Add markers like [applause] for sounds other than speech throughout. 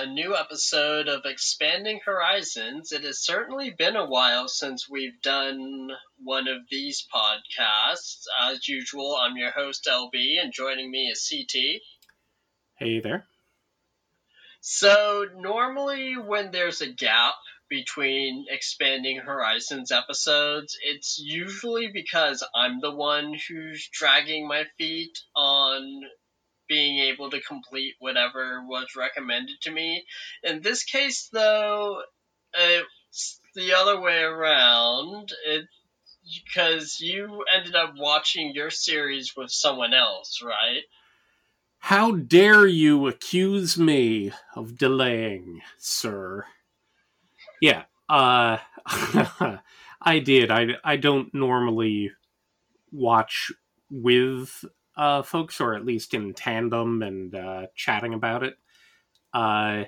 a new episode of Expanding Horizons. It has certainly been a while since we've done one of these podcasts. As usual, I'm your host, LB, and joining me is CT. Hey there. So, normally, when there's a gap between Expanding Horizons episodes, it's usually because I'm the one who's dragging my feet on being able to complete whatever was recommended to me. In this case, though, it's the other way around. It because you ended up watching your series with someone else, right? How dare you accuse me of delaying, sir? Yeah, uh [laughs] I did. I I don't normally watch with uh, folks, or at least in tandem and uh, chatting about it. Uh,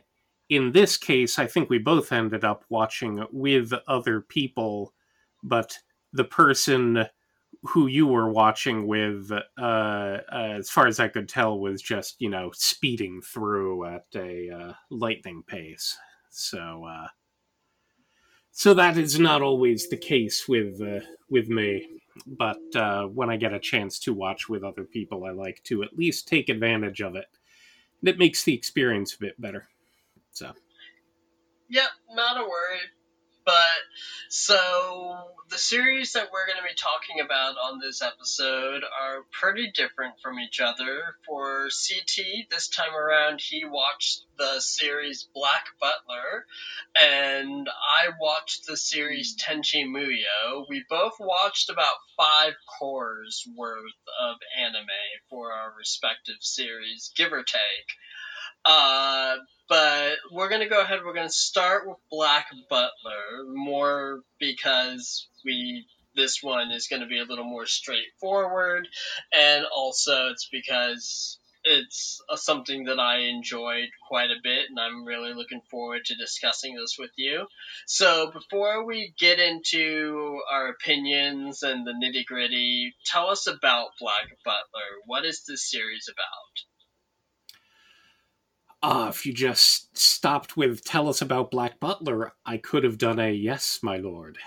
in this case, I think we both ended up watching with other people, but the person who you were watching with, uh, uh, as far as I could tell, was just you know speeding through at a uh, lightning pace. So, uh, so that is not always the case with uh, with me but uh, when I get a chance to watch with other people, I like to at least take advantage of it. It makes the experience a bit better. So, yep not a worry. But so the series that we're going to be talking about on this episode are pretty different from each other. For CT, this time around, he watched the series Black Butler, and I watched the series hmm. Tenchi Muyo. We both watched about five cours worth of anime for our respective series, give or take. Uh, but we're gonna go ahead. We're gonna start with Black Butler more because we this one is going to be a little more straightforward, and also it's because it's something that I enjoyed quite a bit, and I'm really looking forward to discussing this with you. So, before we get into our opinions and the nitty gritty, tell us about Black Butler. What is this series about? Uh, if you just stopped with tell us about Black Butler, I could have done a yes, my lord.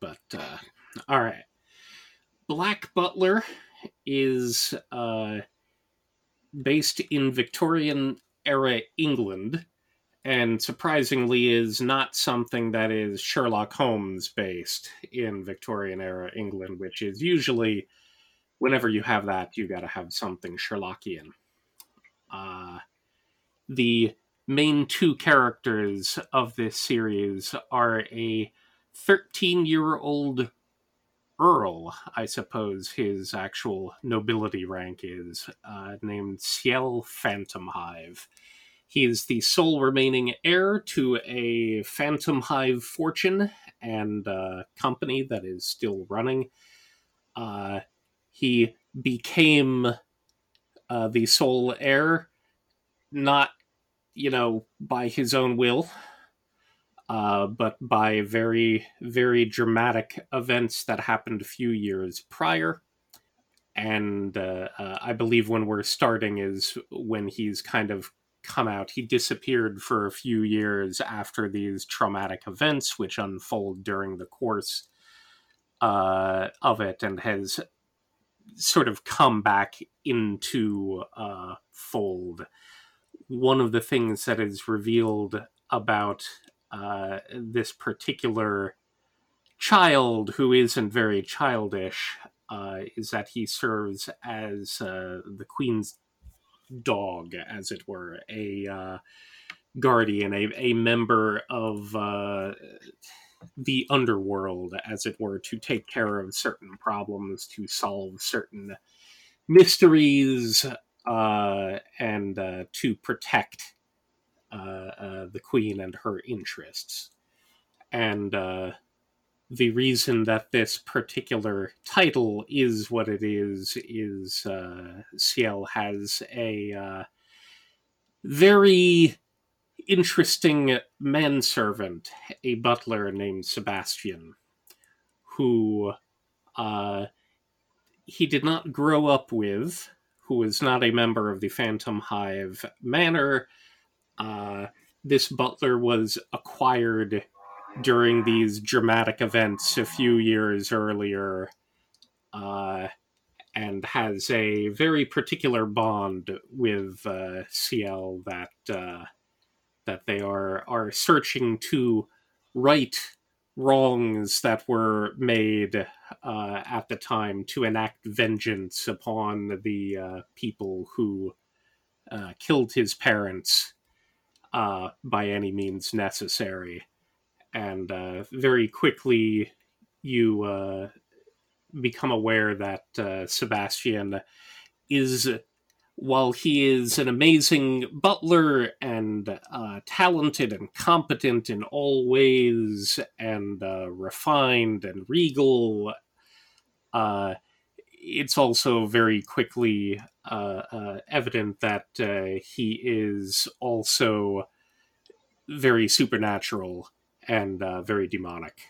But, uh, all right. Black Butler is uh, based in Victorian era England, and surprisingly is not something that is Sherlock Holmes based in Victorian era England, which is usually whenever you have that, you got to have something Sherlockian. Uh, the main two characters of this series are a 13 year old Earl, I suppose his actual nobility rank is, uh, named Ciel Phantomhive. He is the sole remaining heir to a Phantomhive fortune and uh, company that is still running. Uh, he became uh, the sole heir not you know, by his own will, uh, but by very, very dramatic events that happened a few years prior. And uh, uh, I believe when we're starting is when he's kind of come out. He disappeared for a few years after these traumatic events, which unfold during the course uh, of it, and has sort of come back into uh, fold one of the things that is revealed about uh, this particular child who isn't very childish uh, is that he serves as uh, the queen's dog, as it were, a uh, guardian, a, a member of uh, the underworld, as it were, to take care of certain problems, to solve certain mysteries uh, and uh, to protect uh, uh, the queen and her interests. And uh, the reason that this particular title is what it is is uh, Ciel has a very interesting manservant, a butler named Sebastian, who uh, he did not grow up with, who was not a member of the Phantomhive Manor. Uh, this butler was acquired during these dramatic events a few years earlier uh, and has a very particular bond with uh, Ciel that uh, that they are are searching to right wrongs that were made uh, at the time to enact vengeance upon the uh, people who uh, killed his parents uh, by any means necessary. And uh, very quickly, you uh, become aware that Sebastian is while he is an amazing butler and uh, talented and competent in all ways and uh, refined and regal, uh, it's also very quickly uh, uh, evident that uh, he is also very supernatural and very demonic.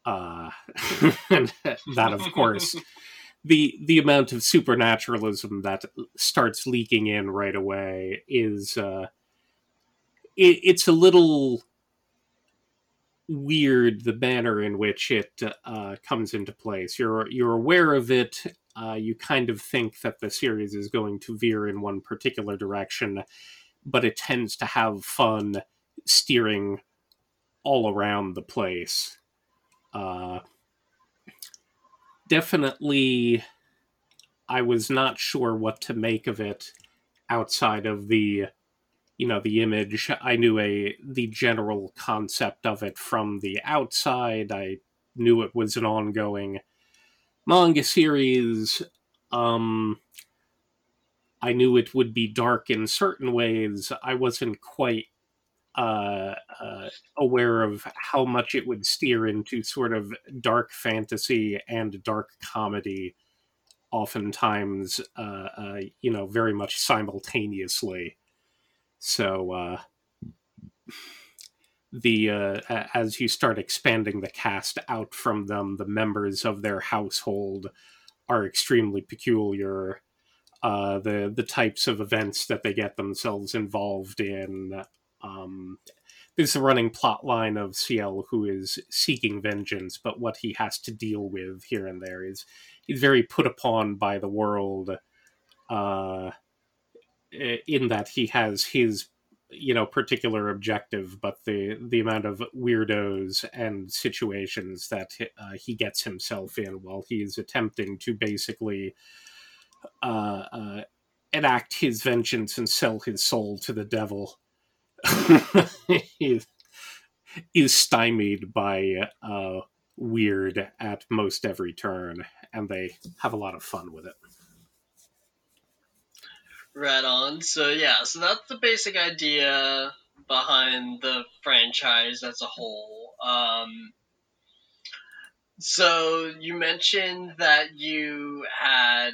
[laughs] and that, of course [laughs] the the amount of supernaturalism that starts leaking in right away is uh, it, it's a little weird the manner in which it uh, comes into place. You're you're aware of it. Uh, you kind of think that the series is going to veer in one particular direction, but it tends to have fun steering all around the place. Uh, definitely I was not sure what to make of it outside of the you know the image. I knew a the general concept of it from the outside. I knew it was an ongoing manga series. Um i knew it would be dark in certain ways. I wasn't quite uh, uh, aware of how much it would steer into sort of dark fantasy and dark comedy, oftentimes, uh, uh you know, very much simultaneously. So, uh, the as you start expanding the cast out from them, the members of their household are extremely peculiar. The the types of events that they get themselves involved in um, there's a running plot line of Ciel who is seeking vengeance, but what he has to deal with here and there is he's very put upon by the world. Uh, in that he has his you know particular objective but the the amount of weirdos and situations that uh, he gets himself in while he's attempting to basically uh, uh, enact his vengeance and sell his soul to the devil [laughs] is, is stymied by uh, weird at most every turn, and they have a lot of fun with it. Right on. So yeah, so that's the basic idea behind the franchise as a whole. Um, so you mentioned that you had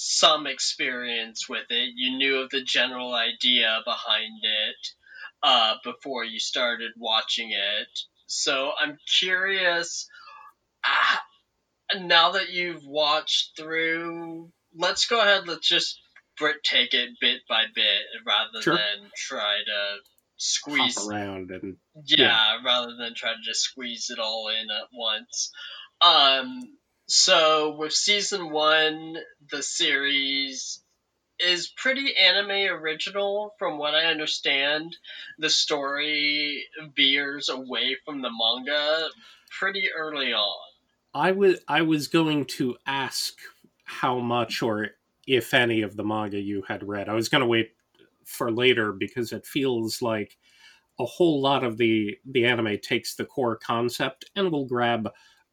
some experience with it. You knew of the general idea behind it uh, before you started watching it. So I'm curious. Uh, now that you've watched through, let's go ahead. Let's just take it bit by bit rather sure. than try to squeeze Hop around and yeah, yeah, rather than try to just squeeze it all in at once. Um, so with season one, the series is pretty anime original from what I understand. The story veers away from the manga pretty early on. I was I was going to ask how much or if any of the manga you had read. I was going to wait for later because it feels like a whole lot of the the anime takes the core concept and will grab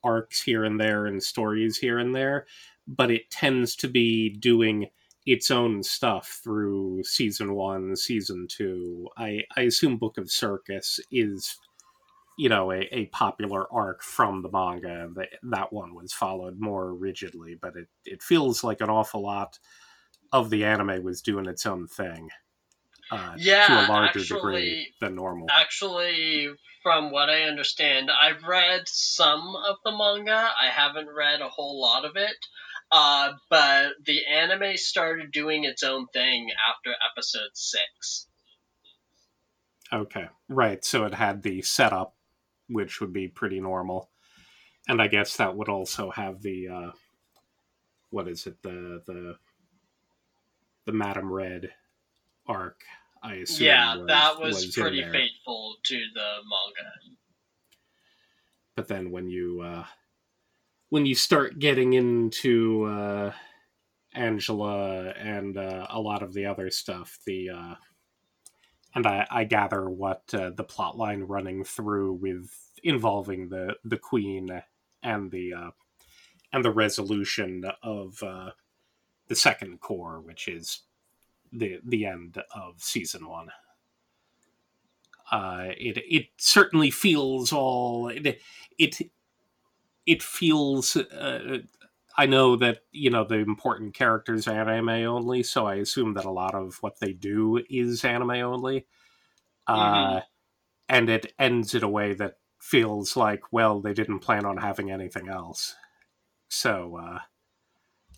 arcs here and there and stories here and there, but it tends to be doing its own stuff through season one, season two. I, I assume Book of Circus is, you know, a, a popular arc from the manga. That that one was followed more rigidly, but it, it feels like an awful lot of the anime was doing its own thing. Uh, yeah, to a larger actually, degree than normal. Actually, from what I understand, I've read some of the manga. I haven't read a whole lot of it. Uh, but the anime started doing its own thing after episode six. Okay, right. So it had the setup, which would be pretty normal, and I guess that would also have the uh, what is it the the the Madame Red arc. I assume. Yeah, was, that was, was pretty faithful to the manga. But then when you uh, when you start getting into uh, Angela and uh, a lot of the other stuff, the uh, and I, I gather what uh, the plot line running through with involving the the queen and the uh, and the resolution of uh, the second cour, which is the the end of season one. Uh, it it certainly feels all it it, it feels. Uh, I know that you know the important characters are anime only, so I assume that a lot of what they do is anime only. Uh, Mhm. and it ends in a way that feels like, well, they didn't plan on having anything else. So, uh,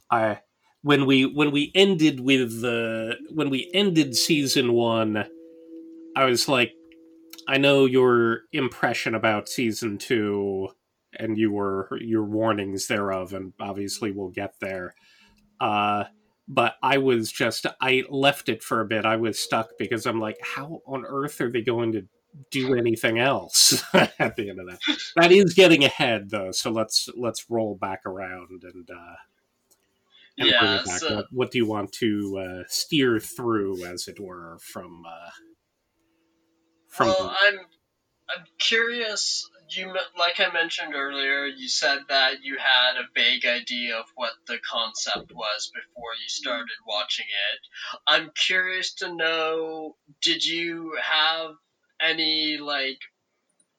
I when we when we ended with the when we ended season one, I was like, I know your impression about season two and you were your warnings thereof, and obviously we'll get there. Uh, but I was just I left it for a bit. I was stuck because I'm like, how on earth are they going to do anything else [laughs] at the end of that? That is getting ahead though, so let's let's roll back around and uh, Yeah, so- What, what do you want to uh, steer through, as it were, from uh, from well, I'm I'm curious. You like I mentioned earlier, you said that you had a vague idea of what the concept was before you started watching it. I'm curious to know: Did you have any like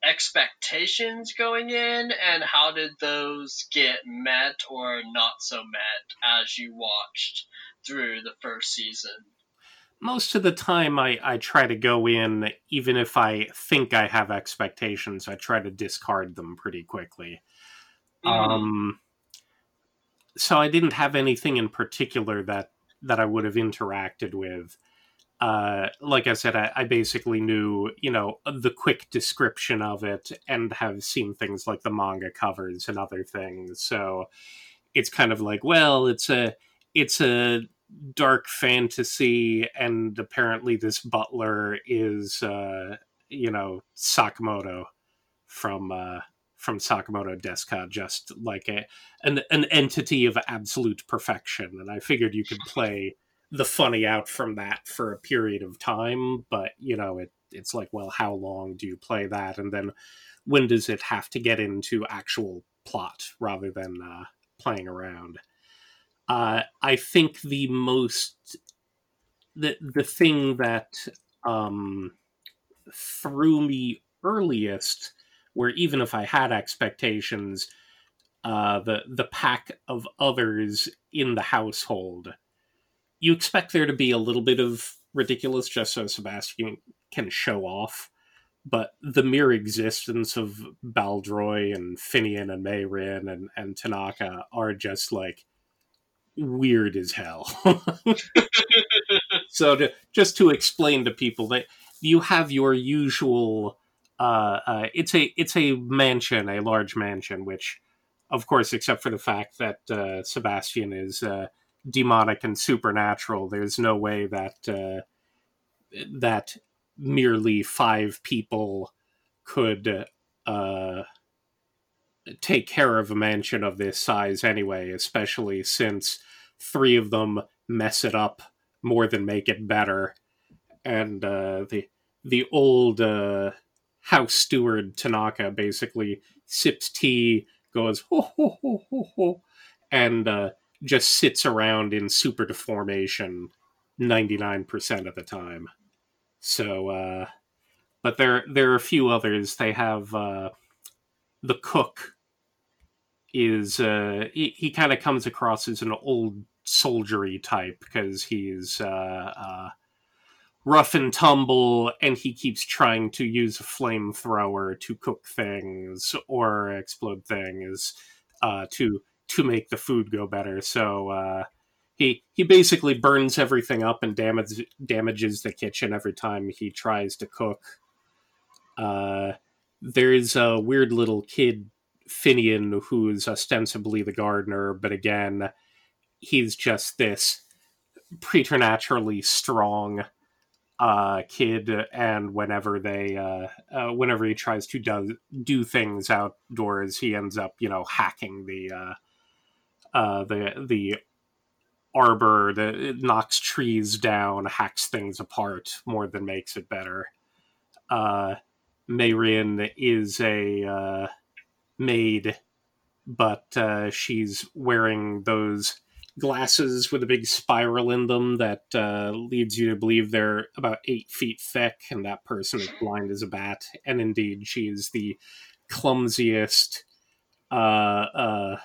expectations going in, and how did those get met or not so met as you watched through the first season? most of the time I, I try to go in even if i think i have expectations i try to discard them pretty quickly. Um so i didn't have anything in particular that that i would have interacted with uh like i said I, I basically knew you know the quick description of it and have seen things like the manga covers and other things. So it's kind of like well it's a it's a dark fantasy and apparently this butler is uh you know sakamoto from uh from Sakamoto desu ga just like a an, an entity of absolute perfection. And i figured you could [laughs] play the funny out from that for a period of time but you know it it's like well how long do you play that? And then when does it have to get into actual plot rather than uh playing around? Uh, I think the most the the thing that um, threw me earliest, where even if I had expectations, uh, the the pack of others in the household, you expect there to be a little bit of ridiculous just so Sebastian can show off. But the mere existence of Bardroy and Finnian and Mayrin and, and Tanaka are just like weird as hell. [laughs] so to, just to explain to people that you have your usual uh, uh, it's a it's a mansion, a large mansion, which of course, except for the fact that uh, Sebastian is uh, demonic and supernatural, there's no way that uh, that merely five people could uh, take care of a mansion of this size anyway, especially since three of them mess it up more than make it better. And uh, the the old uh, house steward Tanaka basically sips tea, goes ho ho ho ho ho, and uh, just sits around in super deformation ninety nine percent of the time. So, uh, but there there are a few others. They have uh, the cook is uh, he, he kind of comes across as an old soldiery type because he's uh, uh, rough and tumble and he keeps trying to use a flamethrower to cook things or explode things uh, to to make the food go better. So uh, he he basically burns everything up and damage, damages the kitchen every time he tries to cook. Uh, there's a weird little kid, Finnian, who's ostensibly the gardener, but again, he's just this preternaturally strong uh, kid, and whenever they, uh, uh, whenever he tries to do do things outdoors, he ends up, you know, hacking the uh, the the arbor that knocks trees down, hacks things apart more than makes it better. Uh, Mayrin is a uh, maid, but uh, she's wearing those glasses with a big spiral in them that uh, leads you to believe they're about eight feet thick, and that person is blind as a bat. And indeed, she is the clumsiest uh, uh,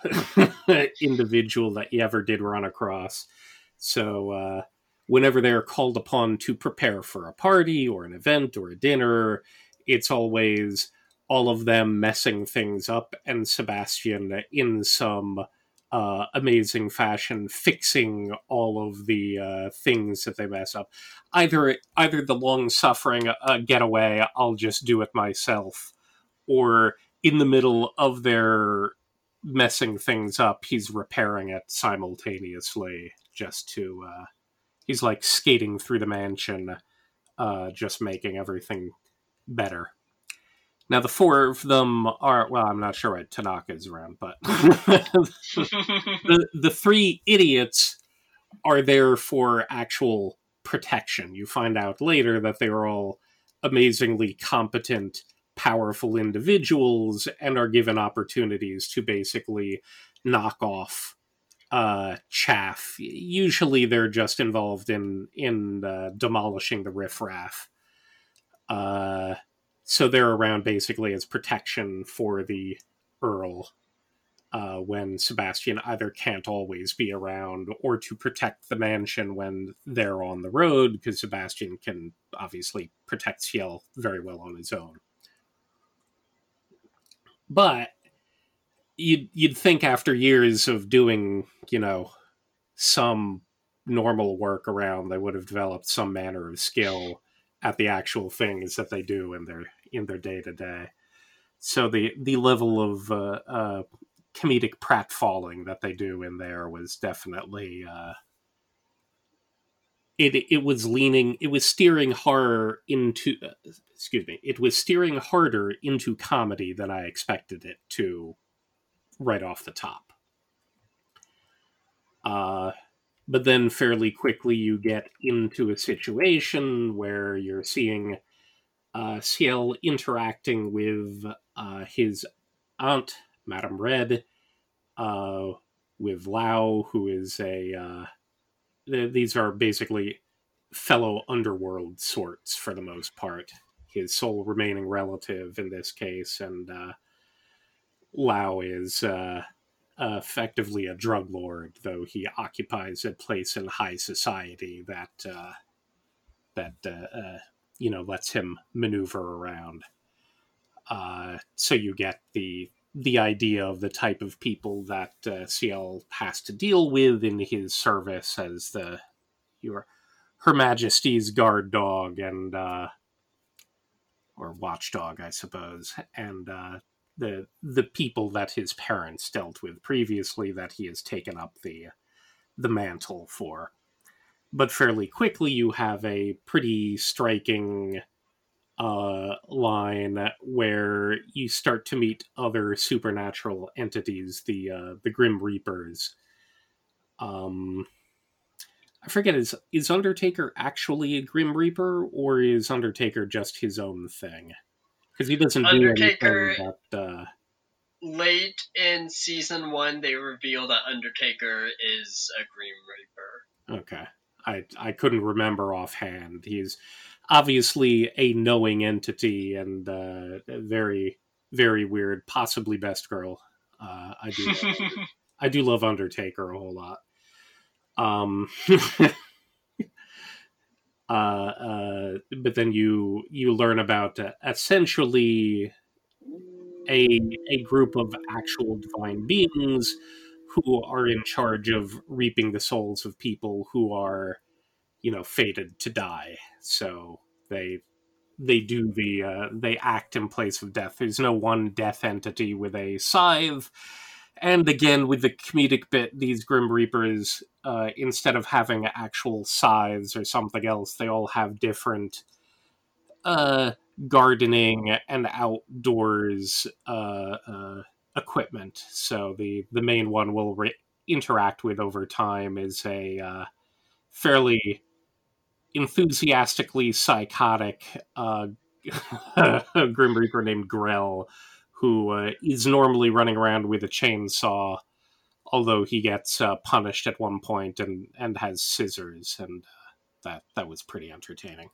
[laughs] individual that you ever did run across. So, uh, whenever they're called upon to prepare for a party or an event or a dinner, it's always all of them messing things up and Sebastian in some uh, amazing fashion fixing all of the uh, things that they mess up. Either either the long suffering uh, getaway, I'll just do it myself, or in the middle of their messing things up, he's repairing it simultaneously just to. Uh, he's like skating through the mansion, uh, just making everything better. Now the four of them are well, I'm not sure what Tanaka's around, but [laughs] the the three idiots are there for actual protection. You find out later that they are all amazingly competent, powerful individuals and are given opportunities to basically knock off uh, chaff. Usually, they're just involved in in uh, demolishing the riffraff. Uh, so they're around basically as protection for the Earl uh, when Sebastian either can't always be around or to protect the mansion when they're on the road, because Sebastian can obviously protect Ciel very well on his own. But you'd, you'd think after years of doing, you know, some normal work around, they would have developed some manner of skill at the actual things that they do in their in their day to day. So the the level of uh, uh, comedic pratfalling that they do in there was definitely uh, it. It was leaning. It was steering horror into. Uh, excuse me. It was steering harder into comedy than I expected it to, right off the top. Uh, but then fairly quickly you get into a situation where you're seeing uh, Ciel interacting with uh, his aunt, Madame Red, uh, with Lau, who is a. Th- these are basically fellow underworld sorts for the most part. His sole remaining relative in this case, and uh, Lau is uh, effectively a drug lord, though he occupies a place in high society that uh, that uh, uh, you know lets him maneuver around. Uh, so you get the the idea of the type of people that uh, Ciel has to deal with in his service as the your Her Majesty's guard dog and uh, or watchdog, I suppose, and uh, the the people that his parents dealt with previously that he has taken up the the mantle for. But fairly quickly, you have a pretty striking uh, line where you start to meet other supernatural entities, the uh, the Grim Reapers. Um, I forget is is Undertaker actually a Grim Reaper or is Undertaker just his own thing? because he doesn't Undertaker, do anything but. Uh... Late in season one, they reveal that Undertaker is a Grim Reaper. Okay, I I couldn't remember offhand. He's obviously a knowing entity and uh, very very weird, possibly best girl. Uh, I do love, I do love Undertaker a whole lot. Um, [laughs] uh, uh, but then you you learn about uh, essentially a a group of actual divine beings who are in charge of reaping the souls of people who are, you know, fated to die. So they they do the uh, they act in place of death. There's no one death entity with a scythe. And again, with the comedic bit, these Grim Reapers, uh, instead of having actual scythes or something else, they all have different uh, gardening and outdoors uh, uh, equipment. So the the main one we'll re- interact with over time is a uh, fairly enthusiastically psychotic uh, [laughs] Grim Reaper named Grell, who uh, is normally running around with a chainsaw, although he gets uh, punished at one point and and has scissors, and uh, that that was pretty entertaining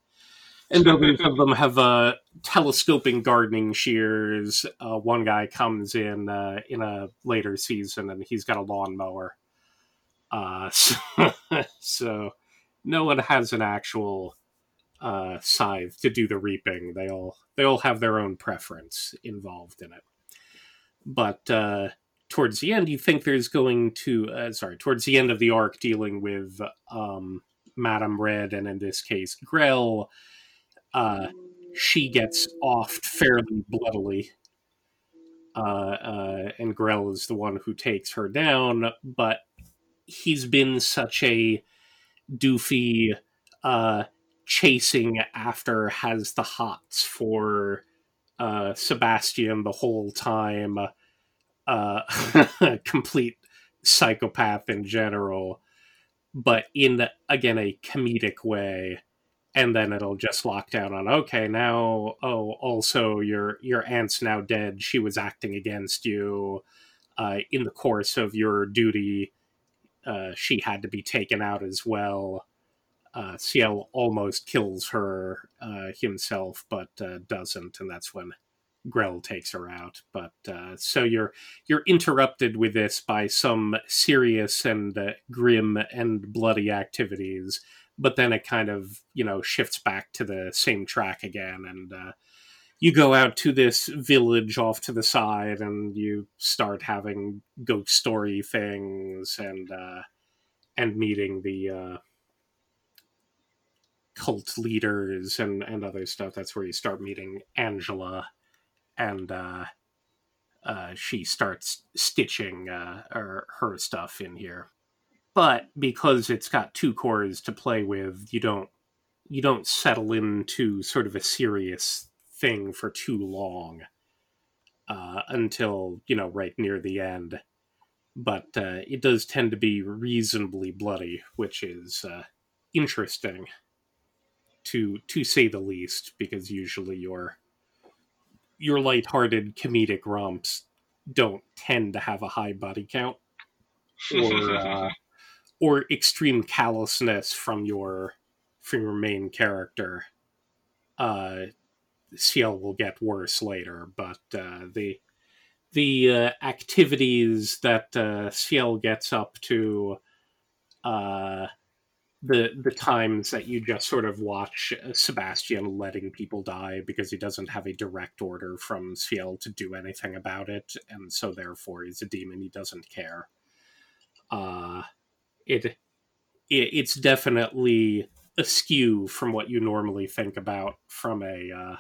and both of them have uh, telescoping gardening shears. Uh, one guy comes in uh, in a later season, and he's got a lawnmower. Uh, [laughs] so, so, no one has an actual uh, scythe to do the reaping. They all they all have their own preference involved in it. But uh, towards the end, you think there's going to uh, sorry towards the end of the arc dealing with um, Madame Red, and in this case Grell uh, she gets offed fairly bloodily. Uh, uh, and Grell is the one who takes her down, but he's been such a doofy, uh, chasing after has the hots for uh, Sebastian the whole time, uh, [laughs] complete psychopath in general, but in the, again a comedic way. And then it'll just lock down on okay now oh also your your aunt's now dead. She was acting against you uh, in the course of your duty uh, she had to be taken out as well. Uh, Ciel almost kills her uh, himself but uh, doesn't and that's when Grell takes her out. But uh, so you're you're interrupted with this by some serious and grim and bloody activities but then it kind of you know shifts back to the same track again and you go out to this village off to the side and you start having ghost story things and uh, and meeting the uh, cult leaders and and other stuff. That's where you start meeting angela and uh, uh, she starts stitching uh, her, her stuff in here. But because it's got two cours to play with, you don't you don't settle into sort of a serious thing for too long uh, until you know right near the end. But uh, it does tend to be reasonably bloody, which is uh, interesting to to say the least, because usually your your lighthearted comedic romps don't tend to have a high body count or uh, [laughs] or extreme callousness from your from your main character. Uh, Ciel will get worse later, but uh, the the uh, activities that uh, gets up to, uh, the the times that you just sort of watch Sebastian letting people die because he doesn't have a direct order from Ciel to do anything about it, and so therefore he's a demon. He doesn't care. Uh, it, it it's definitely askew from what you normally think about from a uh,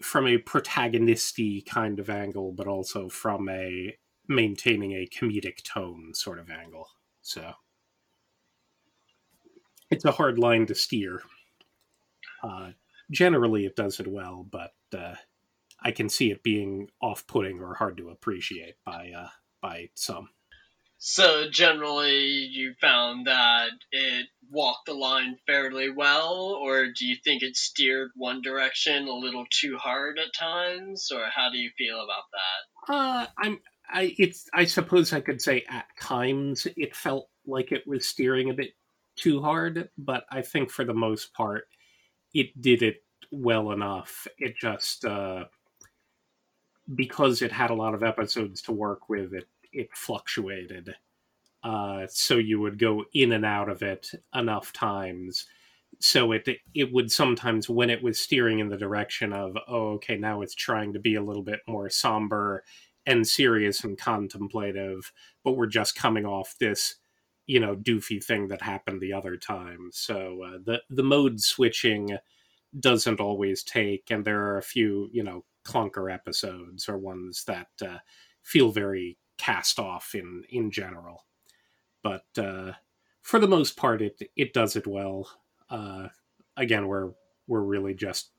from a protagonisty kind of angle, but also from a maintaining a comedic tone sort of angle. So it's a hard line to steer. Uh, generally, it does it well, but uh, I can see it being off-putting or hard to appreciate by uh, by some. So generally, you found that it walked the line fairly well, or do you think it steered one direction a little too hard at times, or how do you feel about that? Uh, I'm. I it's. I suppose I could say at times it felt like it was steering a bit too hard, but I think for the most part, it did it well enough. It just uh, because it had a lot of episodes to work with. It it fluctuated. Uh, so you would go in and out of it enough times. So it it would sometimes when it was steering in the direction of oh okay now it's trying to be a little bit more somber and serious and contemplative, but we're just coming off this, you know, doofy thing that happened the other time. So uh, the the mode switching doesn't always take, and there are a few, you know, clunker episodes or ones that uh, feel very cast off in in general. But uh, for the most part, it it does it well. Uh, again, we're we're really just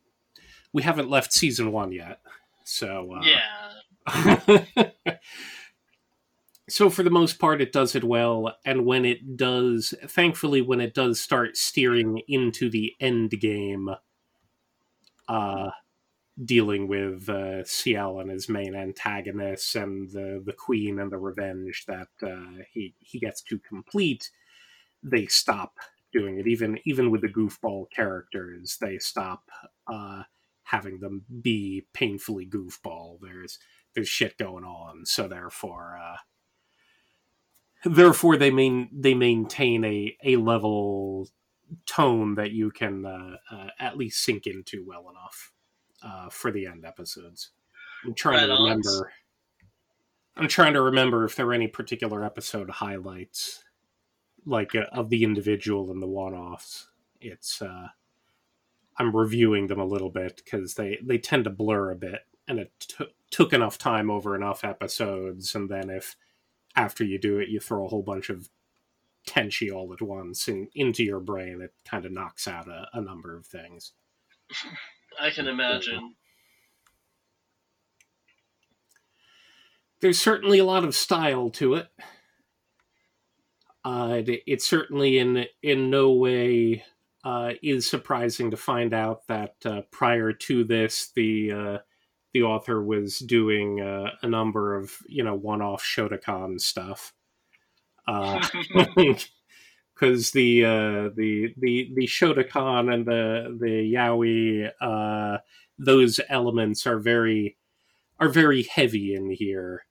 we haven't left season one yet, so uh, yeah. [laughs] so for the most part, it does it well, and when it does, thankfully, when it does start steering into the end game, uh, dealing with uh, Ciel and his main antagonists and the the Queen and the revenge that uh, he he gets to complete, they stop doing it. Even even with the goofball characters, they stop uh, having them be painfully goofball. There's there's shit going on, so therefore. Uh, therefore, they main they maintain a, a level tone that you can uh, uh, at least sink into well enough uh, for the end episodes. I'm trying right to remember. I'm trying to remember if there are any particular episode highlights, like uh, of the individual and the one-offs. It's uh, I'm reviewing them a little bit because they they tend to blur a bit, and it t- took enough time over enough episodes, and then if after you do it, you throw a whole bunch of tenchi all at once in, into your brain, it kind of knocks out a, a number of things. [laughs] I can imagine. There's certainly a lot of style to it. Uh, certainly in in no way uh, is surprising to find out that uh, prior to this, the uh, the author was doing uh, a number of you know one-off shotacon stuff. [laughs] [laughs] Because uh, the the the the shotacon and the the yaoi those elements are very are very heavy in here.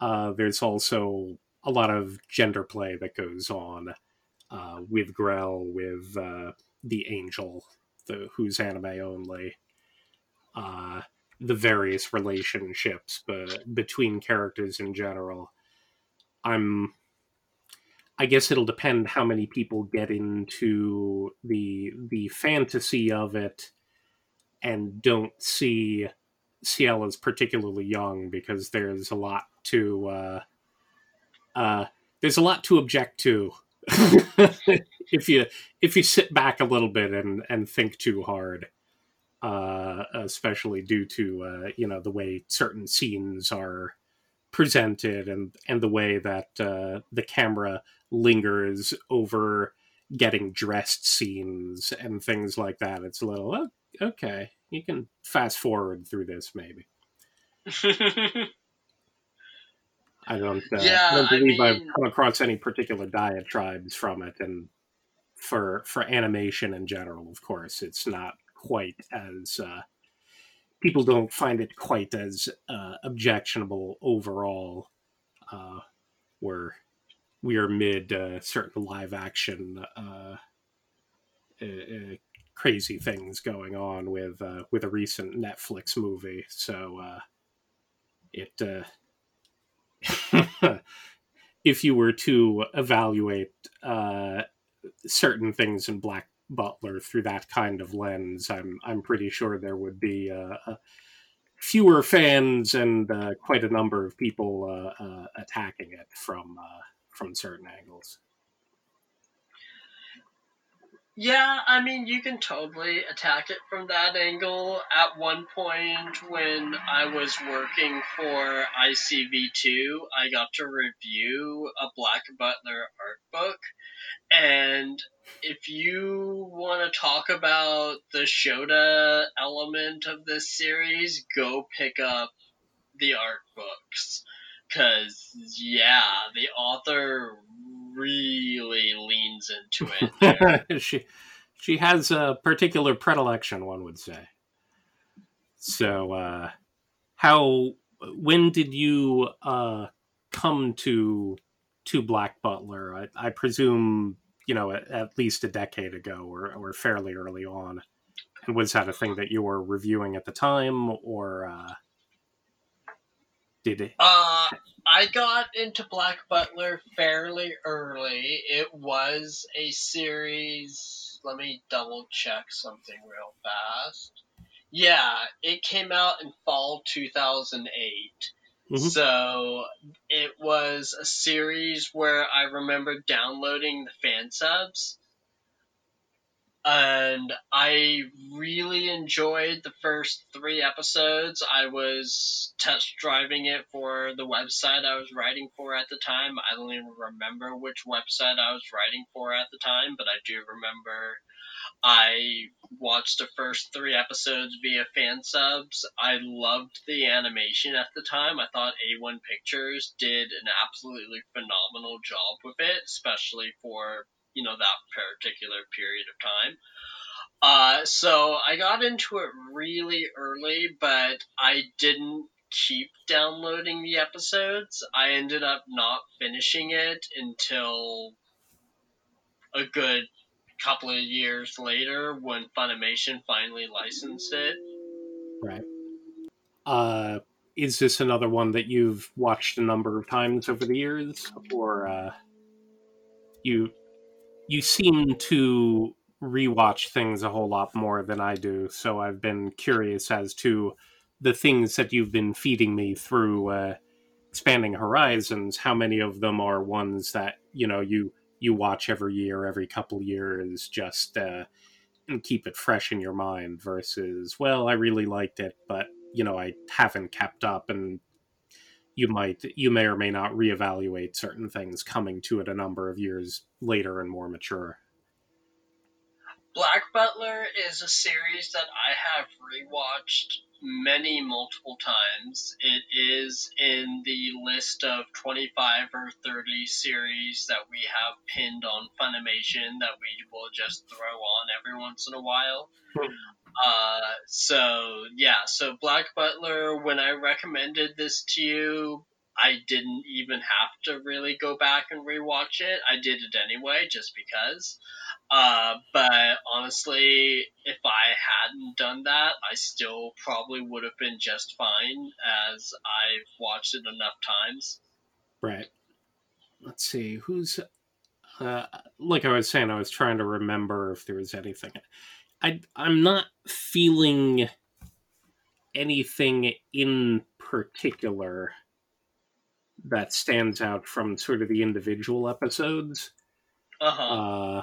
there's also a lot of gender play that goes on uh, with Grell, with uh, the Angel, the who's anime only, uh, the various relationships but between characters in general. I'm I guess it'll depend how many people get into the the fantasy of it and don't see Ciel as particularly young because there's a lot to uh, uh, there's a lot to object to. [laughs] If you if you sit back a little bit and and think too hard uh, especially due to uh, you know the way certain scenes are presented and and the way that uh, the camera lingers over getting dressed scenes and things like that it's a little oh, okay you can fast forward through this maybe [laughs] I don't. Uh, yeah, I don't believe I have come across any particular diatribes from it, and for for animation in general, of course, it's not quite as uh, people don't find it quite as uh, objectionable overall. Uh, where we are mid uh, certain live action uh, uh, crazy things going on with with a recent Netflix movie, so it [laughs] if you were to evaluate uh, certain things in Black Butler through that kind of lens, I'm I'm pretty sure there would be uh, fewer fans and uh, quite a number of people uh, uh, attacking it from uh, from certain angles. Yeah, I mean, you can totally attack it from that angle. At one point, when I was working for ICV2, I got to review a Black Butler art book. And if you want to talk about the Shota element of this series, go pick up the art books. Because, yeah, the author really leans into it. [laughs] she she has a particular predilection, one would say. So, uh, how when did you uh, come to to Black Butler? I, I presume you know at, at, least a decade ago, or, or fairly early on. Was that a thing that you were reviewing at the time, or? Uh... Did it? Uh, I got into Black Butler fairly early. It was a series. Let me double check something real fast. Yeah, it came out in fall 2008. Mhm. So it was a series where I remember downloading the fan subs. And I really enjoyed the first three episodes. I was test driving it for the website I was writing for at the time. I don't even remember which website I was writing for at the time, but I do remember I watched the first three episodes via fan subs. I loved the animation at the time. I thought A1 Pictures did an absolutely phenomenal job with it, especially for, you know, that particular period of time. Uh, so I got into it really early, but I didn't keep downloading the episodes. I ended up not finishing it until a good couple of years later when Funimation finally licensed it. Right. Uh, is this another one that you've watched a number of times over the years, or uh, you you seem to rewatch things a whole lot more than I do? So I've been curious as to the things that you've been feeding me through uh, expanding horizons. How many of them are ones that you know you you watch every year, every couple years, just uh, and keep it fresh in your mind versus, well, I really liked it, but you know, I haven't kept up and you might you may or may not reevaluate certain things coming to it a number of years later and more mature. Black Butler is a series that I have rewatched many multiple times. It is in the list of 25 or 30 series that we have pinned on Funimation that we will just throw on every once in a while. Hmm. Uh, so yeah, so Black Butler, when I recommended this to you, I didn't even have to really go back and rewatch it. I did it anyway, just because. Uh, but honestly, if I hadn't done that, I still probably would have been just fine, as I've watched it enough times. Right. Let's see who's. Uh, like I was saying, I was trying to remember if there was anything. I I'm not feeling anything in particular that stands out from sort of the individual episodes. Uh-huh. Uh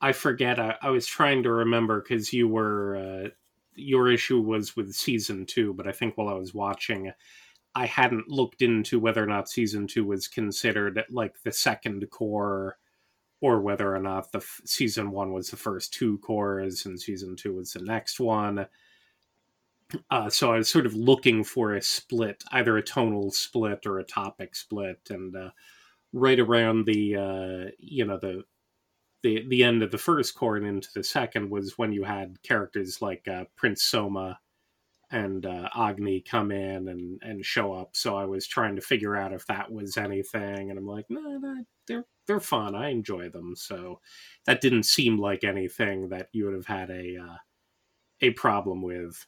I forget. I, I was trying to remember because you were uh, your issue was with season two, but I think while I was watching, I hadn't looked into whether or not season two was considered like the second cour, or whether or not the f- season one was the first two cours and season two was the next one. Uh, so I was sort of looking for a split, either a tonal split or a topic split, and uh, right around the uh, you know the the the end of the first cour and into the second was when you had characters like uh, Prince Soma and uh, Agni come in and and show up. So I was trying to figure out if that was anything, and I'm like, no, they're they're fun. I enjoy them. So that didn't seem like anything that you would have had a uh, a problem with.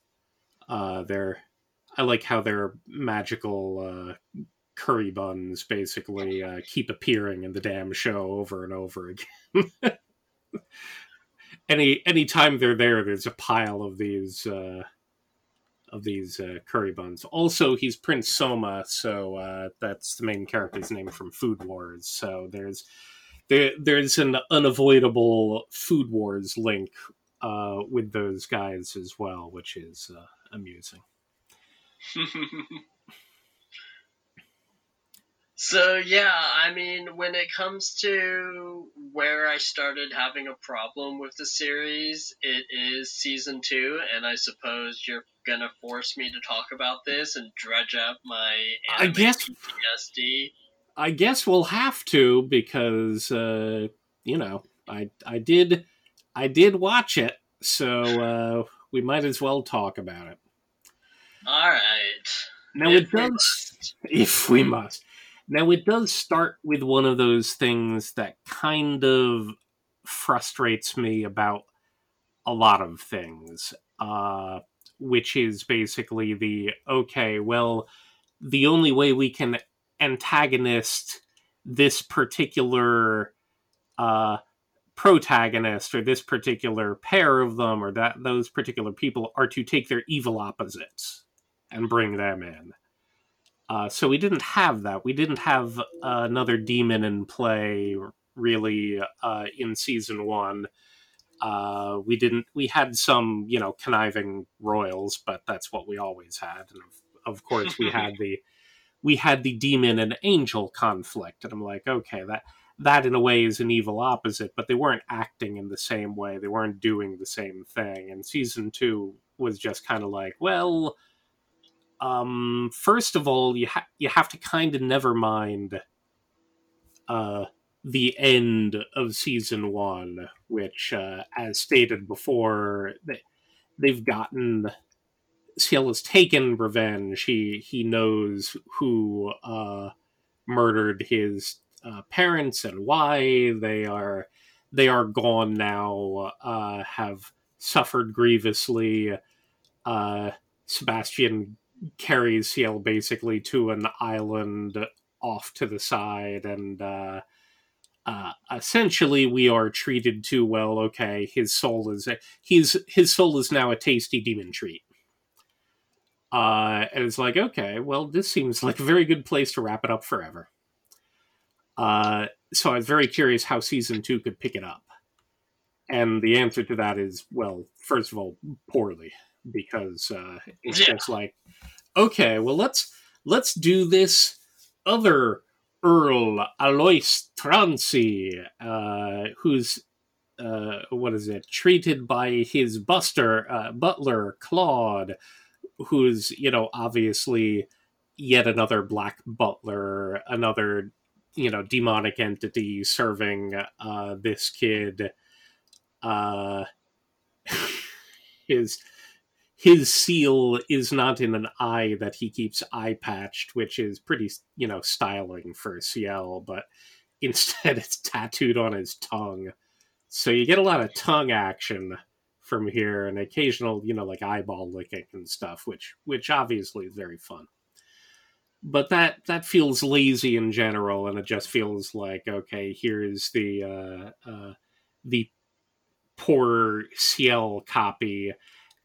Uh, they're I like how their magical uh, curry buns basically uh, keep appearing in the damn show over and over again. [laughs] any any time they're there, there's a pile of these uh, of these uh, curry buns. Also, he's Prince Soma, so uh, that's the main character's name from Food Wars. So there's there there's an unavoidable Food Wars link uh, with those guys as well, which is uh, amusing. [laughs] So yeah, I mean, when it comes to where I started having a problem with the series, it is season two, and I suppose you're gonna force me to talk about this and dredge up my I guess PTSD. I guess we'll have to because uh, you know I I did I did watch it, so uh, we might as well talk about it. All right. Now If it we does, [laughs] if we must. Now it does start with one of those things that kind of frustrates me about a lot of things. Uh, which is basically the okay, well, the only way we can antagonist this particular uh, protagonist or this particular pair of them or that those particular people are to take their evil opposites and bring them in. Uh, so we didn't have that. We didn't have uh, another demon in play really uh, in season one. Uh, we didn't. We had some, you know, conniving royals, but that's what we always had. And of, of course, we had [laughs] the we had the demon and angel conflict, and I'm like, okay, that that in a way is an evil opposite, but they weren't acting in the same way. They weren't doing the same thing. And season two was just kind of like, well, um, first of all, you ha- you have to kind of never mind uh, the end of season one, which, uh, as stated before, they, they've gotten Ciel has taken revenge. He he knows who uh, murdered his uh, parents and why they are they are gone now. Uh, have suffered grievously. Uh, Sebastian carries Ciel basically to an island off to the side, and uh, uh, essentially we are treated to well. Okay, his soul is he's his soul is now a tasty demon treat. Uh, and it's like, okay, well, this seems like a very good place to wrap it up forever. Uh, so I was very curious how season two could pick it up. And the answer to that is, well, first of all, poorly, because uh, it's yeah. just like, okay, well, let's let's do this other Earl Alois Trancy, uh, who's uh, what is it? Treated by his buster uh, butler Claude, who's you know obviously yet another black butler another you know demonic entity serving uh this kid uh [laughs] his his seal is not in an eye that he keeps eye patched which is pretty you know styling for Ciel but [laughs] instead it's tattooed on his tongue. So you get a lot of tongue action from here and occasional you know like eyeball licking and stuff which which obviously is very fun. But that that feels lazy in general and it just feels like okay here's the uh, uh the poor Ciel copy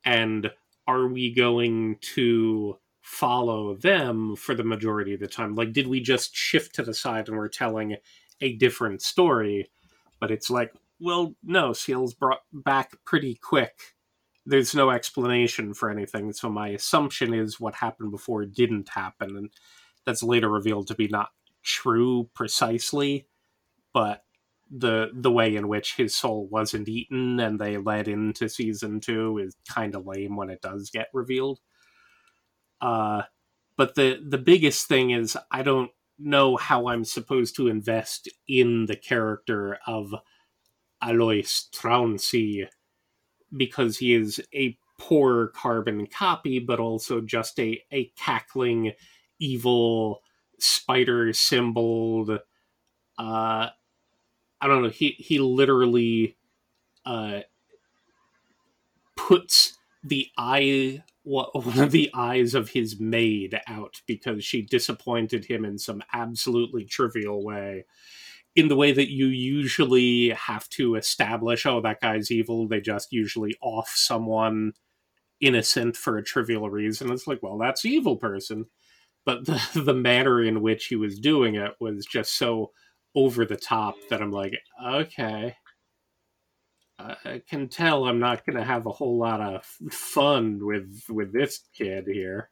and are we going to follow them for the majority of the time like did we just shift to the side and we're telling a different story but it's like well, no, Ciel's brought back pretty quick. There's no explanation for anything, so my assumption is what happened before didn't happen, and that's later revealed to be not true precisely, but the the way in which his soul wasn't eaten and they led into season two is kind of lame when it does get revealed. Uh, but the the biggest thing is I don't know how I'm supposed to invest in the character of Alois Trancy because he is a poor carbon copy, but also just a, a cackling, evil, spider symboled. Uh, I don't know. He he literally uh, puts the eye [laughs] one of the eyes of his maid out because she disappointed him in some absolutely trivial way in the way that you usually have to establish, oh, that guy's evil. They just usually off someone innocent for a trivial reason. It's like, well, that's evil person. But the, [laughs] the manner in which he was doing it was just so over the top that I'm like, okay. I can tell I'm not going to have a whole lot of fun with with this kid here.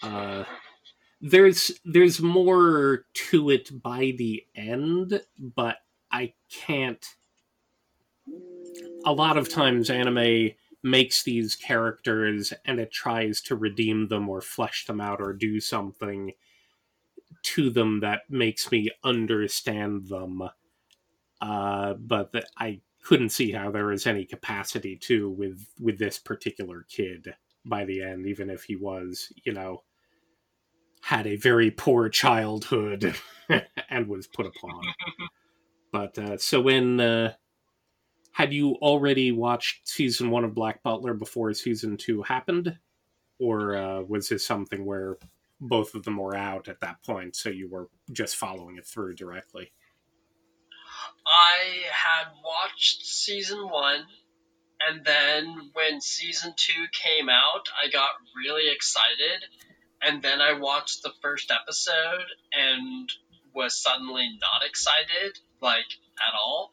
Uh, there's there's more to it by the end, but I can't. A lot of times, anime makes these characters and it tries to redeem them or flesh them out or do something to them that makes me understand them. Uh, but the, I couldn't see how there was any capacity to with with this particular kid by the end, even if he was, you know, had a very poor childhood [laughs] and was put upon. [laughs] but uh, so when uh, had you already watched season one of Black Butler before season two happened, or uh, was this something where both of them were out at that point, so you were just following it through directly? I had watched season one, and then when season two came out, I got really excited, and then I watched the first episode and was suddenly not excited, like at all.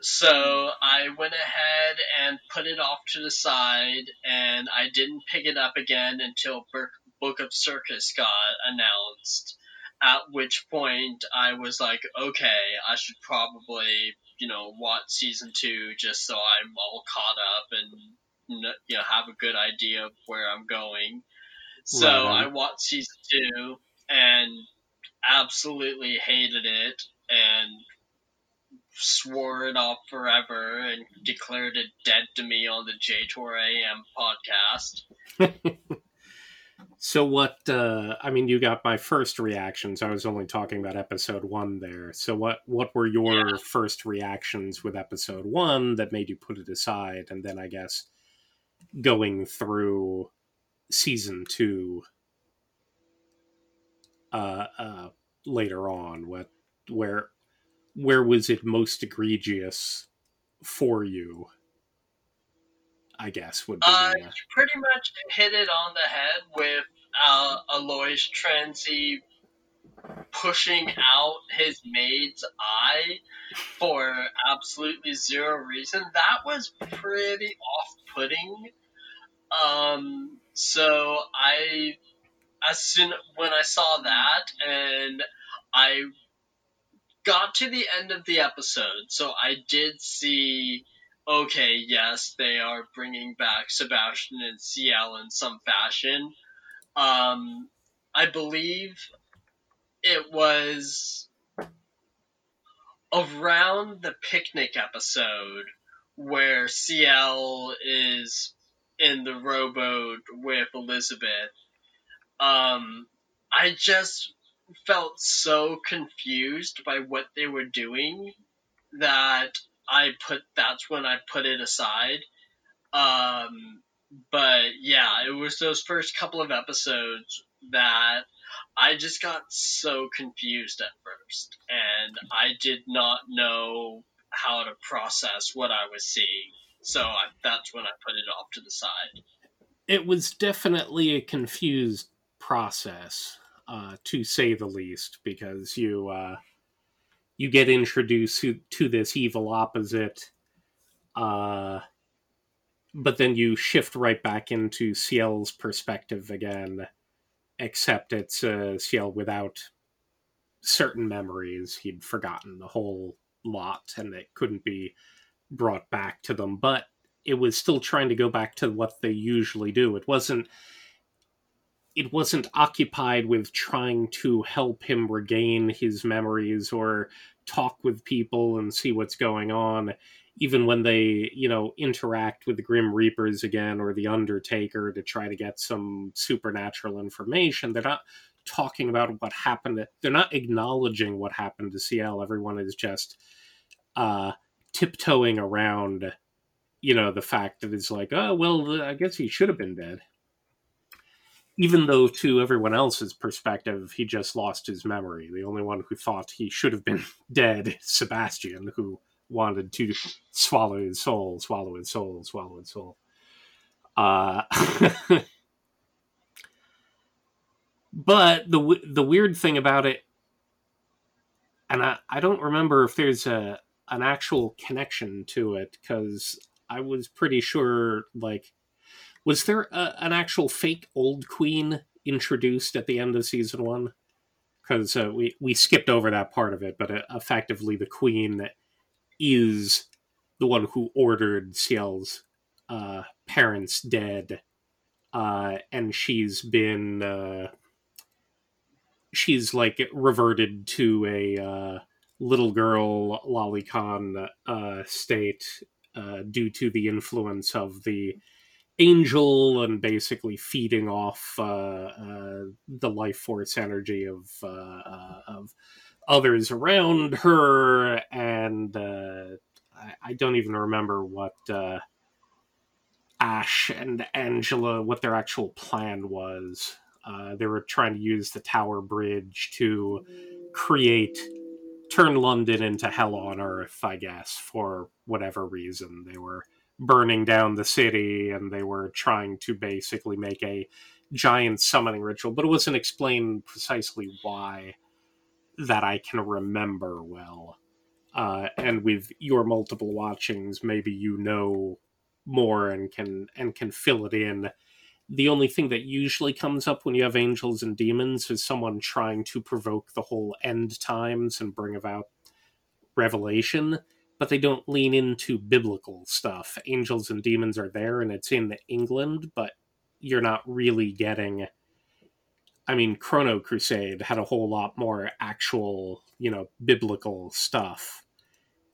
So I went ahead and put it off to the side, and I didn't pick it up again until Book of Circus got announced. At which point I was like, okay, I should probably, you know, watch season two just so I'm all caught up and you know have a good idea of where I'm going. So right. I watched season two and absolutely hated it and swore it off forever and declared it dead to me on the J Tour AM podcast. [laughs] so what uh I mean you got my first reactions. I was only talking about episode 1 there. So what what were your yeah. first reactions with episode 1 that made you put it aside and then I guess going through season 2 uh uh later on what where where was it most egregious for you? I guess would be. Uh, you pretty much hit it on the head with uh, Alois Trancy pushing out his maid's eye for absolutely zero reason. That was pretty off-putting. Um, so I, as soon when I saw that, and I got to the end of the episode, so I did see. Okay, yes, they are bringing back Sebastian and Ciel in some fashion. Um, I believe it was around the picnic episode where Ciel is in the rowboat with Elizabeth. Um, I just felt so confused by what they were doing that I put that's when I put it aside. Um, but yeah, it was those first couple of episodes that I just got so confused at first, and I did not know how to process what I was seeing. So I, that's when I put it off to the side. It was definitely a confused process uh, to say the least, because you uh, you get introduced to, this evil opposite, uh, but then you shift right back into Ciel's perspective again, except it's uh, Ciel without certain memories. He'd forgotten the whole lot, and it couldn't be brought back to them. But it was still trying to go back to what they usually do. It wasn't it wasn't occupied with trying to help him regain his memories or talk with people and see what's going on even when they you know interact with the grim reapers again or the undertaker to try to get some supernatural information. They're not talking about what happened. They're not acknowledging what happened to Ciel everyone is just uh tiptoeing around you know the fact that it's like oh well i guess he should have been dead even though to everyone else's perspective he just lost his memory. The only one who thought he should have been [laughs] dead sebastian who wanted to swallow his soul swallow his soul swallow his soul. Uh, [laughs] but the the weird thing about it and I, I don't remember if there's a an actual connection to it because i was pretty sure like was there a, an actual fake old queen introduced at the end of season one? Because uh, we we skipped over that part of it, but uh, effectively the queen is the one who ordered Ciel's uh, parents dead, uh, and she's been uh, she's like reverted to a uh, little girl lolicon uh, state uh, due to the influence of the angel and basically feeding off uh, uh, the life force energy of uh, uh of others around her and uh, I, I don't even remember what Ash and Angela what their actual plan was. Uh, they were trying to use the Tower Bridge to create turn London into hell on earth, I guess, for whatever reason. They were burning down the city and they were trying to basically make a giant summoning ritual, but it wasn't explained precisely why that I can remember well. Uh, and with your multiple watchings, maybe you know more and can and can fill it in. The only thing that usually comes up when you have angels and demons is someone trying to provoke the whole end times and bring about revelation, but they don't lean into biblical stuff. Angels and demons are there and it's in England, but you're not really getting I mean, Chrono Crusade had a whole lot more actual, you know, biblical stuff.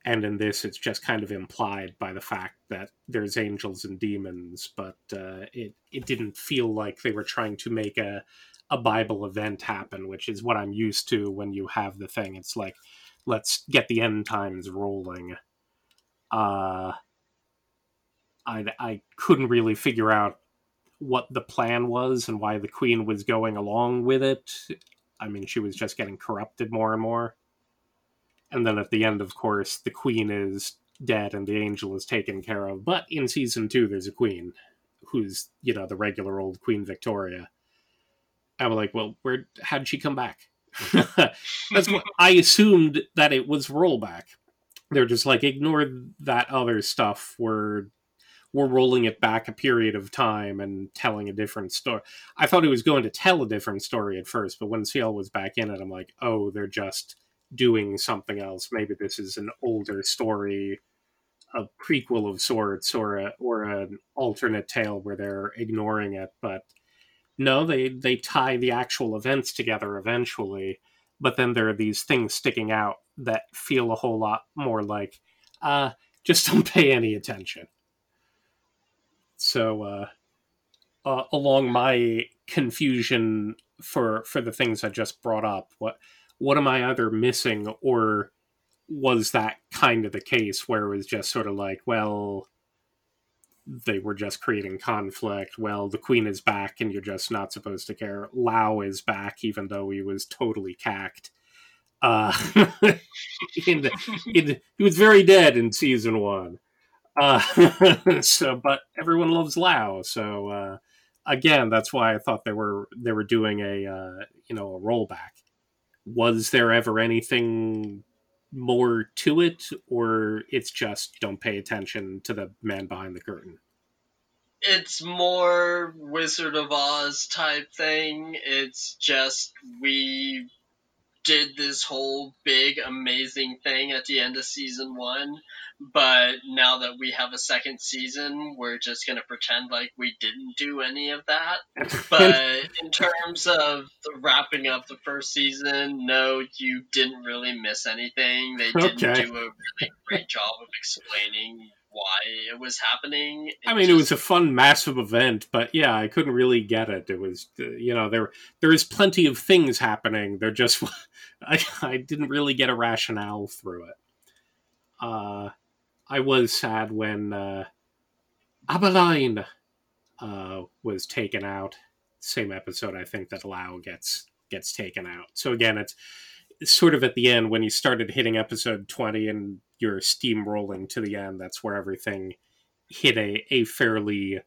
And in this, it's just kind of implied by the fact that there's angels and demons, but uh, it it didn't feel like they were trying to make a a Bible event happen, which is what I'm used to when you have the thing. It's like, let's get the end times rolling. Uh, I I couldn't really figure out what the plan was and why the queen was going along with it. I mean, she was just getting corrupted more and more. And then at the end, of course, the queen is dead and the angel is taken care of. But in season two, there's a queen who's, you know, the regular old Queen Victoria. I'm like, well, where? How'd she come back? [laughs] That's what I assumed that it was rollback. They're just like ignore that other stuff. We're we're rolling it back a period of time and telling a different story. I thought he was going to tell a different story at first, but when Ciel was back in it, I'm like, oh, they're just doing something else. Maybe this is an older story, a prequel of sorts, or a or an alternate tale where they're ignoring it. But no, they they tie the actual events together eventually. But then there are these things sticking out that feel a whole lot more like, uh, just [laughs] don't pay any attention. So, uh, uh, along my confusion for for the things I just brought up, what what am I either missing, or was that kind of the case where it was just sort of like, well, they were just creating conflict. Well, the queen is back, and you're just not supposed to care. Lau is back, even though he was totally cacked. Uh, [laughs] in in, he was very dead in season one. Uh, [laughs] so, but everyone loves Lau, so uh, again, that's why I thought they were they were doing a uh, you know a rollback. Was there ever anything more to it, or it's just don't pay attention to the man behind the curtain? It's more Wizard of Oz type thing. It's just we did this whole big amazing thing at the end of season one but now that we have a second season we're just going to pretend like we didn't do any of that [laughs] but in terms of wrapping up the first season no you didn't really miss anything they didn't okay. do a really great job of explaining why it was happening. It I mean, just... it was a fun, massive event, but yeah, I couldn't really get it. It was, you know, there there is plenty of things happening. There just, [laughs] [laughs] I, I didn't really get a rationale through it. Uh, I was sad when uh, Abberline uh, was taken out. Same episode, I think that Lau gets gets taken out. So again, it's sort of at the end when you started hitting episode 20 and you're steamrolling to the end that's where everything hit a, a fairly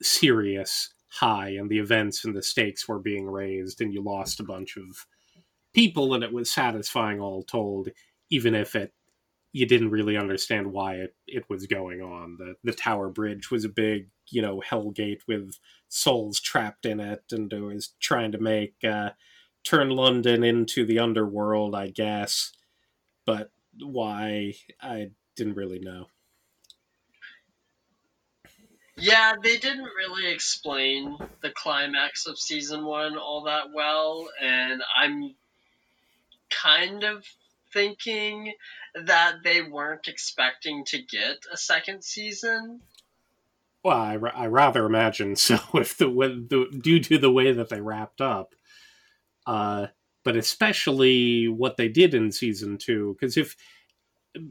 serious high and the events and the stakes were being raised and you lost a bunch of people and it was satisfying all told even if it you didn't really understand why it, it was going on the the tower bridge was a big you know hellgate with souls trapped in it and it was trying to make uh, turn London into the underworld, I guess. But why, I didn't really know. Yeah, they didn't really explain the climax of season one all that well, and I'm kind of thinking that they weren't expecting to get a second season. Well, I, I rather imagine so. [laughs] If the, the due to the way that they wrapped up, uh, but especially what they did in season two. Because if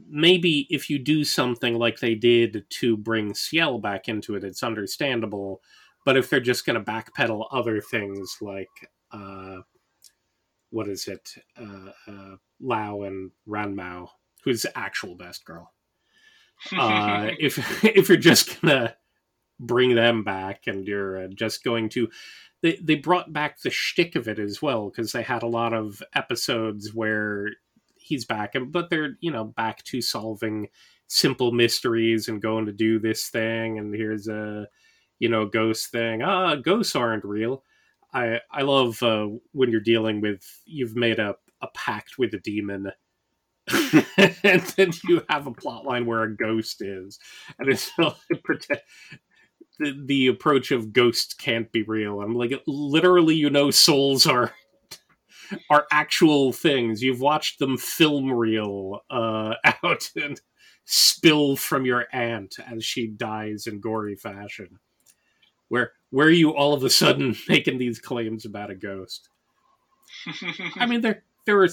maybe if you do something like they did to bring Ciel back into it, it's understandable. But if they're just going to backpedal other things like, uh, what is it, uh, uh, Lau and Ranmao, who's the actual best girl. Uh, [laughs] if [laughs] if you're just gonna bring them back and you're uh, just going to they, they brought back the shtick of it as well because they had a lot of episodes where he's back and but they're you know back to solving simple mysteries and going to do this thing and here's a you know ghost thing ah ghosts aren't real i i love uh, when you're dealing with you've made a, a pact with a demon [laughs] and then you have a plot line where a ghost is and it's [laughs] the, the approach of ghosts can't be real. I'm like, literally, you know, souls are [laughs] are actual things. You've watched them film real uh, out and spill from your aunt as she dies in gory fashion. Where where are you all of a sudden [laughs] making these claims about a ghost? I mean, there there were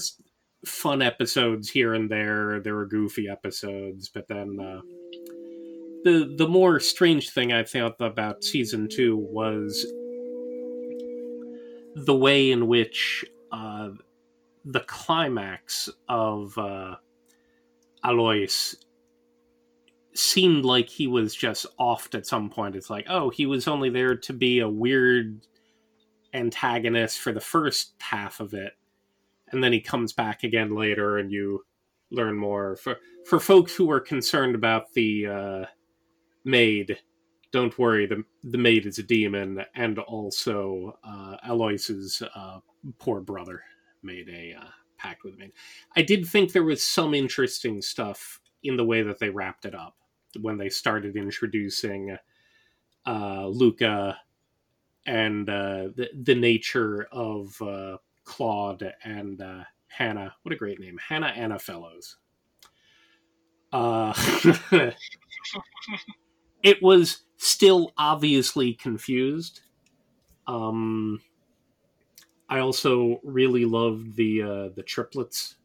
fun episodes here and there. There were goofy episodes, but then uh, the the more strange thing I thought about season two was the way in which uh, the climax of uh, Alois seemed like he was just offed at some point. It's like, oh, he was only there to be a weird antagonist for the first half of it, and then he comes back again later, and you learn more. For for folks who are concerned about the uh, maid, don't worry, the the maid is a demon, and also uh, Alois's uh, poor brother made a uh, pact with me. I did think there was some interesting stuff in the way that they wrapped it up when they started introducing uh, Luca and uh, the the nature of uh, Claude and uh, Hannah. What a great name, Hannah Annafellows. Uh, [laughs] it was still obviously confused. Um, I also really loved the uh, the triplets,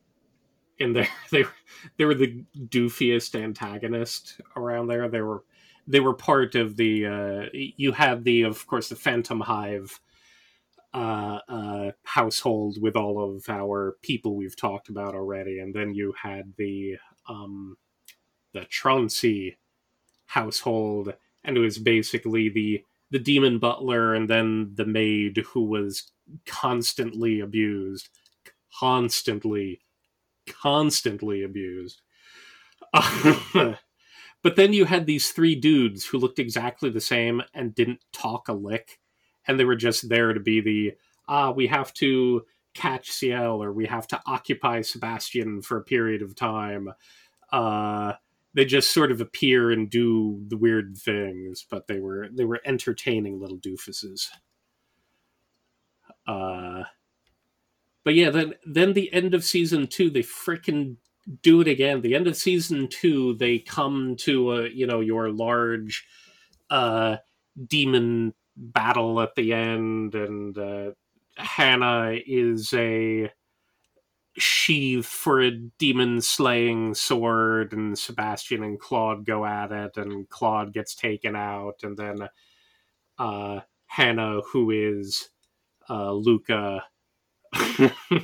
and they [laughs] they they were the doofiest antagonist around there. They were they were part of the uh, you had the of course the Phantomhive uh, uh, household with all of our people we've talked about already, and then you had the um, the Troncy household, and it was basically the the demon butler and then the maid who was constantly abused, constantly, constantly abused. [laughs] but then you had these three dudes who looked exactly the same and didn't talk a lick, and they were just there to be the ah, we have to catch Ciel or we have to occupy Sebastian for a period of time. Uh, they just sort of appear and do the weird things, but they were they were entertaining little doofuses. Uh, but yeah, then then the end of season two, they freaking do it again. The end of season two, they come to a you know your large uh, demon battle at the end, and uh, Hannah is a sheath for a demon slaying sword and Sebastian and Claude go at it and Claude gets taken out and then uh Hannah who is uh Luca [laughs]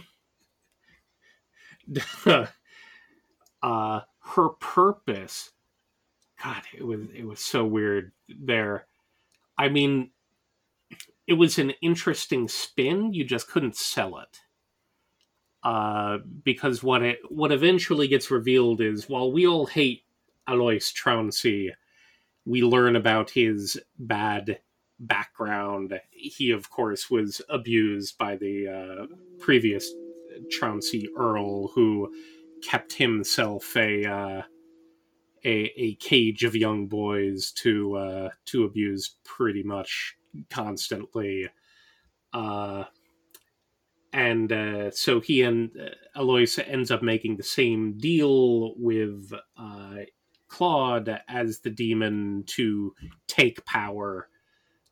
uh her purpose god it was it was so weird there. I mean it was an interesting spin you just couldn't sell it. Uh, because what it what eventually gets revealed is while we all hate Alois Troncy, we learn about his bad background. He, of course, was abused by the uh, previous Troncy Earl, who kept himself a uh, a, a cage of young boys to uh, to abuse pretty much constantly. Uh, and uh, so he and uh, Alois ends up making the same deal with uh, Claude as the demon to take power.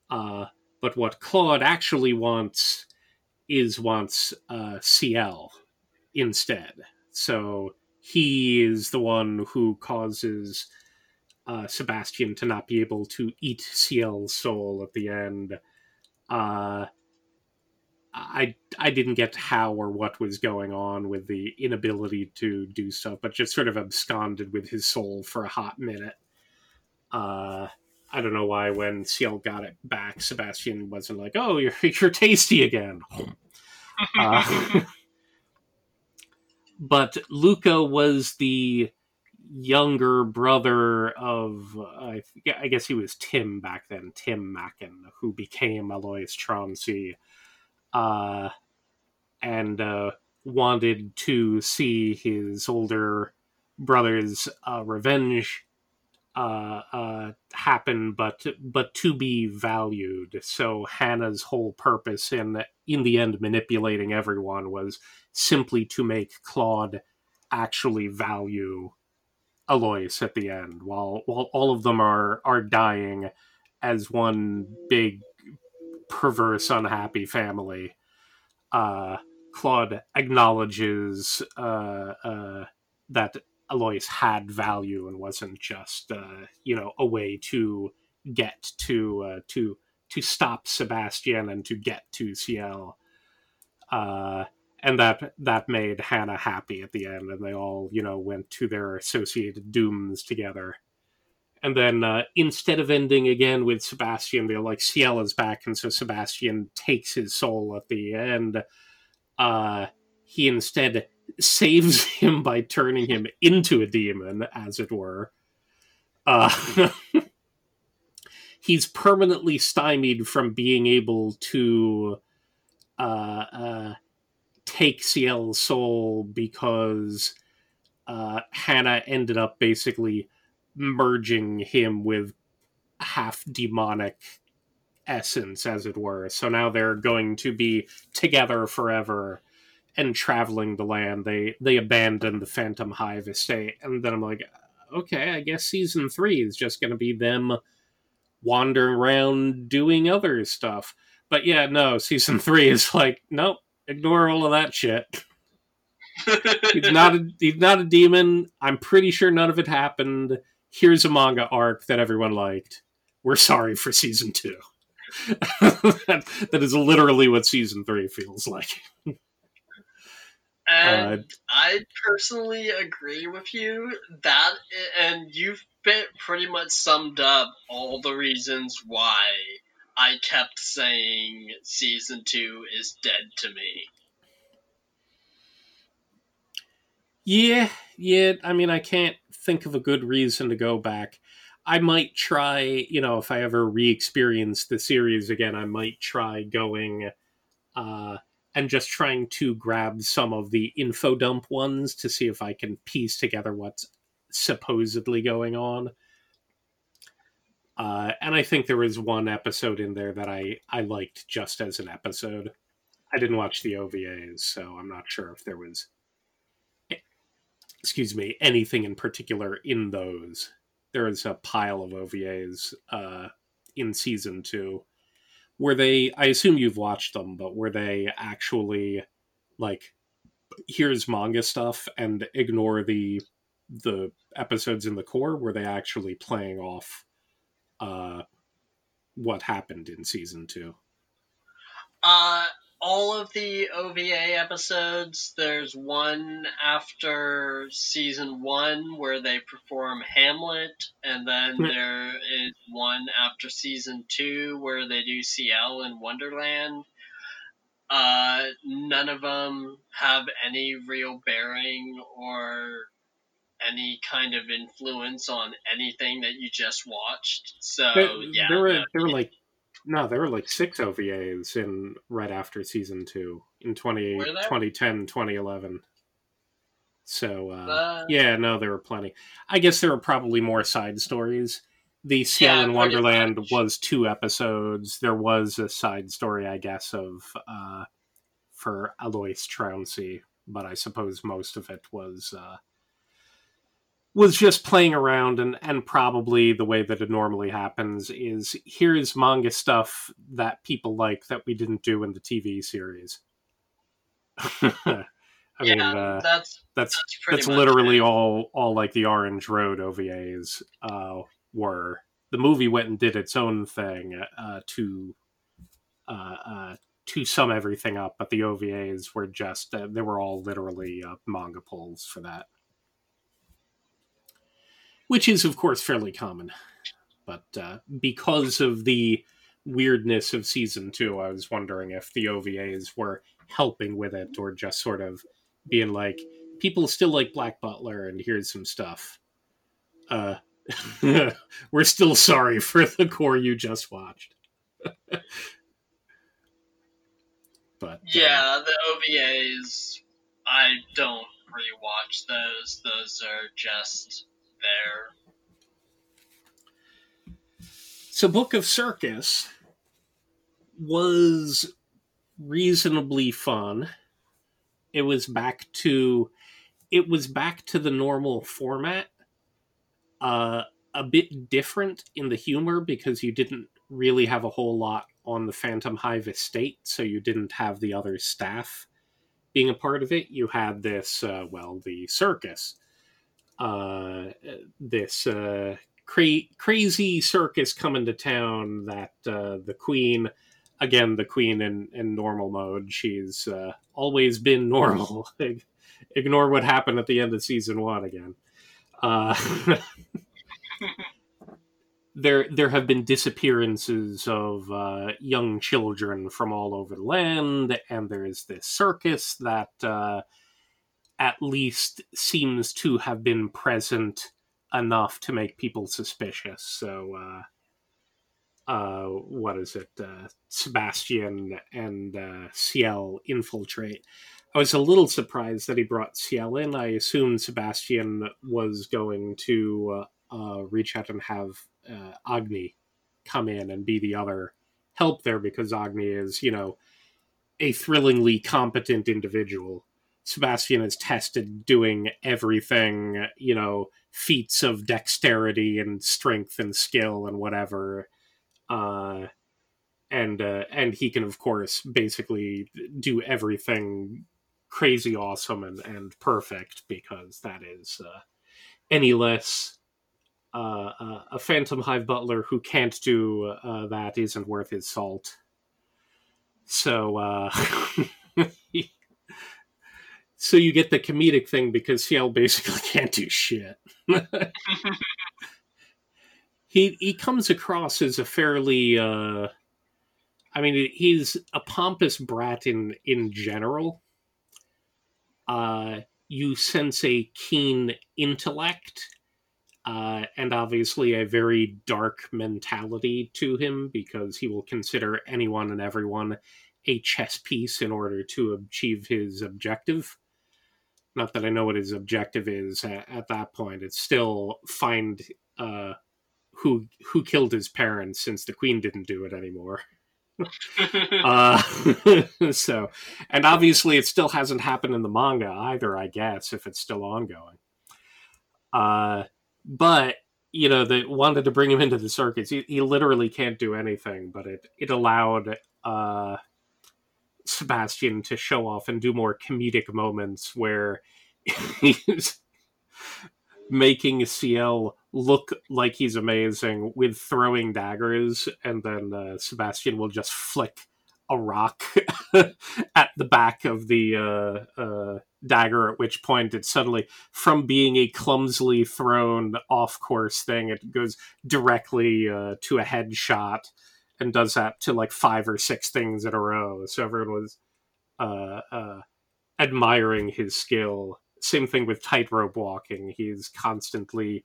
Uh, but what Claude actually wants is wants uh, Ciel instead. So he is the one who causes uh, Sebastian to not be able to eat Ciel's soul at the end. Uh, I I didn't get how or what was going on with the inability to do stuff, but just sort of absconded with his soul for a hot minute. Uh, I don't know why when Ciel got it back, Sebastian wasn't like, "Oh, you're [laughs] you're tasty again." [laughs] uh, but Luca was the younger brother of uh, I guess he was Tim back then, Tim Macken, who became Alois Chauncey, uh, and uh, wanted to see his older brother's uh, revenge uh, uh, happen, but but to be valued. So Hannah's whole purpose in in the end manipulating everyone was simply to make Claude actually value Alois at the end, while while all of them are are dying as one big perverse, unhappy family. Uh, Claude acknowledges uh, uh, that Alois had value and wasn't just uh, you know a way to get to uh, to to stop Sebastian and to get to Ciel. Uh, and that that made Hannah happy at the end, and they all you know went to their associated dooms together. And then uh, instead of ending again with Sebastian, they're like Ciel is back, and so Sebastian takes his soul at the end. Uh, he instead saves [laughs] him by turning him into a demon, as it were. Uh, [laughs] he's permanently stymied from being able to uh, uh, take Ciel's soul because uh, Hannah ended up basically merging him with half demonic essence, as it were. So now they're going to be together forever and traveling the land. They they abandon the Phantomhive estate, and then I'm like, okay, I guess season three is just going to be them wandering around doing other stuff. But yeah, no, season three is like, nope, ignore all of that shit. [laughs] he's not a he's not a demon. I'm pretty sure none of it happened. Here's a manga arc that everyone liked. We're sorry for season two. [laughs] that, that is literally what season three feels like. [laughs] And uh, I personally agree with you that, and you've been pretty much summed up all the reasons why I kept saying season two is dead to me. Yeah, yeah. I mean, I can't think of a good reason to go back. I might try, you know, if I ever re experience the series again, I might try going uh, and just trying to grab some of the info dump ones to see if I can piece together what's supposedly going on. Uh, and I think there is one episode in there that I, I liked just as an episode. I didn't watch the OVAs, so I'm not sure if there was, excuse me, anything in particular in those. There is a pile of OVAs uh, in season two. Were they, I assume you've watched them, but were they actually like, here's manga stuff and ignore the the episodes in the cour? Were they actually playing off uh, what happened in season two? Uh, all of the OVA episodes. There's one after season one where they perform Hamlet, and then there is one after season two where they do Ciel in Wonderland. Uh, none of them have any real bearing or any kind of influence on anything that you just watched. So there, yeah, there were there were like no, there were like six OVAs in right after season two in 20, 2010, 2011. So uh, uh, yeah, no, there were plenty. I guess there were probably more side stories. The Ciel yeah, in Wonderland was two episodes. There was a side story, I guess, of uh, for Alois Chauncey, but I suppose most of it was uh, was just playing around and and probably the way that it normally happens is here's manga stuff that people like that we didn't do in the TV series. [laughs] I yeah, mean, uh, that's that's that's that's literally it. all all like the Orange Road OVAs uh, were. The movie went and did its own thing uh, to uh, uh, to sum everything up, but the OVAs were just uh, they were all literally uh, manga pulls for that, which is of course fairly common. But uh, because of the weirdness of season two, I was wondering if the OVAs were helping with it or just sort of being like, people still like Black Butler, and here's some stuff. Uh, [laughs] we're still sorry for the cour you just watched. [laughs] but uh, Yeah, the OVAs. I don't rewatch those. Those are just there. So, Book of Circus was reasonably fun. It was back to it was back to the normal format. Uh, a bit different in the humor because you didn't really have a whole lot on the Phantomhive estate, so you didn't have the other staff being a part of it. You had this, uh, well, the circus, uh, this uh, cra- crazy circus coming to town that uh, the queen again the queen in, in normal mode. She's uh, always been normal. [laughs] Ignore what happened at the end of season one again. Uh, [laughs] there there have been disappearances of uh, young children from all over the land and there is this circus that uh, at least seems to have been present enough to make people suspicious. So, uh, uh, what is it? Uh, Sebastian and uh, Ciel infiltrate. I was a little surprised that he brought Ciel in. I assumed Sebastian was going to uh, uh, reach out and have uh, Agni come in and be the other help there because Agni is, you know, a thrillingly competent individual. Sebastian is tested doing everything, you know, feats of dexterity and strength and skill and whatever. Uh, and uh, and he can of course basically do everything crazy awesome and, and perfect because that is uh, any less uh, uh, a Phantomhive butler who can't do uh, that isn't worth his salt so uh, [laughs] so you get the comedic thing because Ciel basically [laughs] can't do shit. [laughs] he he comes across as a fairly uh I mean he's a pompous brat in in general. Uh you sense a keen intellect uh, and obviously a very dark mentality to him because he will consider anyone and everyone a chess piece in order to achieve his objective. Not that I know what his objective is at, at that point. It's still find uh, who who killed his parents since the queen didn't do it anymore. [laughs] uh, [laughs] so, and obviously, it still hasn't happened in the manga either. I guess if it's still ongoing. Uh, but you know, they wanted to bring him into the circus. He, he literally can't do anything, but it it allowed uh, Sebastian to show off and do more comedic moments where he's making Ciel look like he's amazing with throwing daggers, and then uh, Sebastian will just flick a rock [laughs] at the back of the uh, uh, dagger, at which point it suddenly, from being a clumsily thrown off course thing, it goes directly uh, to a headshot and does that to like five or six things in a row. So everyone was uh, uh, admiring his skill. Same thing with tightrope walking. He's constantly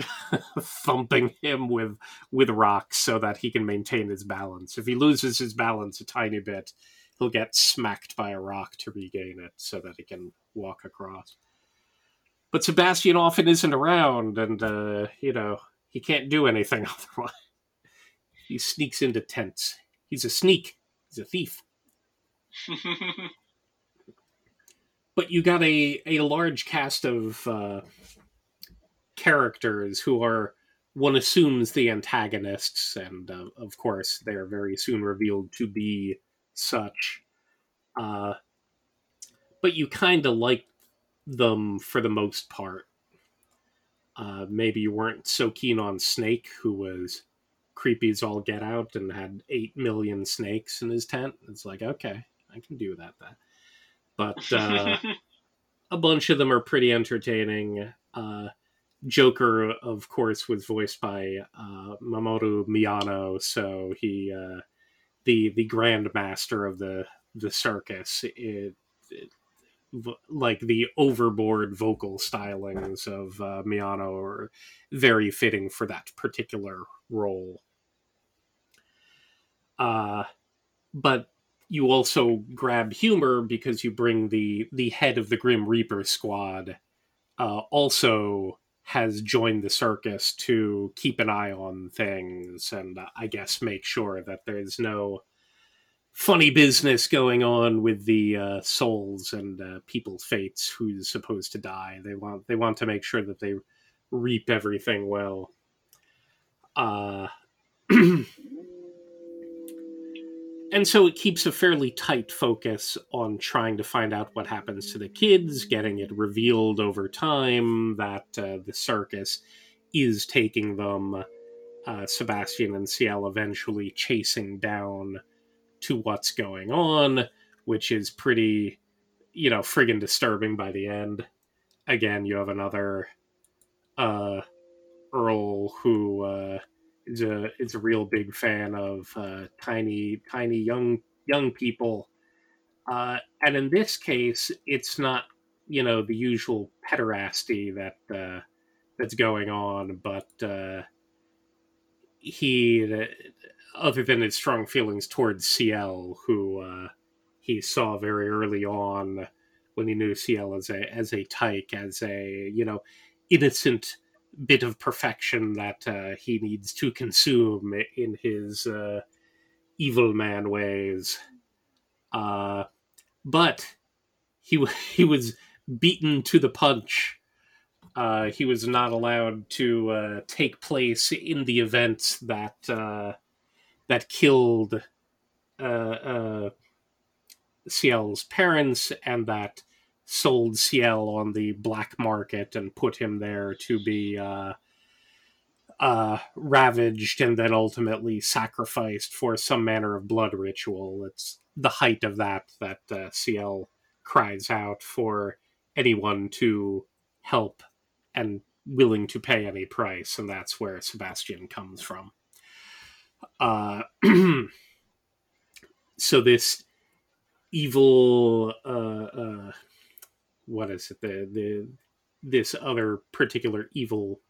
[laughs] thumping him with with rocks so that he can maintain his balance. If he loses his balance a tiny bit, he'll get smacked by a rock to regain it so that he can walk across. But Sebastian often isn't around, and uh, you know he can't do anything [laughs] otherwise. He sneaks into tents. He's a sneak. He's a thief. [laughs] but you got a, a large cast of uh, characters who are one assumes the antagonists, and uh, of course they are very soon revealed to be such. Uh, but you kind of like them for the most part. Uh, maybe you weren't so keen on Snake, who was creepy as all get out and had eight million snakes in his tent. It's like, okay, I can do that. That, but uh, [laughs] a bunch of them are pretty entertaining. Uh, Joker, of course, was voiced by uh, Mamoru Miyano, so he, uh, the the Grand Master of the the circus, it, it, like the overboard vocal stylings of uh, Miyano are very fitting for that particular role. Uh, but you also grab humor because you bring the the head of the Grim Reaper squad. Uh, also has joined the circus to keep an eye on things and uh, I guess make sure that there's no funny business going on with the uh, souls and uh, people's fates who's supposed to die. They want they want to make sure that they reap everything well. Uh, [clears throat] and so it keeps a fairly tight focus on trying to find out what happens to the kids, getting it revealed over time that uh, the circus is taking them. Uh, Sebastian and Ciel eventually chasing down to what's going on, which is pretty, you know, friggin' disturbing by the end. Again, you have another uh, Earl who uh, is a is a real big fan of uh, tiny tiny young young people, uh, and in this case, it's not you know the usual pederasty that uh, that's going on, but uh, he other than his strong feelings towards Ciel, who uh, he saw very early on when he knew Ciel as a as a tyke, as a you know innocent bit of perfection that uh, he needs to consume in his uh, evil man ways. Uh, but he [laughs] he was beaten to the punch. Uh, he was not allowed to uh, take place in the events that uh, that killed uh, uh, Ciel's parents and that sold Ciel on the black market and put him there to be uh, uh, ravaged and then ultimately sacrificed for some manner of blood ritual. It's the height of that that uh, Ciel cries out for anyone to help and willing to pay any price, and that's where Sebastian comes from. Uh, [clears throat] so this evil, uh, uh, what is it? The the this other particular evil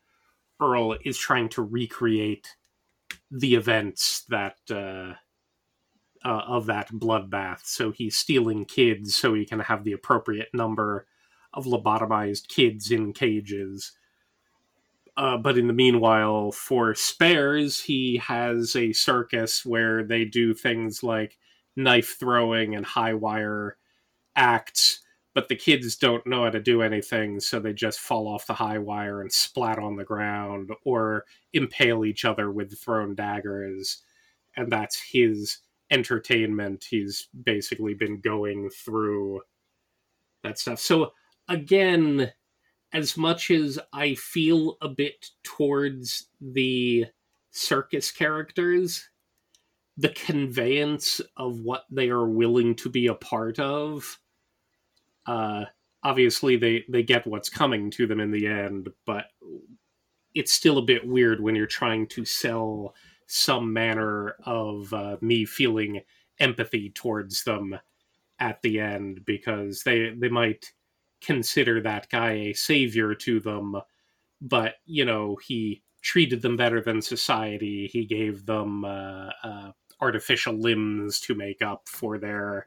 Earl is trying to recreate the events that uh, uh, of that bloodbath. So he's stealing kids so he can have the appropriate number of lobotomized kids in cages. Uh, but in the meanwhile, for spares, he has a circus where they do things like knife throwing and high wire acts, but the kids don't know how to do anything, so they just fall off the high wire and splat on the ground or impale each other with thrown daggers. And that's his entertainment. He's basically been going through that stuff. So, again, as much as I feel a bit towards the circus characters, the conveyance of what they are willing to be a part of, uh, obviously they, they get what's coming to them in the end, but it's still a bit weird when you're trying to sell some manner of uh, me feeling empathy towards them at the end because they they might consider that guy a savior to them, but you know he treated them better than society. He gave them uh, uh, artificial limbs to make up for their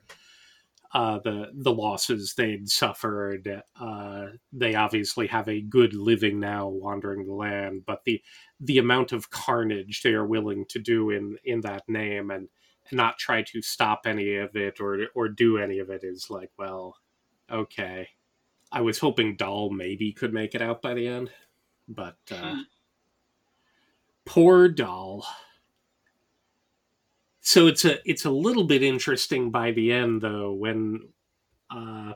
uh, the the losses they'd suffered. Uh, they obviously have a good living now, wandering the land, but the the amount of carnage they are willing to do in in that name and not try to stop any of it or or do any of it is like, well, okay. I was hoping Doll maybe could make it out by the end, but uh, hmm. poor Doll. So it's a it's a little bit interesting by the end though when uh,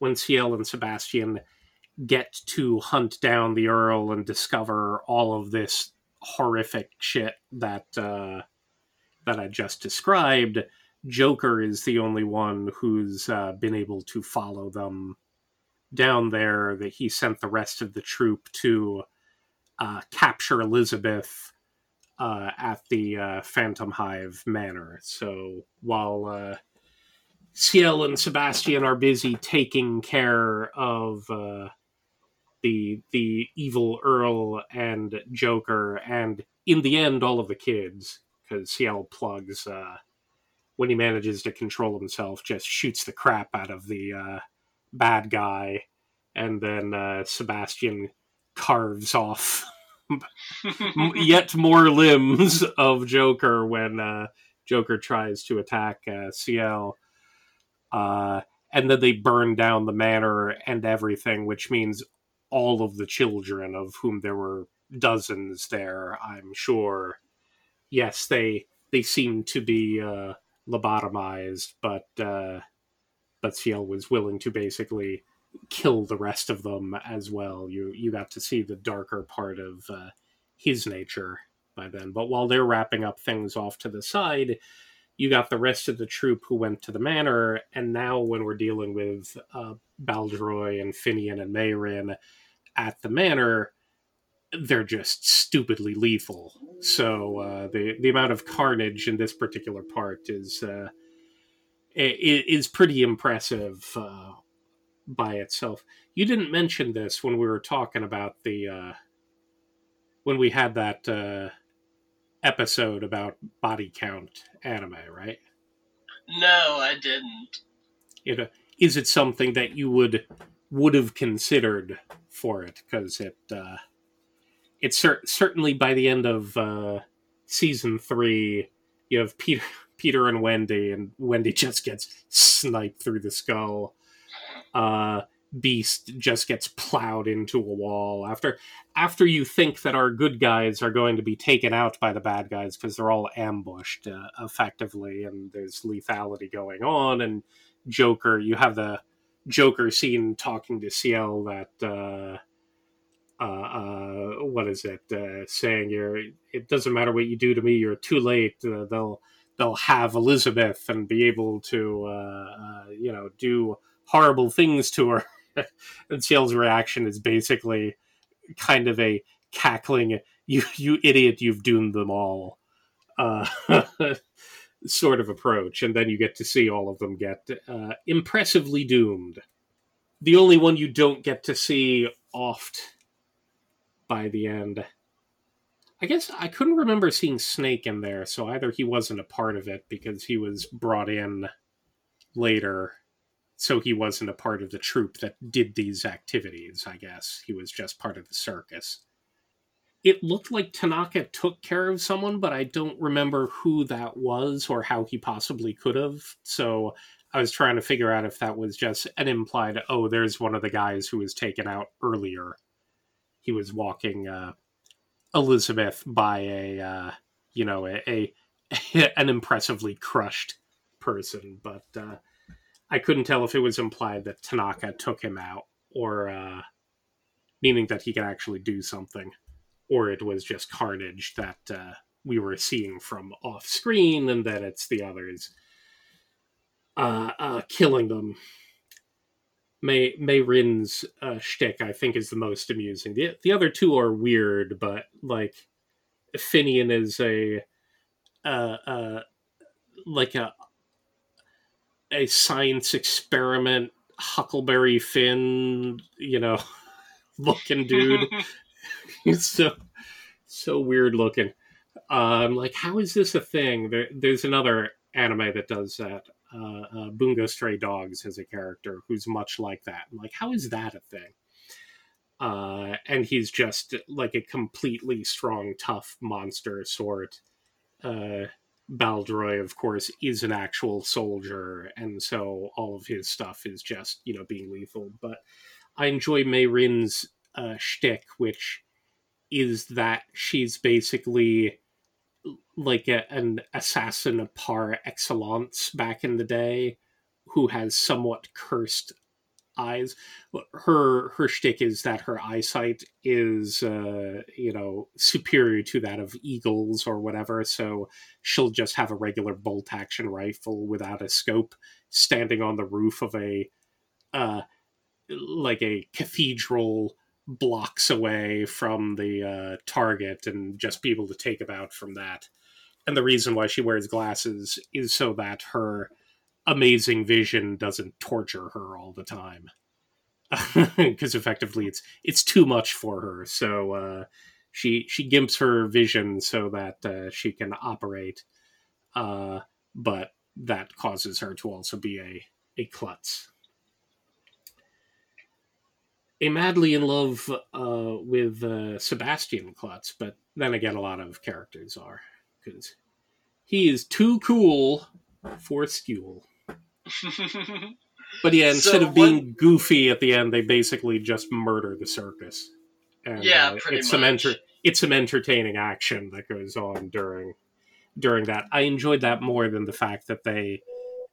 when Ciel and Sebastian get to hunt down the Earl and discover all of this horrific shit that uh, that I just described, Joker is the only one who's uh, been able to follow them down there. That he sent the rest of the troop to uh, capture Elizabeth uh, at the uh, Phantomhive Manor. So while uh, Ciel and Sebastian are busy taking care of uh, the the evil Earl and Joker, and in the end, all of the kids, because Ciel plugs uh, when he manages to control himself, just shoots the crap out of the bad guy, and then uh, Sebastian carves off [laughs] yet more limbs of Joker when uh, Joker tries to attack uh, Ciel. Uh, and then they burn down the manor and everything, which means all of the children, of whom there were dozens there, I'm sure. Yes, they they seem to be uh, lobotomized, but uh, but Ciel was willing to basically kill the rest of them as well. You you got to see the darker part of uh, his nature by then. But while they're wrapping up things off to the side, you got the rest of the troop who went to the manor, and now when we're dealing with uh, Bardroy and Finnian and Mayrin at the manor, they're just stupidly lethal. So uh, the the amount of carnage in this particular part is uh, is pretty impressive uh, by itself. You didn't mention this when we were talking about the uh, when we had that uh, episode about body count anime, right? No, I didn't. You know, is it something that you would would have considered for it? Because it uh, it's cer- certainly by the end of uh, season three, you have Peter Peter and Wendy, and Wendy [laughs] just gets sniped through the skull. Uh, Beast just gets plowed into a wall after after you think that our good guys are going to be taken out by the bad guys because they're all ambushed uh, effectively and there's lethality going on and Joker you have the Joker scene talking to Ciel that uh, uh, uh, what is it uh, saying you're it doesn't matter what you do to me you're too late uh, they'll they'll have Elizabeth and be able to uh, uh, you know do horrible things to her. [laughs] And Ciel's reaction is basically kind of a cackling you you idiot you've doomed them all uh, [laughs] sort of approach. And then you get to see all of them get uh, impressively doomed. The only one you don't get to see oft by the end i guess i couldn't remember seeing snake in there so either he wasn't a part of it because he was brought in later so he wasn't a part of the troupe that did these activities, I guess. He was just part of the circus. It looked like Tanaka took care of someone, but I don't remember who that was or how he possibly could have. So I was trying to figure out if that was just an implied, oh, there's one of the guys who was taken out earlier. He was walking uh, Elizabeth by a, uh, you know, a, a [laughs] an impressively crushed person, but uh, I couldn't tell if it was implied that Tanaka took him out, or uh, meaning that he could actually do something, or it was just carnage that uh, we were seeing from off screen, and then it's the others uh, uh, killing them. May Mayrin's uh, shtick, I think, is the most amusing. The the other two are weird, but like Finnian is a uh, uh, like a a science experiment Huckleberry Finn, you know, [laughs] looking dude. [laughs] He's so so weird looking. Um, like, how is this a thing? There, there's another anime that does that. Uh, uh, Bungo Stray Dogs has a character who's much like that. I'm like, how is that a thing? Uh, and he's just like a completely strong, tough monster sort. Uh, Bardroy, of course, is an actual soldier, and so all of his stuff is just, you know, being lethal. But I enjoy Mayrin's uh, shtick, which is that she's basically like a, an assassin par excellence back in the day who has somewhat cursed eyes. Her her shtick is that her eyesight is uh, you know superior to that of eagles or whatever, so she'll just have a regular bolt action rifle without a scope standing on the roof of a uh, like a cathedral blocks away from the uh, target and just be able to take them out from that. And the reason why she wears glasses is so that her amazing vision doesn't torture her all the time. [laughs] Because effectively it's it's too much for her. So uh, she she gimps her vision so that uh, she can operate uh, but that causes her to also be a a klutz. A madly in love uh, with uh, Sebastian Klutz, but then again, a lot of characters are because he is too cool for Skule. but yeah, [laughs] instead So of being what- goofy at the end, they basically just murder the circus. And, Yeah, uh, pretty it's some much. enter- it's some entertaining action that goes on during during that. I enjoyed that more than the fact that they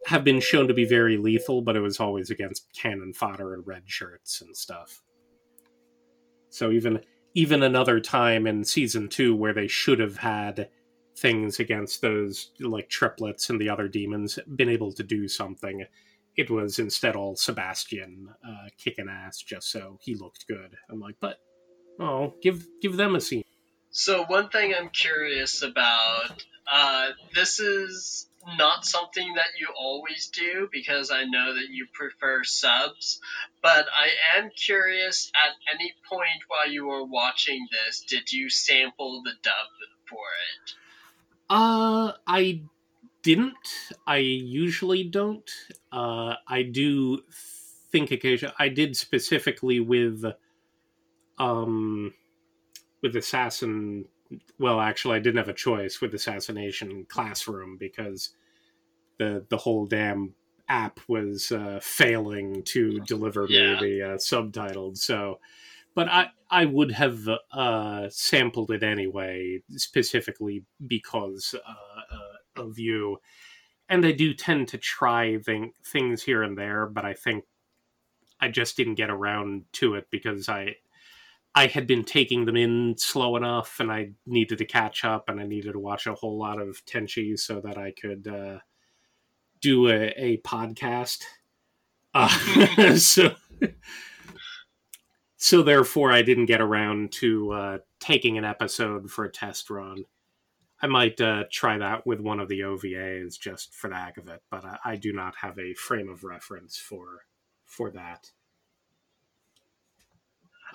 have been shown to be very lethal, but it was always against cannon fodder and red shirts and stuff. So even even another time in season two where they should have had things against those like triplets and the other demons been able to do something, it was instead all Sebastian uh, kicking ass just so he looked good. I'm like, but oh, give give them a scene. So one thing I'm curious about, uh, this is not something that you always do because I know that you prefer subs, but I am curious at any point while you were watching this, did you sample the dub for it? Uh, I didn't. I usually don't. Uh, I do think occasionally. I did specifically with, um, with assassin. Well, actually, I didn't have a choice with assassination classroom because the the whole damn app was uh, failing to deliver Yeah. me the uh, subtitled. So, but I I would have uh, sampled it anyway, specifically because uh, uh, of you. And I do tend to try thing, things here and there, but I think I just didn't get around to it because I I had been taking them in slow enough, and I needed to catch up, and I needed to watch a whole lot of Tenchi so that I could uh, do a, a podcast. Uh, [laughs] so so therefore I didn't get around to uh, taking an episode for a test run. I might uh, try that with one of the OVAs just for the heck of it, but I, I do not have a frame of reference for for that.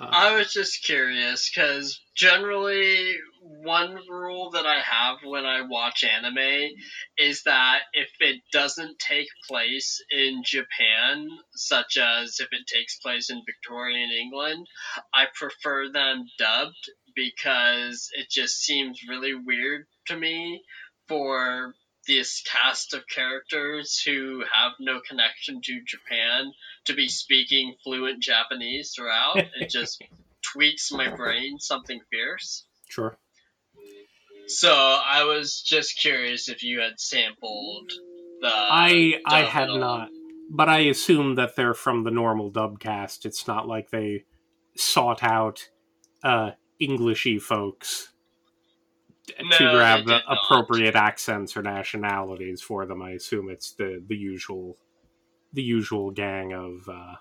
Uh, I was just curious because generally, one rule that I have when I watch anime is that if it doesn't take place in Japan, such as if it takes place in Victorian England, I prefer them dubbed because it just seems really weird to me for this cast of characters who have no connection to Japan to be speaking fluent Japanese throughout. It [laughs] just tweaks my brain something fierce. sure. So I was just curious if you had sampled the. I I had not, but I assume that they're from the normal dub cast. It's not like they sought out uh, Englishy folks No, to grab the not. appropriate accents or nationalities for them. I assume it's the the usual the usual gang of uh,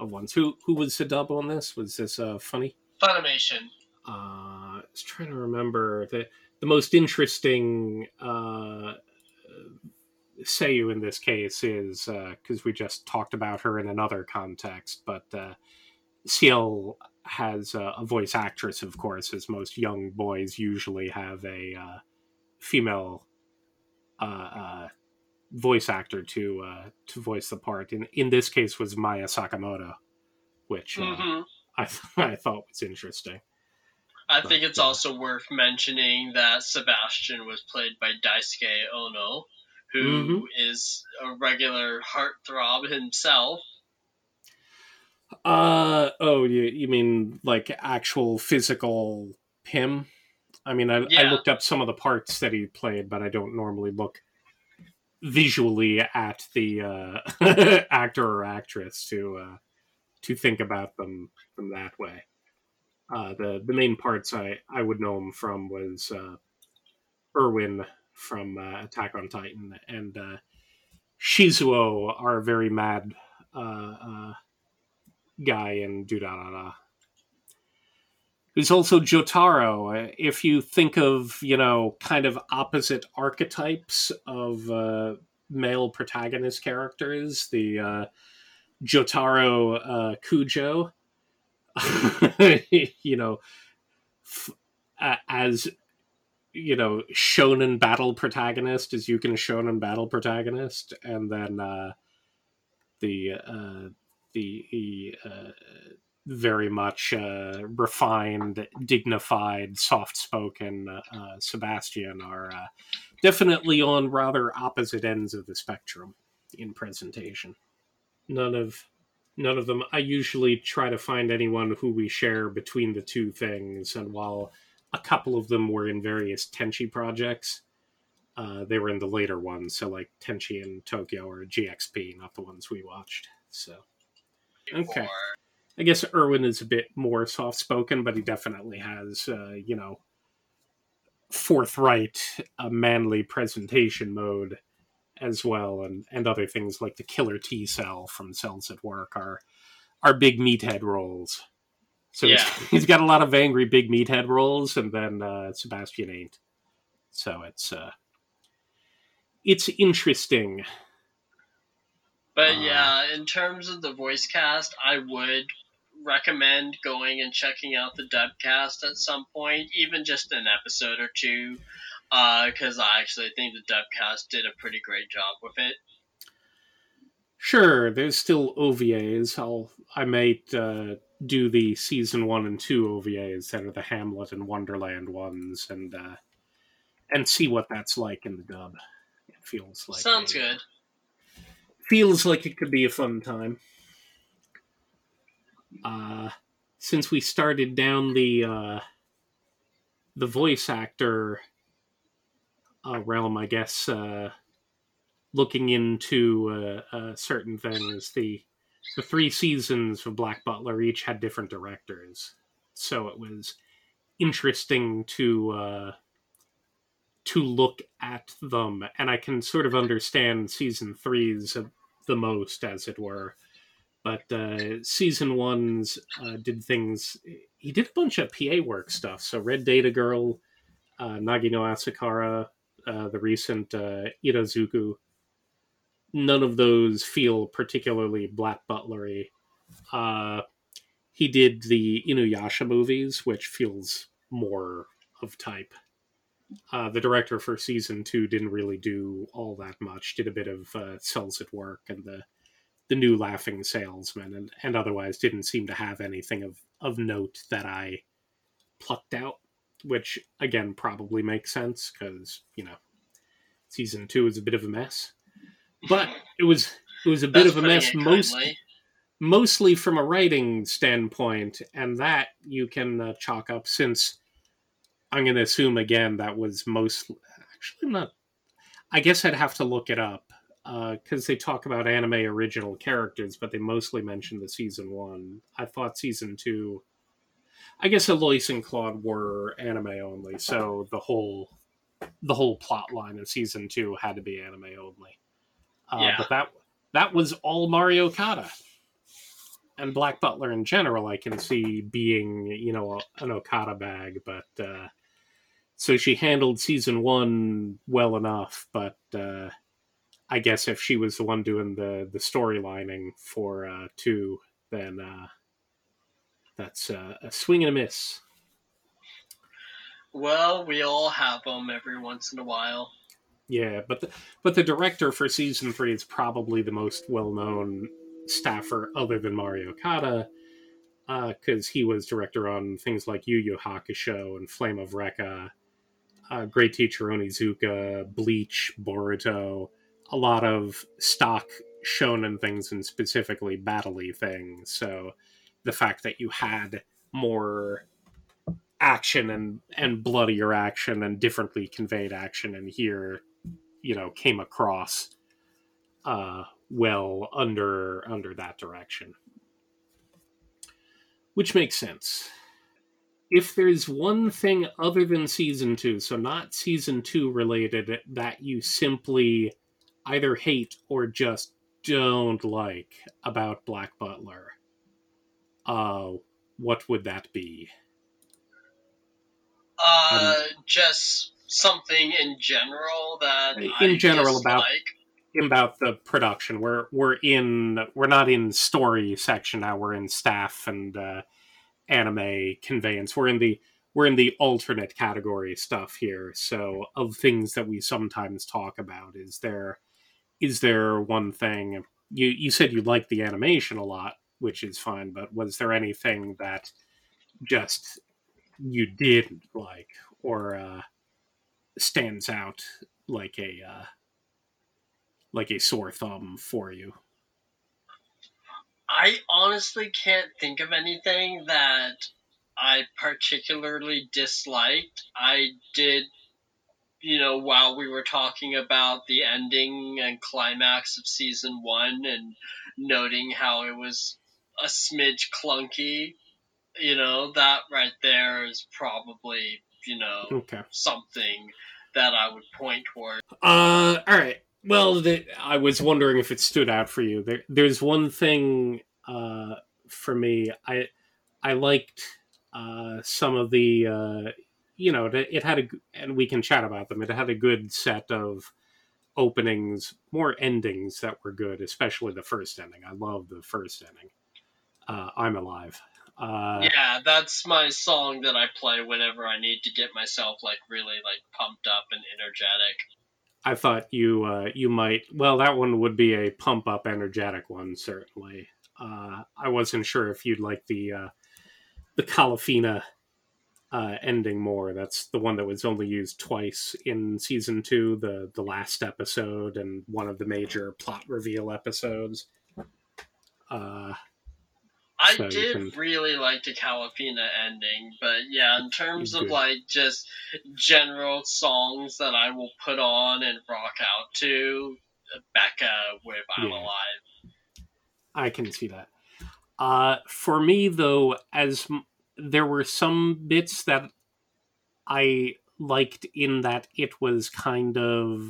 of ones. Who who was the dub on this? Was this uh, funny? Funimation. uh, I was trying to remember the the most interesting uh, Seiyu in this case is because we just talked about her in another context, but uh, Ciel has uh, a voice actress, of course, as most young boys usually have a uh, female uh, uh, voice actor to uh, to voice the part. In in this case, was Maya Sakamoto, which uh, hmm I [laughs] I thought was interesting. I think it's yeah. also worth mentioning that Sebastian was played by Daisuke Ono, who is a regular heartthrob himself. Uh oh, you you mean like actual physical him? I mean, I, I looked up some of the parts that he played, but I don't normally look visually at the uh, [laughs] actor or actress to uh, to think about them from that way. Uh, the the main parts I I would know him from was uh, Erwin from uh, Attack on Titan and uh, Shizuo, our very mad guy in Durarara. Who's also Jotaro. Uh, if you think of, you know, kind of opposite archetypes of uh, male protagonist characters, the uh, Jotaro uh, Kujo, [laughs] you know, f- as you know shonen battle protagonist as you can shonen battle protagonist and then uh the uh the uh, very much uh, refined dignified soft spoken uh, sebastian are definitely on rather opposite ends of the spectrum in presentation none of none of them i usually try to find anyone who we share between the two things and while a couple of them were in various Tenchi projects. Uh, they were in the later ones, so like Tenchi in Tokyo or GXP, not the ones we watched. So, okay. I guess Erwin is a bit more soft spoken, but he definitely has, uh, you know, forthright, uh, manly presentation mode as well, and, and other things like the killer T cell from Cells at Work are are big meathead roles. So yeah. he's, he's got a lot of angry big meathead roles, and then uh, Sebastian ain't. So it's uh, it's interesting. But uh, yeah, in terms of the voice cast, I would recommend going and checking out the dub cast at some point, even just an episode or two, because uh, I actually think the dub cast did a pretty great job with it. Sure, there's still OVAs. I'll I might uh, do the season one and two OVAs that are the Hamlet and Wonderland ones, and uh, and see what that's like in the dub. It feels like sounds a, good. Feels like it could be a fun time. Uh, since we started down the uh, the voice actor uh, realm, I guess uh, looking into uh, uh, certain things, the the three seasons of Black Butler each had different directors, so it was interesting to uh, to look at them, and I can sort of understand season three's the most, as it were. But uh, season one's uh, did things. He did a bunch of PA work stuff. So Red Data Girl, uh, Nagi no Asukara, uh, the recent uh, Iroduku none of those feel particularly Black Butlery. Uh, he did the Inuyasha movies, which feels more of type. Uh, the director for season two didn't really do all that much. Did a bit of uh, Cells at Work and the the new Laughing Salesman, and, and otherwise didn't seem to have anything of of note that I plucked out. Which again probably makes sense because you know season two is a bit of a mess but it was it was a bit That's of a mess most mostly from a writing standpoint and that you can uh, chalk up since i'm going to assume again that was most actually I'm not i guess i'd have to look it up because uh, they talk about anime original characters but they mostly mention the season one i thought season two i guess alois and claude were anime only so the whole the whole plot line of season two had to be anime only uh, yeah. But that that was all Mari Okada. And Black Butler in general, I can see being, you know, an Okada bag, but uh, so she handled season one well enough. But uh, I guess if she was the one doing the the storylining for uh, two, then uh, that's uh, a swing and a miss. Well, we all have them every once in a while. Yeah, but the, but the director for season three is probably the most well known staffer other than Mari Okada, because uh, he was director on things like Yu Yu Hakusho and Flame of Recca, uh, Great Teacher Onizuka, Bleach, Boruto, a lot of stock shonen things and specifically battley things. So the fact that you had more action and and bloodier action and differently conveyed action in here you know came across uh, well under under that direction, which makes sense. If there's one thing other than season two, so not season two related, that you simply either hate or just don't like about Black Butler, uh, what would that be? Uh, um, just something in general that in I general about about the production. We're we're in we're not in story section now. We're in staff and uh, anime conveyance. We're in the we're in the alternate category stuff here. So of things that we sometimes talk about, is there is there one thing you you said you liked the animation a lot, which is fine, but was there anything that just you didn't like or uh, stands out like a uh, like a sore thumb for you? I honestly can't think of anything that I particularly disliked. I did, you know, while we were talking about the ending and climax of season one and noting how it was a smidge clunky, you know, that right there is probably, you know, okay. something that I would point toward. Uh, all right. Well, the, I was wondering if it stood out for you. There, there's one thing uh, for me. I I liked uh, some of the, uh, you know, it had a, and we can chat about them. It had a good set of openings, more endings that were good, especially the first ending. I love the first ending. Uh, I'm alive. Uh, yeah, that's my song that I play whenever I need to get myself like really like pumped up and energetic. I thought you uh, you might. Well, that one would be a pump up, energetic one, certainly. Uh, I wasn't sure if you'd like the uh, the Kalafina uh, ending more. That's the one that was only used twice in season two, the the last episode and one of the major plot reveal episodes. Uh, I so did can... really like the Kalafina ending, but yeah, in terms of like just general songs that I will put on and rock out to, Becca with I'm yeah. Alive. I can see that. Uh, for me, though, as m- there were some bits that I liked in that it was kind of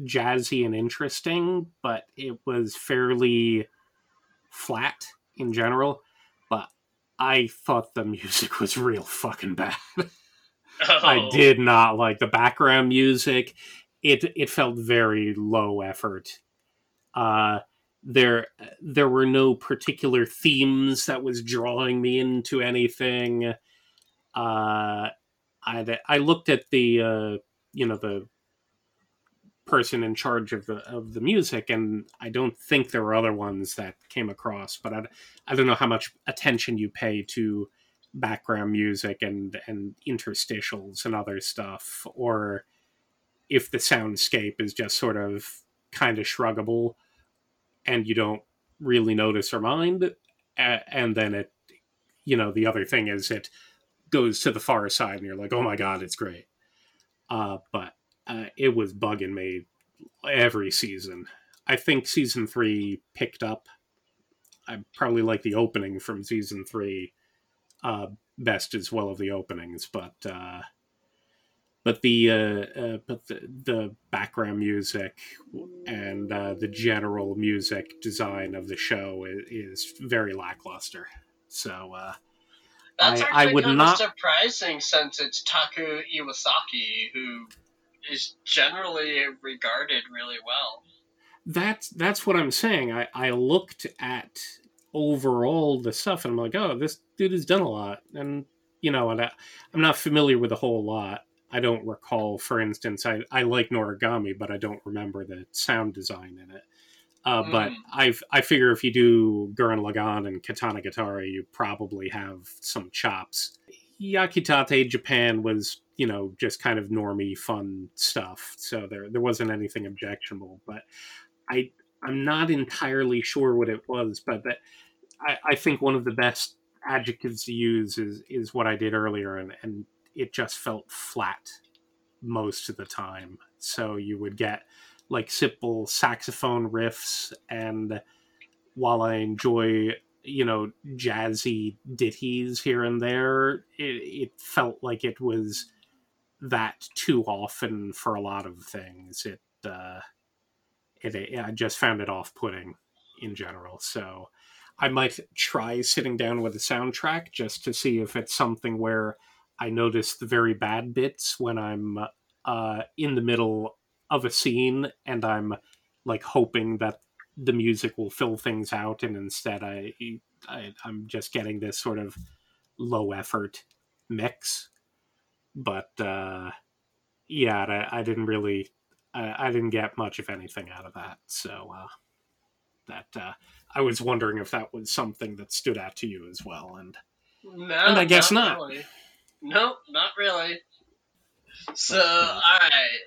jazzy and interesting, but it was fairly flat in general, but I thought the music was real fucking bad. [laughs] oh. I did not like the background music. It it felt very low effort. Uh, there there were no particular themes that was drawing me into anything. Uh, I I looked at the uh, you know the person in charge of the of the music, and I don't think there were other ones that came across. But I, I don't know how much attention you pay to background music and and interstitials and other stuff, or if the soundscape is just sort of kind of shruggable, and you don't really notice or mind, and then it, you know, the other thing is it goes to the far side, and you're like, oh my god, it's great. Uh, but uh, it was bugging me every season. I think season three picked up. I probably like the opening from season three uh, best as well of the openings, but uh, but the uh, uh, but the, the background music and uh, the general music design of the show is, is very lackluster. So uh, that's I, I would not surprising since it's Taku Iwasaki who is generally regarded really well. That's that's what I'm saying. I, I looked at overall the stuff and I'm like, oh, this dude has done a lot, and you know, and I, I'm not familiar with a whole lot. I don't recall, for instance, I, I like Noragami, but I don't remember the sound design in it. Uh, mm. But I I figure if you do Gurren Lagann and Katanagatari, you probably have some chops. Yakitate Japan was you know just kind of normie fun stuff so there there wasn't anything objectionable but i i'm not entirely sure what it was but that i i think one of the best adjectives to use is is what i did earlier and and it just felt flat most of the time. So you would get like simple saxophone riffs, and while I enjoy you know jazzy ditties here and there, it, it felt like it was that too often for a lot of things. It uh, it, it I just found it off putting in general. So I might try sitting down with a soundtrack just to see if it's something where I notice the very bad bits when I'm uh, in the middle of a scene and I'm like hoping that the music will fill things out, and instead I, I I'm just getting this sort of low effort mix. But uh, yeah, I, I didn't really I, I, didn't get much of anything out of that. So uh, that uh, I was wondering if that was something that stood out to you as well, and no, and I guess not. not. Really. Nope, not really. So, all right.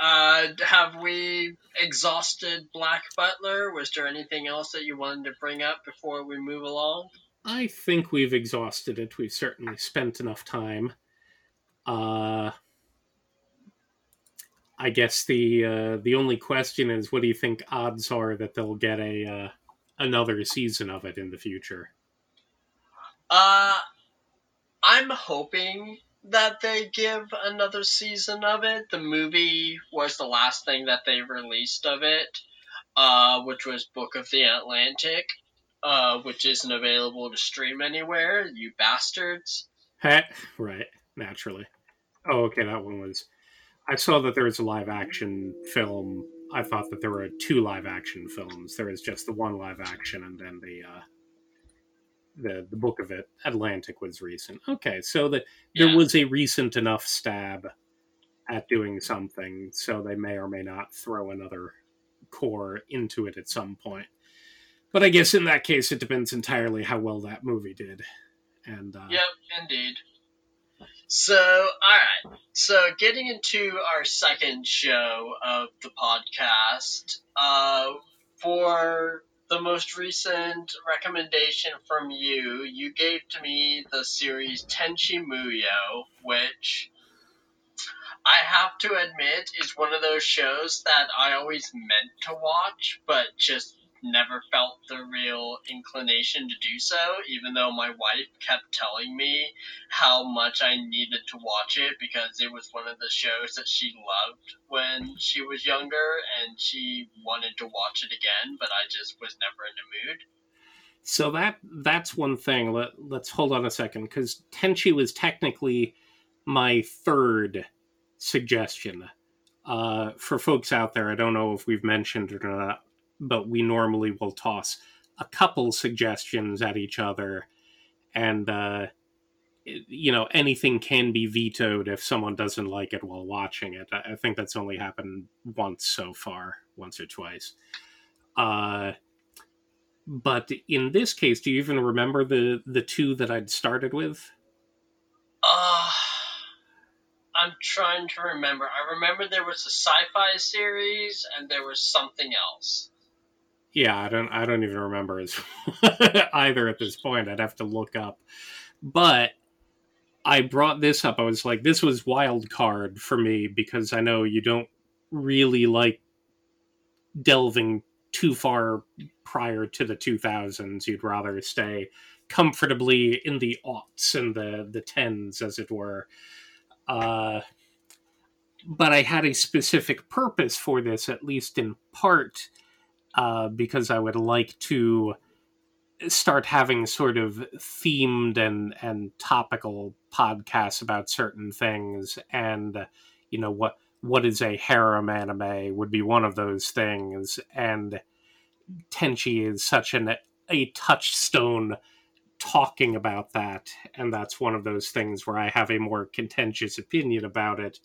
Uh, have we exhausted Black Butler? Was there anything else that you wanted to bring up before we move along? I think we've exhausted it. We've certainly spent enough time. Uh, I guess the uh, the only question is, what do you think odds are that they'll get a uh, another season of it in the future? Uh, I'm hoping that they give another season of it. The movie was the last thing that they released of it, uh, which was Book of the Atlantic, uh, which isn't available to stream anywhere. You bastards. right, naturally. Oh, okay, that one was. I saw that there was a live action film. I thought that there were two live action films. There was just the one live action, and then the uh, the the book of it Atlantic was recent. Okay, so that there was a recent enough stab at doing something, so they may or may not throw another cour into it at some point. But I guess in that case, it depends entirely how well that movie did. And uh, yep, indeed. So, all right. So, getting into our second show of the podcast, uh, for the most recent recommendation from you, you gave to me the series Tenchi Muyo, which I have to admit is one of those shows that I always meant to watch, but just never felt the real inclination to do so, even though my wife kept telling me how much I needed to watch it because it was one of the shows that she loved when she was younger and she wanted to watch it again, but I just was never in the mood. So that that's one thing. Let, let's hold on a second because Tenchi was technically my third suggestion. Uh, for folks out there, I don't know if we've mentioned it or not, but we normally will toss a couple suggestions at each other. And uh, you know anything can be vetoed if someone doesn't like it while watching it. I think that's only happened once so far once or twice. Uh, but in this case do you even remember the the two that i'd started with? Uh i'm trying to remember. I remember there was a sci-fi series and there was something else yeah, I don't I don't even remember as [laughs] either at this point. I'd have to look up. But I brought this up. I was like, this was wild card for me because I know you don't really like delving too far prior to the 2000s. You'd rather stay comfortably in the aughts and the the tens, as it were. Uh, but I had a specific purpose for this, at least in part uh, because I would like to start having sort of themed and and topical podcasts about certain things. And you know what what is a harem anime would be one of those things. And tenchi is such an a touchstone talking about that. And that's one of those things where i have a more contentious opinion about it.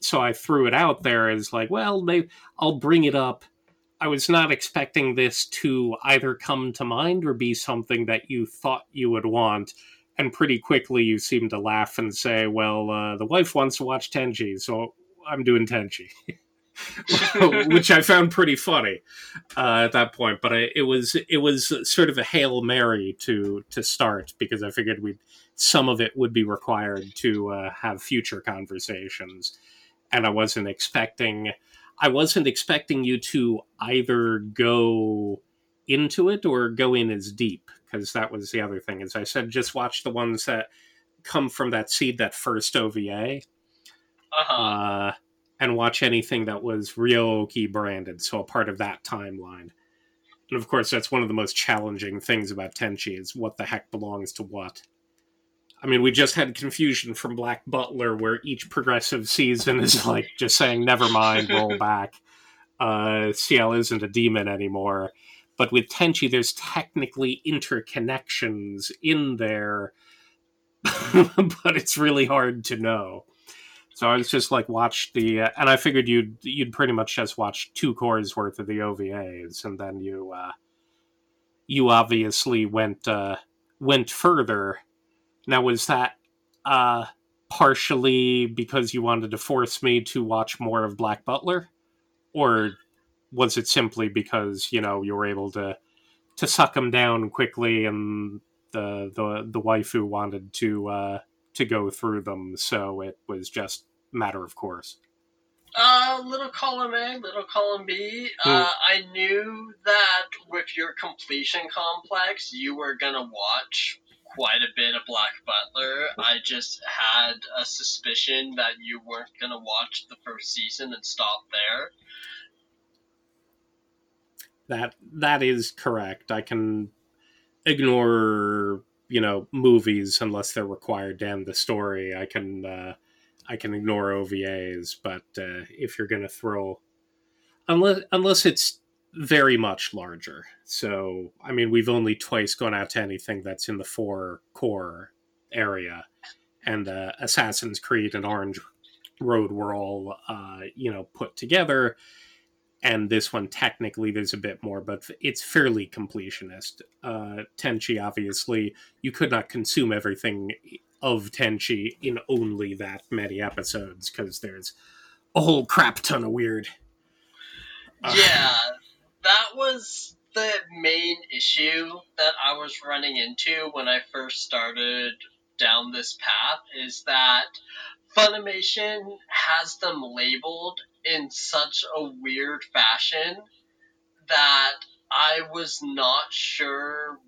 So i threw it out there as like well maybe i'll bring it up I was not expecting this to either come to mind or be something that you thought you would want. And pretty quickly, you seem to laugh and say, "Well, uh, the wife wants to watch Tenchi, so I'm doing Tenchi," [laughs] which I found pretty funny uh, at that point. But I, it was it was sort of a hail mary to to start because I figured we some of it would be required to uh, have future conversations and I wasn't expecting I wasn't expecting you to either go into it or go in as deep because that was the other thing. As I said, just watch the ones that come from that seed, that first OVA, Uh-huh. uh, and watch anything that was Ryo-Ohki branded, so a part of that timeline. And of course, that's one of the most challenging things about Tenchi is what the heck belongs to what. I mean, we just had confusion from Black Butler, where each progressive season is [laughs] like just saying, "Never mind, roll [laughs] back." Uh, Ciel isn't a demon anymore, but with Tenchi, there's technically interconnections in there, [laughs] but it's really hard to know. So I was just like, watch the, uh, and I figured you'd you'd pretty much just watch two cours worth of the OVAs, and then you uh, you obviously went uh, went further. Now was that uh, partially because you wanted to force me to watch more of Black Butler, or was it simply because you know you were able to to suck him down quickly, and the the the waifu wanted to uh, to go through them, so it was just matter of course. Uh, little column A, little column B. Uh, I knew that with your completion complex, you were gonna watch quite a bit of Black Butler. I just had a suspicion that you weren't gonna watch the first season and stop there. That that is correct. I can ignore you know movies unless they're required to end the story. I can uh, I can ignore OVAs, but uh, if you're going to throw unless unless it's very much larger. So I mean, we've only twice gone out to anything that's in the four cour area, and uh, Assassin's Creed and Orange Road were all uh, you know put together and this one technically there's a bit more, but it's fairly completionist. Uh, Tenchi, obviously, you could not consume everything of Tenchi in only that many episodes because there's a whole crap ton of weird. Uh, Yeah, that was the main issue that I was running into when I first started down this path is that Funimation has them labeled in such a weird fashion that I was not sure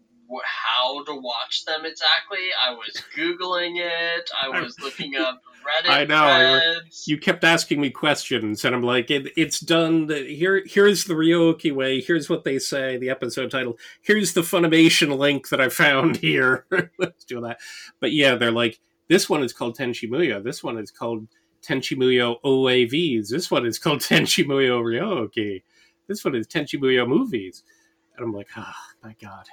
how to watch them exactly. I was googling it. I was looking [laughs] up Reddit I know, threads. you kept asking me questions, and I'm like, it, "It's done. Here, here's the Ryo-Ohki way. Here's what they say. The episode title. Here's the Funimation link that I found [laughs] here. Let's do that." But yeah, they're like, "This one is called Tenchi Muyo. This one is called Tenchi Muyo OAVs. This one is called [laughs] Tenchi Muyo Ryo-Ohki. This one is Tenchi Muyo movies." And I'm like, "Ah, my god,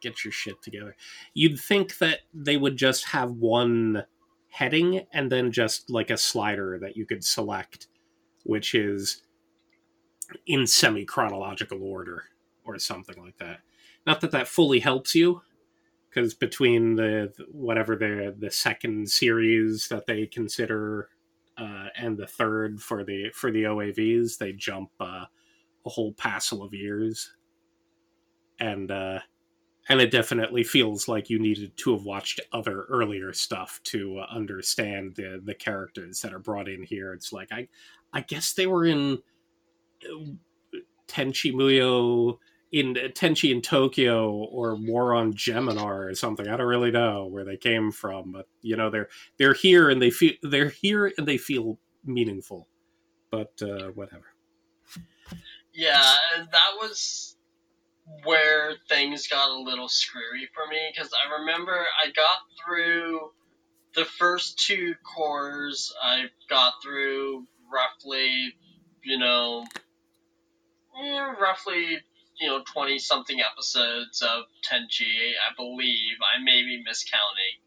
get your shit together." You'd think that they would just have one heading and then just like a slider that you could select, which is in semi chronological order or something like that. Not that that fully helps you, because between the whatever the the second series that they consider uh, and the third for the for the OAVs, they jump uh, a whole passel of years, and uh, and it definitely feels like you needed to have watched other earlier stuff to uh, understand the the characters that are brought in here. It's like I I guess they were in uh, Tenchi Muyo in Tenchi in Tokyo or War on Geminar or something. I don't really know where they came from, but you know they're they're here and they feel they're here and they feel meaningful. But uh, whatever. Yeah, that was where things got a little screwy for me because I remember I got through the first two cours. I got through roughly, you know, eh, roughly, you know, 20 something episodes of Tenchi, I believe. I may be miscounting.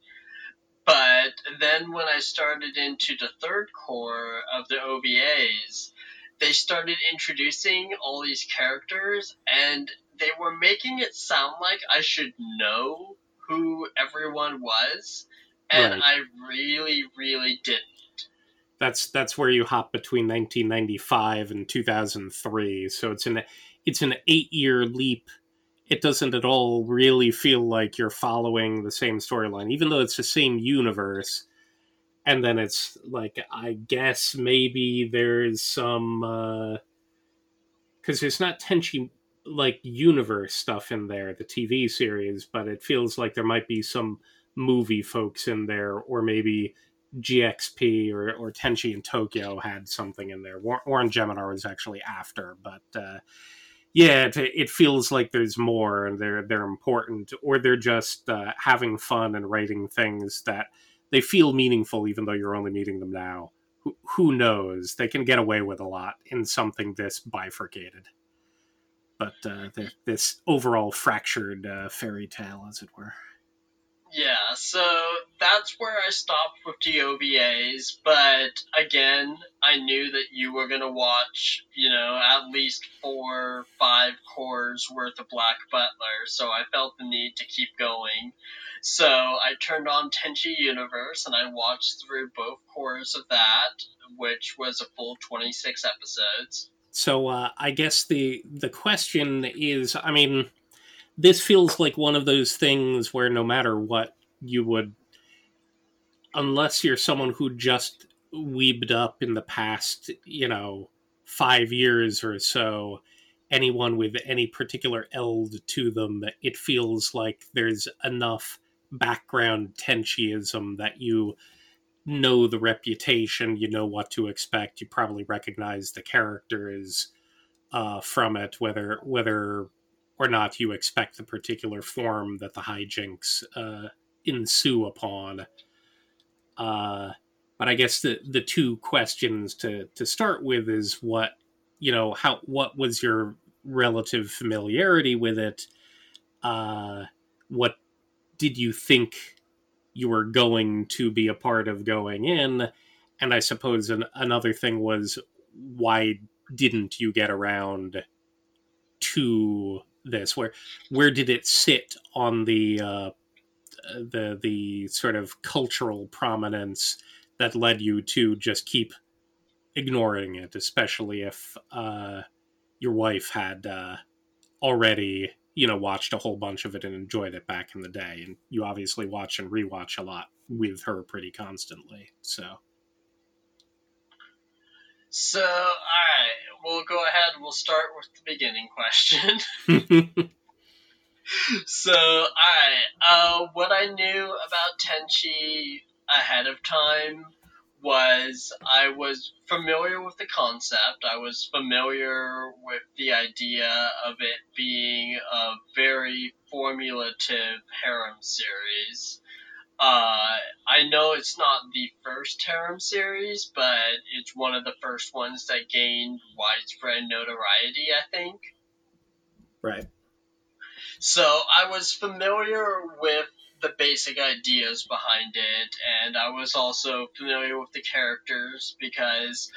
But then when I started into the third cour of the OVAs, they started introducing all these characters and they were making it sound like I should know who everyone was and Right. I really really didn't. That's that's where you hop between 1995 and 2003. So it's an it's an eight year leap. It doesn't at all really feel like you're following the same storyline, even though it's the same universe. and then it's like I guess maybe there's some because uh, there's not Tenchi like universe stuff in there, the TV series, but it feels like there might be some movie folks in there, or maybe GXP or, or Tenchi in Tokyo had something in there. War on Geminar was actually after, but uh, yeah, it, it, feels like there's more, and they're they're important, or they're just uh, having fun and writing things that they feel meaningful, even though you're only meeting them now. Who, who knows? They can get away with a lot in something this bifurcated, but uh, this overall fractured uh, fairy tale, as it were. Yeah, so that's where I stopped with the OVAs, but again, I knew that you were going to watch, you know, at least four, five cours worth of Black Butler, so I felt the need to keep going. So I turned on Tenchi Universe and I watched through both cours of that, which was a full 26 episodes. So uh, I guess the the question is, I mean, this feels like one of those things where no matter what you would unless you're someone who just weebed up in the past you know five years or so anyone with any particular eld to them it feels like there's enough background tenchiism that you know the reputation you know what to expect you probably recognize the characters uh, from it whether whether or not you expect the particular form that the hijinks uh, ensue upon. Uh, but I guess the the two questions to to start with is what you know how what was your relative familiarity with it? Uh, what did you think you were going to be a part of going in? And I suppose an, another thing was why didn't you get around to this? Where where did it sit on the uh, the the sort of cultural prominence that led you to just keep ignoring it, especially if uh, your wife had uh, already you know watched a whole bunch of it and enjoyed it back in the day, and you obviously watch and rewatch a lot with her pretty constantly, so. So, alright, we'll go ahead. We'll start with the beginning question. [laughs] [laughs] so, alright, uh, what I knew about Tenchi ahead of time was I was familiar with the concept. I was familiar with the idea of it being a very formulative harem series. Uh, I know it's not the first harem series, but it's one of the first ones that gained widespread notoriety, I think. Right. So I was familiar with the basic ideas behind it, and I was also familiar with the characters because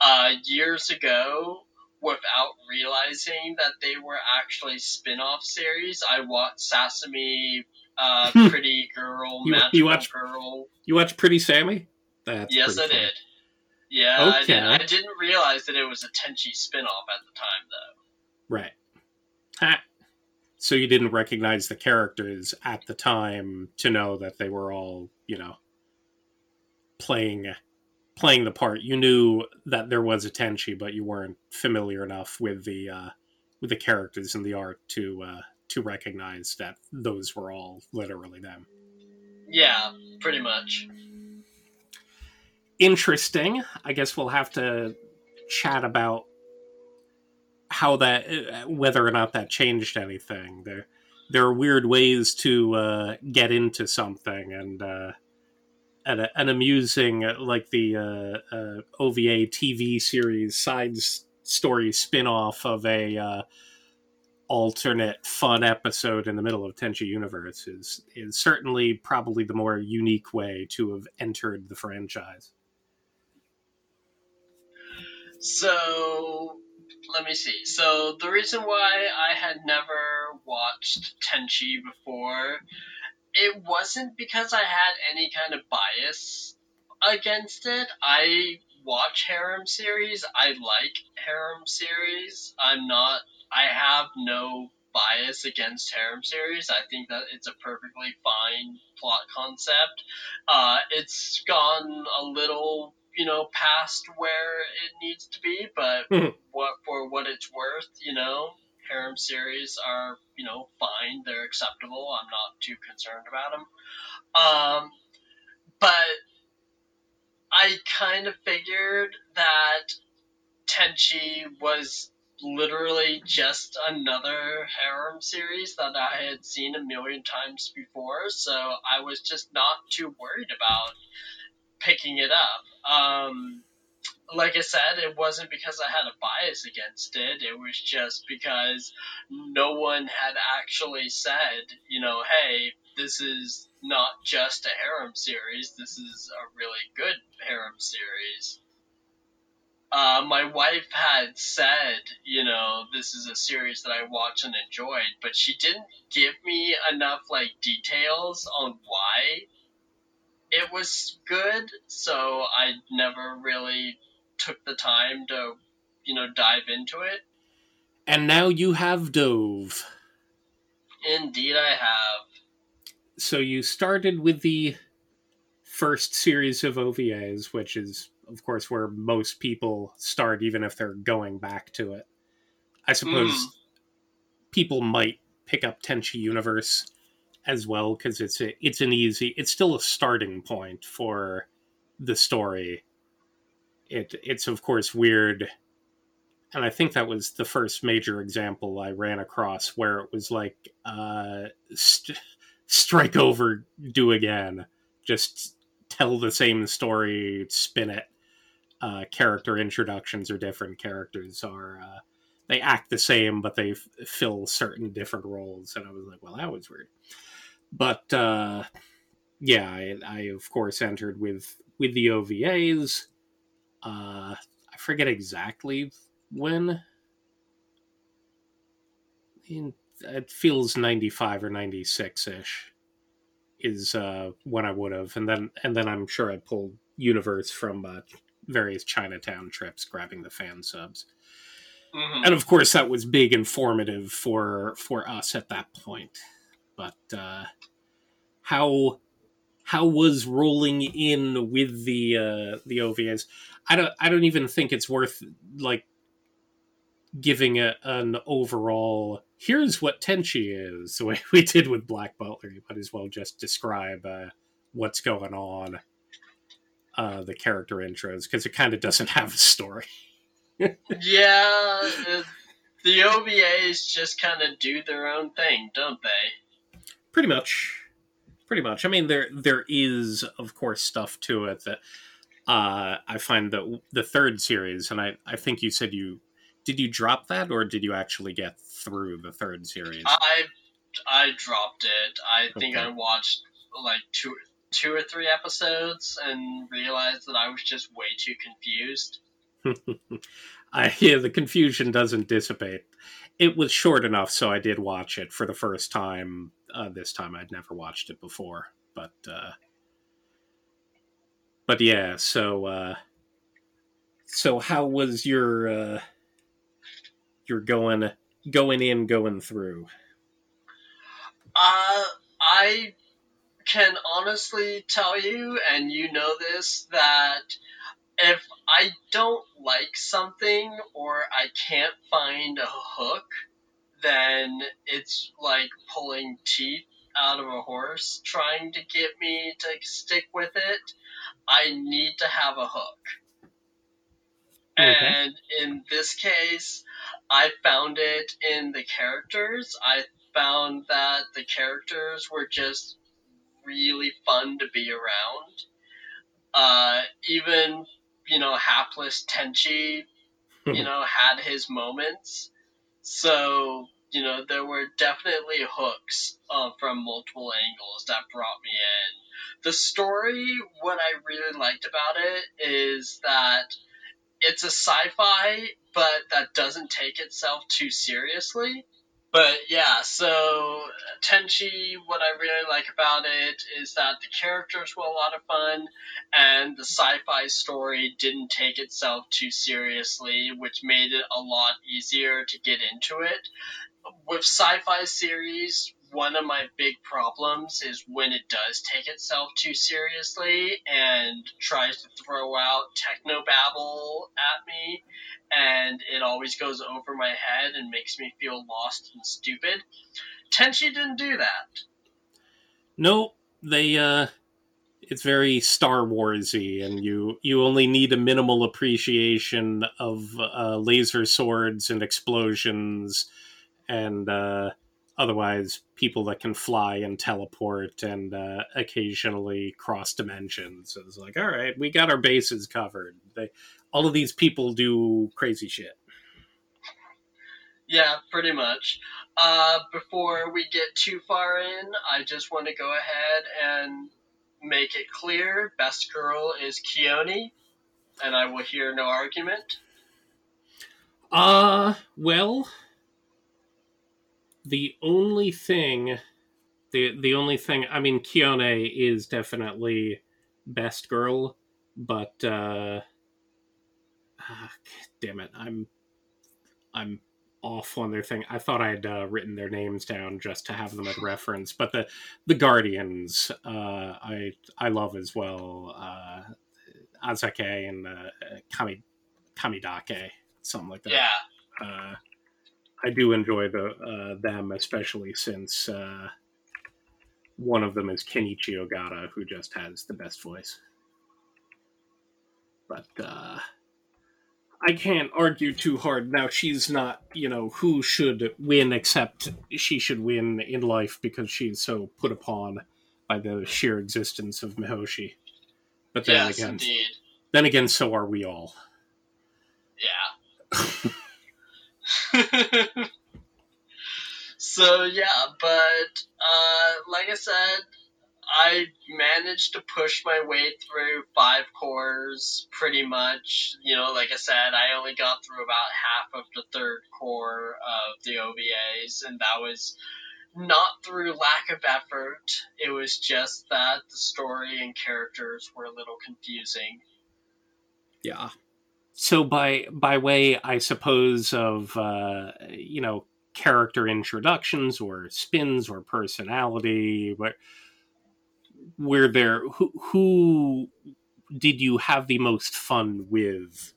uh, years ago, without realizing that they were actually spin off series, I watched Sasami uh, hmm. Pretty Girl, you, Magical you watch, Girl. You watch Pretty Sammy? That's yes, I did. Yeah, okay. I, did. I didn't realize that it was a Tenchi spinoff at the time, though. Right. Ha. So you didn't recognize the characters at the time to know that they were all, you know, playing playing the part. You knew that there was a Tenchi, but you weren't familiar enough with the uh, with the characters and the art to uh, to recognize that those were all literally them. Yeah, pretty much. Interesting. I guess we'll have to chat about how that, uh, whether or not that changed anything. There, there are weird ways to uh, get into something, and uh, an, amusing, uh, like the uh, uh, OVA TV series side story spin off of a alternate fun episode in the middle of Tenchi Universe is is certainly probably the more unique way to have entered the franchise. So let me see. So the reason why I had never watched Tenchi before, it wasn't because I had any kind of bias against it. I watch harem series. I like harem series. I'm not I have no bias against harem series. I think that it's a perfectly fine plot concept. Uh, it's gone a little, you know, past where it needs to be, but Mhm. [laughs] what for what it's worth, you know, harem series are, you know, fine. They're acceptable. I'm not too concerned about them. Um, but I kind of figured that Tenchi was literally just another harem series that I had seen a million times before, so I was just not too worried about picking it up. Um, like I said, it wasn't because I had a bias against it. It was just because no one had actually said, you know, hey, this is not just a harem series. This is a really good harem series. Uh, my wife had said, you know, this is a series that I watched and enjoyed, but she didn't give me enough like details on why it was good, so I never really took the time to, you know, dive into it. And now you have dove. Indeed, I have. So you started with the first series of OVAs, which is, of course, where most people start, even if they're going back to it. I suppose Mm. people might pick up Tenchi Universe as well because it's a, it's an easy, it's still a starting point for the story. It it's of course weird, and I think that was the first major example I ran across where it was like uh, st- strike over, do again, just tell the same story, spin it. Uh, character introductions are different. Characters are uh, they act the same, but they f- fill certain different roles. And I was like, well, that was weird. But uh, yeah, I, I of course entered with with the OVAs. Uh, I forget exactly when. In, it feels ninety five or ninety six ish is uh, when I would have, and then and then I'm sure I pulled Universe from uh, various Chinatown trips, grabbing the fan subs Mhm. and of course that was big and formative for for us at that point but uh how how was rolling in with the uh the ovas i don't i don't even think it's worth like giving a, an overall here's what tenchi is the way [laughs] we did with black butler. You might as well just describe uh what's going on uh the character intros because it kind of doesn't have a story. Yeah, uh, the OVAs just kind of do their own thing, don't they? Pretty much pretty much i mean there there is of course stuff to it that uh i find that the third series and i i think you said you did you drop that or did you actually get through the third series I I dropped it. I think I watched like two two or three episodes and realized that I was just way too confused. [laughs] I yeah, the confusion doesn't dissipate. It was short enough, so I did watch it for the first time. Uh, this time, I'd never watched it before, but uh, but yeah. So uh, so how was your uh, your going going in going through? Uh, I can honestly tell you, and you know this, that if I don't like something or I can't find a hook, then it's like pulling teeth out of a horse trying to get me to stick with it. I need to have a hook. Okay. And in this case, I found it in the characters. I found that the characters were just really fun to be around. Uh, even, you know, hapless Tenchi, you [laughs] know, had his moments. So, you know, there were definitely hooks uh, from multiple angles that brought me in. The story, what I really liked about it is that it's a sci-fi, but that doesn't take itself too seriously. But yeah, so Tenchi, what I really like about it is that the characters were a lot of fun, and the sci-fi story didn't take itself too seriously, which made it a lot easier to get into it. with sci-fi series, one of my big problems is when it does take itself too seriously and tries to throw out techno babble at me, and it always goes over my head and makes me feel lost and stupid. Tenchi didn't do that. No, they uh it's very Star Warsy, and you you only need a minimal appreciation of uh, laser swords and explosions, and uh, otherwise people that can fly and teleport and uh, occasionally cross dimensions. So it's like, all right, we got our bases covered. They all of these people do crazy shit. Yeah, pretty much. Uh, before we get too far in, I just want to go ahead and make it clear best girl is Kiyone, and I will hear no argument. Uh, well, the only thing, the the only thing, I mean, Kiyone is definitely best girl, but uh, ah, damn it, I'm I'm off on their thing. I thought I had uh, written their names down just to have them as reference, but the the Guardians, uh, I I love as well. Uh, Azaka and uh, Kami Kamidake, something like that. Yeah. Uh, I do enjoy the uh, them, especially since uh, one of them is Kenichi Ogata, who just has the best voice. But uh, I can't argue too hard. Now she's not, you know, who should win except she should win in life because she's so put upon by the sheer existence of Mihoshi. But then yes, again, indeed. then again, so are we all. Yeah. [laughs] [laughs] so yeah, but uh, like I said, I managed to push my way through five cours pretty much. You know, like I said, I only got through about half of the third cour of the OVAs, and that was not through lack of effort. It was just that the story and characters were a little confusing. Yeah. So by by way, I suppose of uh, you know character introductions or spins or personality, but were there who who did you have the most fun with?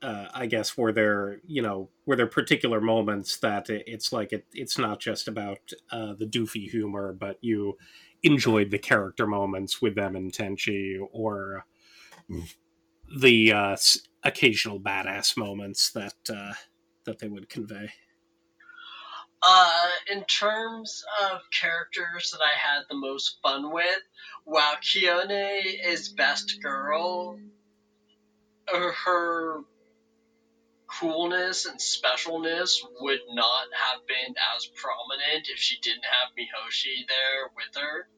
Uh, I guess were there you know were there particular moments that it's like it, it's not just about uh, the doofy humor, but you enjoyed the character moments with them and Tenchi or the uh, occasional badass moments that uh, that they would convey. Uh, in terms of characters that I had the most fun with, while Kiyone is best girl, uh, her coolness and specialness would not have been as prominent if she didn't have Mihoshi there with her.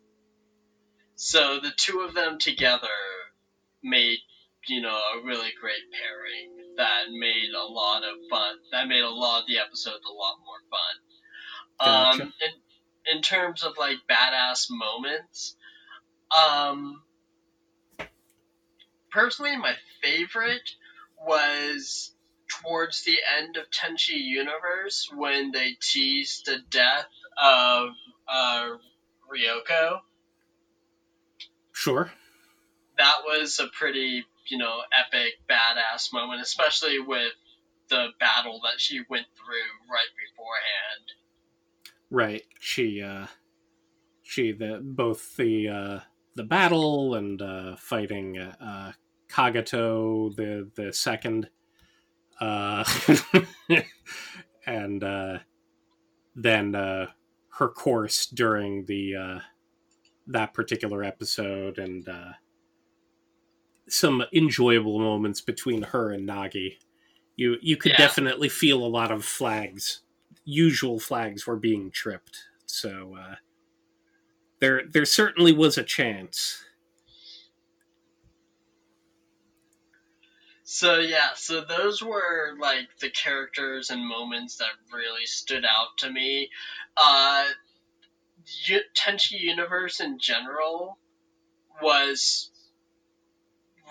So the two of them together made, you know, a really great pairing that made a lot of fun. That made a lot of the episodes a lot more fun. Gotcha. Um, in, in terms of like badass moments, um, personally, my favorite was towards the end of Tenchi Universe when they teased the death of uh, Ryoko. Sure. That was a pretty, you know, epic, badass moment, especially with the battle that she went through right beforehand. Right. She uh she the both the uh the battle and uh fighting uh Kagato the the second uh [laughs] and uh then uh her course during the uh that particular episode and uh some enjoyable moments between her and Nagi. You you could Yeah. definitely feel a lot of flags usual flags were being tripped. So uh, there there certainly was a chance. So yeah, so those were like the characters and moments that really stood out to me. Uh, Tenchi Universe in general was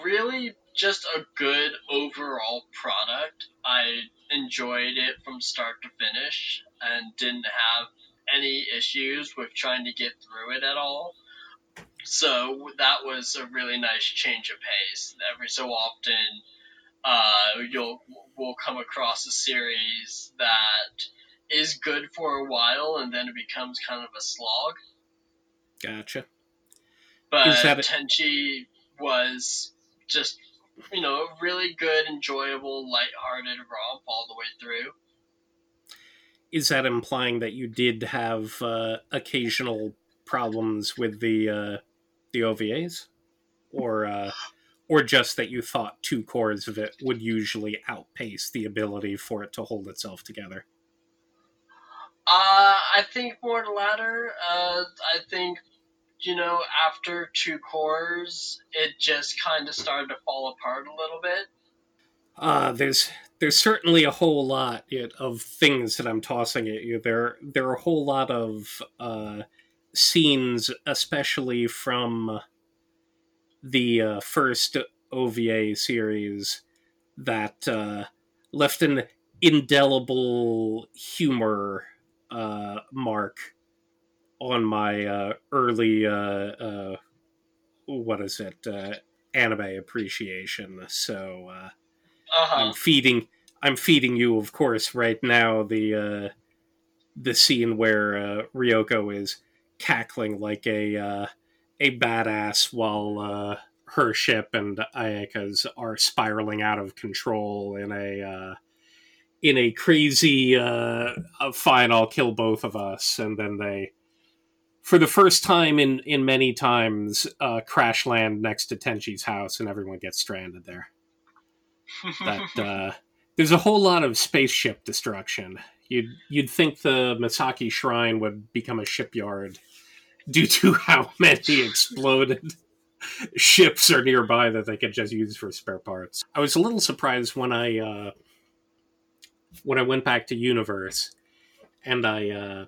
really just a good overall product. I enjoyed it from start to finish and didn't have any issues with trying to get through it at all. So that was a really nice change of pace. Every so often, uh, you'll will come across a series that is good for a while and then it becomes kind of a slog. Gotcha. But Tenchi was just you know a really good, enjoyable, light-hearted romp all the way through. Is that implying that you did have uh, occasional problems with the uh, the OVAs, or uh, or just that you thought two cours of it would usually outpace the ability for it to hold itself together? Uh, I think more the latter. Uh, I think you know, after two cours, it just kind of started to fall apart a little bit. Uh, there's there's certainly a whole lot of things that I'm tossing at you. There there are a whole lot of uh, scenes, especially from the uh, first OVA series, that uh, left an indelible humor uh, mark on my uh, early uh, uh, what is it uh, anime appreciation. So uh, uh-huh. I'm feeding I'm feeding you, of course, right now the uh, the scene where uh, Ryoko is cackling like a uh, a badass while uh, her ship and Ayeka's are spiraling out of control in a uh, in a crazy uh, fine I'll kill both of us and then they for the first time in in many times, uh, crash land next to Tenchi's house, and everyone gets stranded there. that [laughs] uh, there's a whole lot of spaceship destruction. You'd you'd think the Masaki Shrine would become a shipyard due to [laughs] how many exploded ships are nearby that they could just use for spare parts. I was a little surprised when I uh, when I went back to Universe and I uh,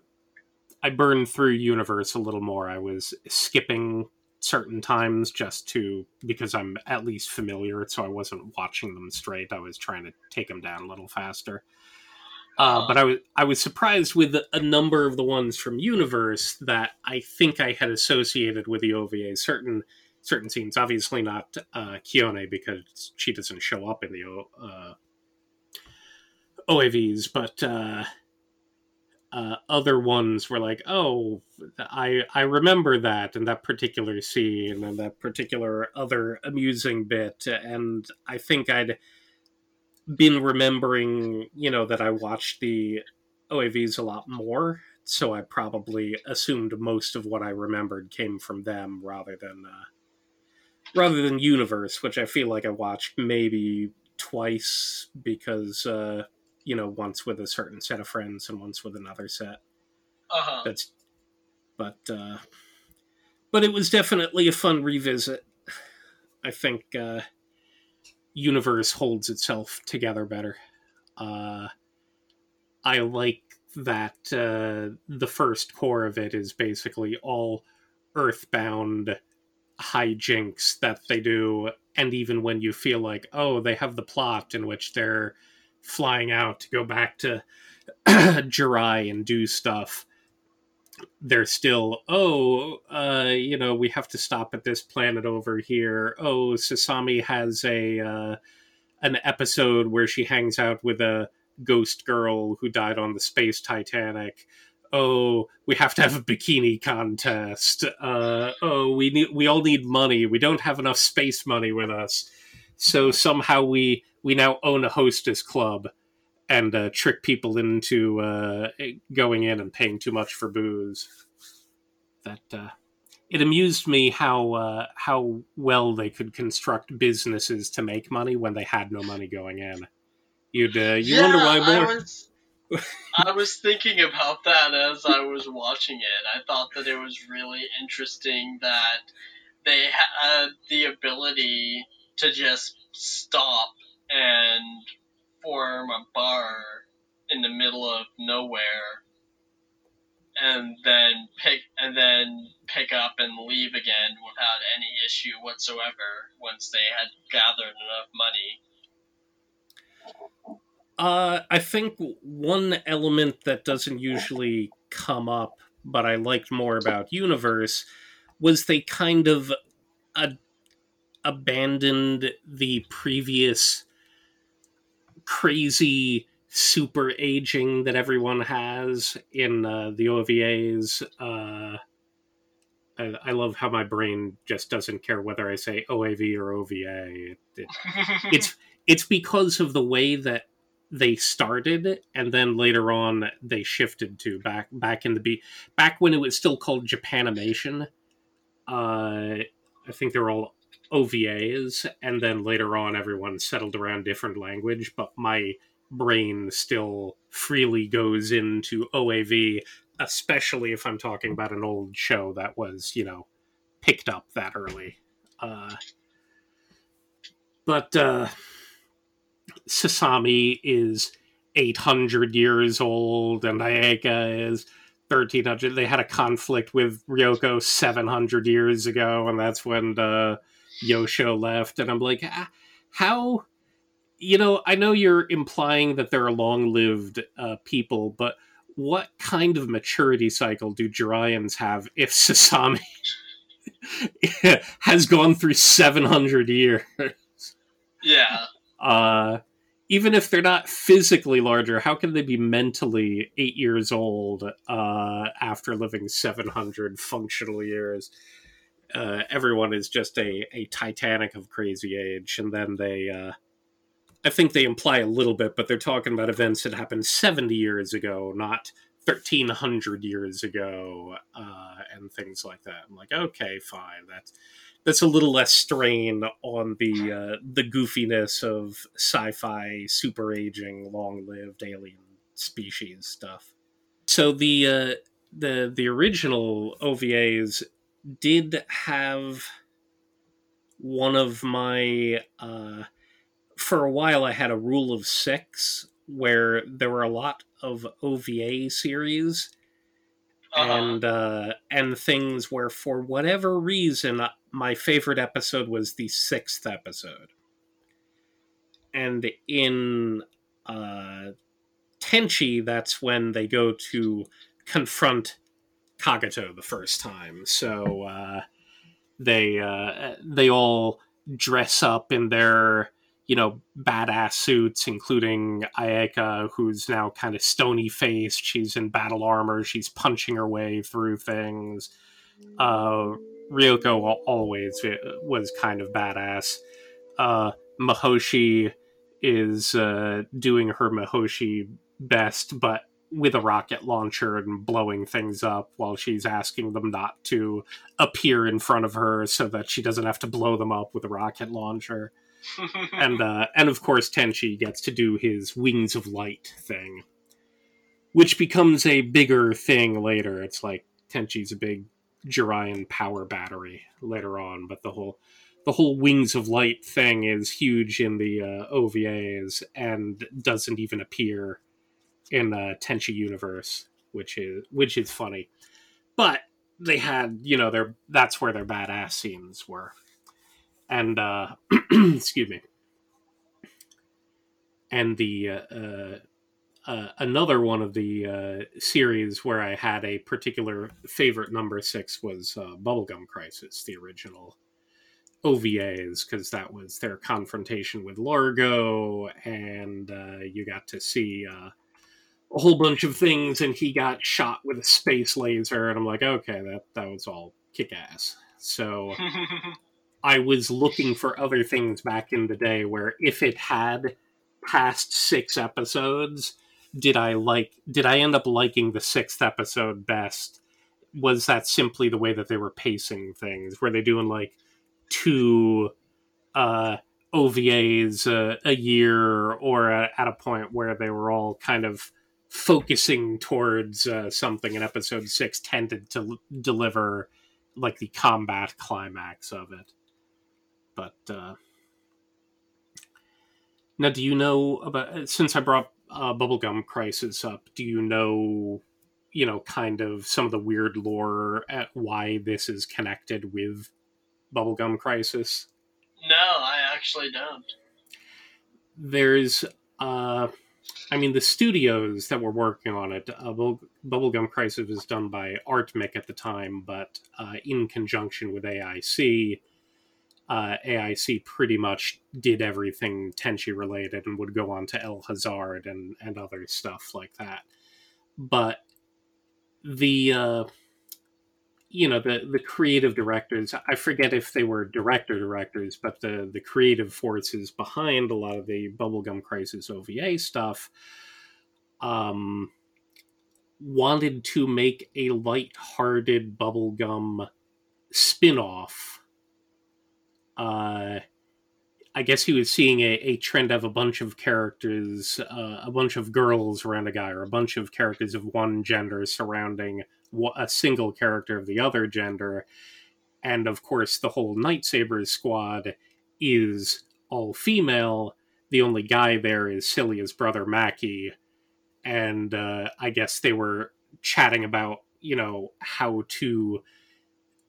I burned through Universe a little more. I was skipping certain times just to because I'm at least familiar, so I wasn't watching them straight. I was trying to take them down a little faster. Uh, but I was I was surprised with a number of the ones from Universe that I think I had associated with the OVA. Certain certain scenes, obviously not uh, Kiyone because she doesn't show up in the uh, OAVs, but uh, uh, other ones were like, oh, I I remember that and that particular scene and that particular other amusing bit, and I think I'd been remembering, you know, that I watched the OAVs a lot more, so I probably assumed most of what I remembered came from them rather than uh, rather than Universe, which I feel like I watched maybe twice because. Uh, you know, once with a certain set of friends and once with another set. Uh-huh. That's, but, uh, but it was definitely a fun revisit. I think, uh, universe holds itself together better. Uh, I like that uh, the first cour of it is basically all earthbound hijinks that they do and even when you feel like oh they have the plot in which they're flying out to go back to [clears throat] Jurai and do stuff, they're still, oh, uh, you know, we have to stop at this planet over here. Oh, Sasami has a uh, an episode where she hangs out with a ghost girl who died on the space Titanic. Oh, we have to have a bikini contest. Uh, oh, we need we all need money. We don't have enough space money with us. So somehow we we now own a hostess club and uh, trick people into uh, going in and paying too much for booze. That uh, it amused me how uh, how well they could construct businesses to make money when they had no money going in. You'd uh, you yeah, wonder why more. I was, I was thinking about that as I was watching it. I thought that it was really interesting that they had the ability to just stop and form a bar in the middle of nowhere and then pick and then pick up and leave again without any issue whatsoever once they had gathered enough money. Uh, I think one element that doesn't usually come up, but I liked more about Universe, was they kind of ad- abandoned the previous crazy super aging that everyone has in uh, the OVAs. Uh, I, I, love how my brain just doesn't care whether I say OAV or OVA. It, it, [laughs] it's it's because of the way that they started and then later on they shifted to back back in the be back when it was still called Japanimation. Uh, I think they're all OVAs, and then later on everyone settled around different language. But my brain still freely goes into OAV, especially if I'm talking about an old show that was, you know, picked up that early. Uh, but uh, Sasami is 800 years old, and Ayeka is 1300. They had a conflict with Ryoko 700 years ago, and that's when the Yosho left. And I'm like, how you know, I know you're implying that they're long-lived uh, people, but what kind of maturity cycle do Juraians have if Sasami [laughs] has gone through 700 years? Yeah. Uh, even if they're not physically larger, how can they be mentally eight years old uh, after living 700 functional years? Uh, everyone is just a, a Titanic of crazy age, and then they uh, I think they imply a little bit, but they're talking about events that happened 70 years ago, not 1300 years ago, uh, and things like that. I'm like, okay, fine. That's that's a little less strain on the uh, the goofiness of sci-fi, super aging, long-lived alien species stuff. So the uh, the the original OVAs did have one of my uh, for a while I had a rule of six where there were a lot of OVA series uh-huh. and uh, and things where for whatever reason my favorite episode was the sixth episode. And in uh, Tenchi, that's when they go to confront Kagato the first time. So uh, they uh, they all dress up in their you know, badass suits, including Ayeka, who's now kind of stony faced. She's in battle armor. She's punching her way through things. Uh, Ryoko always was kind of badass. Uh, Mihoshi is uh, doing her Mihoshi best, but with a rocket launcher and blowing things up while she's asking them not to appear in front of her so that she doesn't have to blow them up with a rocket launcher [laughs] and uh, and of course Tenchi gets to do his wings of light thing, which becomes a bigger thing later. It's like Tenchi's a big Juraian power battery later on, but the whole the whole wings of light thing is huge in the uh, OVAs and doesn't even appear in the Tenchi universe, which is which is funny. But they had, you know, their that's where their badass scenes were and uh, [clears throat] excuse me, and the uh, uh, uh, another one of the uh, series where I had a particular favorite number six was uh, Bubblegum Crisis, the original OVAs, because that was their confrontation with Largo, and uh, you got to see uh, a whole bunch of things, and he got shot with a space laser, and I'm like, okay, that that was all kick ass. So [laughs] I was looking for other things back in the day where if it had past six episodes, did I like did I end up liking the sixth episode best? Was that simply the way that they were pacing things? Were they doing like two uh OVAs uh, a year or at a point where they were all kind of focusing towards uh, something in episode 6 tended to l- deliver like the combat climax of it but uh, now, do you know about since I brought uh, Bubblegum Crisis up? Do you know, you know, kind of some of the weird lore at why this is connected with Bubblegum Crisis? No, I actually don't. There's uh, I mean, the studios that were working on it, uh, Bubblegum Crisis was done by Artmic at the time, but uh, in conjunction with AIC, uh, AIC pretty much did everything Tenchi related and would go on to El Hazard and, and other stuff like that. But the uh, you know the the creative directors i forget if they were director directors but the the creative forces behind a lot of the bubblegum crisis ova stuff um wanted to make a light-hearted bubblegum spin-off. Uh I guess he was seeing a, a trend of a bunch of characters, uh, a bunch of girls around a guy, or a bunch of characters of one gender surrounding a single character of the other gender. And of course, the whole Knight Sabers squad is all female. The only guy there is Sylia's brother, Mackie. And uh, I guess they were chatting about, you know, how to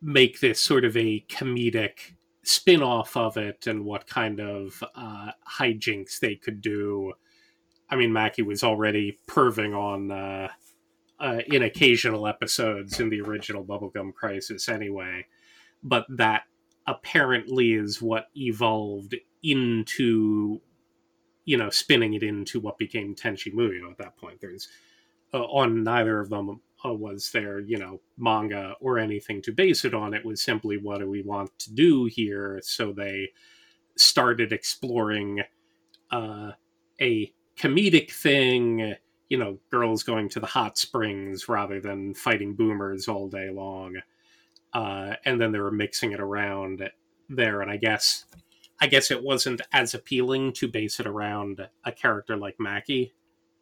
make this sort of a comedic spin off of it and what kind of uh, hijinks they could do. I mean, Mackie was already perving on uh, uh, in occasional episodes in the original Bubblegum Crisis anyway, but that apparently is what evolved into, you know, spinning it into what became Tenchi Muyo at that point. There's uh, on neither of them uh, was there, you know, manga or anything to base it on. It was simply what do we want to do here? So they started exploring uh, a comedic thing you know, girls going to the hot springs rather than fighting boomers all day long. Uh, and then they were mixing it around there. And I guess, I guess it wasn't as appealing to base it around a character like Mackie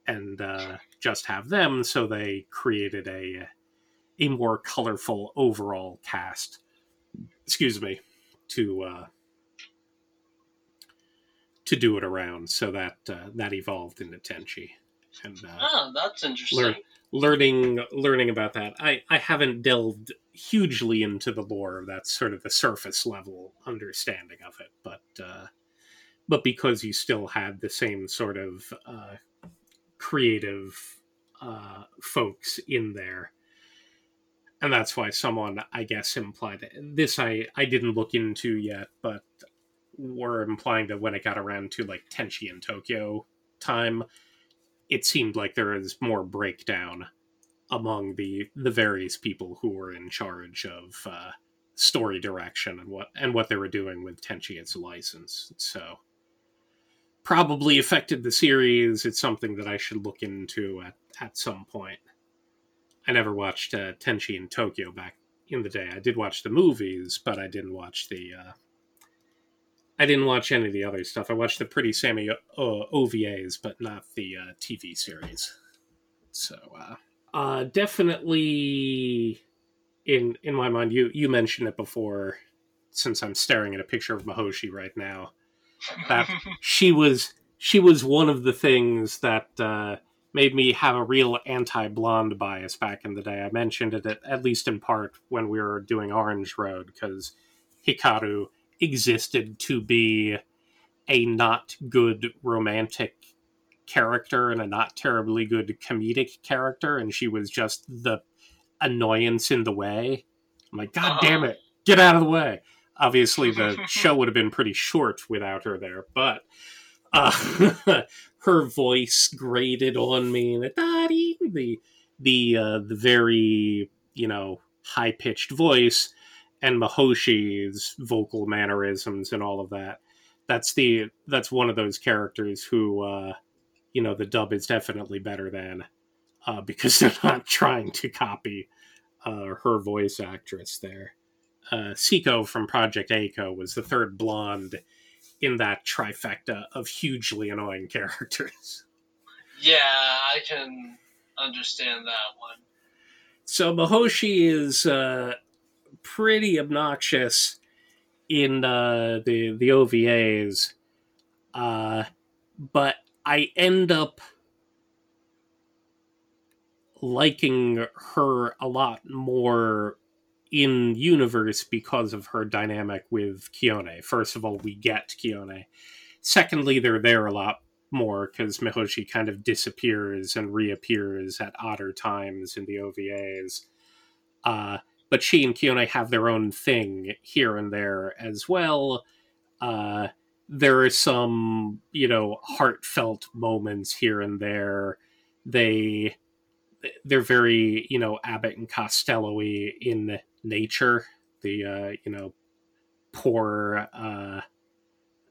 and uh, just have them. So they created a a more colorful overall cast. Excuse me, to uh, to do it around. So that uh, that evolved into Tenchi and uh, oh, that's interesting. Learn, learning learning about that. I I haven't delved hugely into the lore. That's sort of the surface level understanding of it, but uh, but because you still had the same sort of uh, creative uh, folks in there. And that's why someone, I guess, implied. This I, I didn't look into yet, but were implying that when it got around to like Tenchi in Tokyo time, it seemed like there was more breakdown among the the various people who were in charge of uh, story direction and what and what they were doing with Tenchi its license. So probably affected the series. It's something that I should look into at at some point. I never watched uh, Tenchi in Tokyo back in the day. I did watch the movies, but I didn't watch the uh, I didn't watch any of the other stuff. I watched the Pretty Sammy uh, OVAs, but not the uh, TV series. So, uh, uh, definitely in in my mind, you you mentioned it before. Since I'm staring at a picture of Mihoshi right now, that [laughs] she was she was one of the things that uh, made me have a real anti-blonde bias back in the day. I mentioned it at, at least in part when we were doing Orange Road because Hikaru existed to be a not good romantic character and a not terribly good comedic character, and she was just the annoyance in the way. I'm like, God damn it, get out of the way. Obviously, the [laughs] show would have been pretty short without her there, but uh, [laughs] her voice grated on me. The the uh, the very you know high pitched voice and Mihoshi's vocal mannerisms and all of that. That's the that's one of those characters who uh, you know the dub is definitely better than uh, because [laughs] they're not trying to copy uh, her voice actress there. Uh, C-ko from Project A-ko was the third blonde in that trifecta of hugely annoying [laughs] characters. Yeah, I can understand that one. So Mihoshi is uh, pretty obnoxious in uh, the the OVAs, uh, but I end up liking her a lot more in universe because of her dynamic with Kiyone. First of all, we get Kiyone. Secondly, they're there a lot more because Mihoshi kind of disappears and reappears at odder times in the OVAs. Uh, but she and Kiyone have their own thing here and there as well. Uh, there are some, you know, heartfelt moments here and there. They they're very, you know, Abbott and Costello in nature. The uh, you know, poor uh,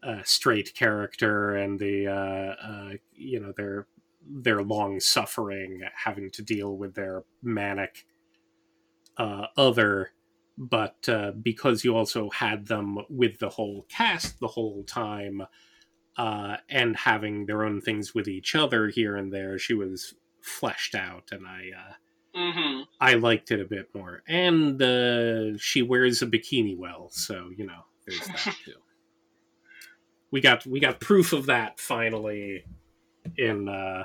uh, straight character and the uh, uh, you know their their long suffering having to deal with their manic uh, other but uh, because you also had them with the whole cast the whole time uh, and having their own things with each other here and there she was fleshed out and i uh, Mm-hmm. i liked it a bit more and uh, she wears a bikini well so you know there's that [laughs] too we got we got proof of that finally in uh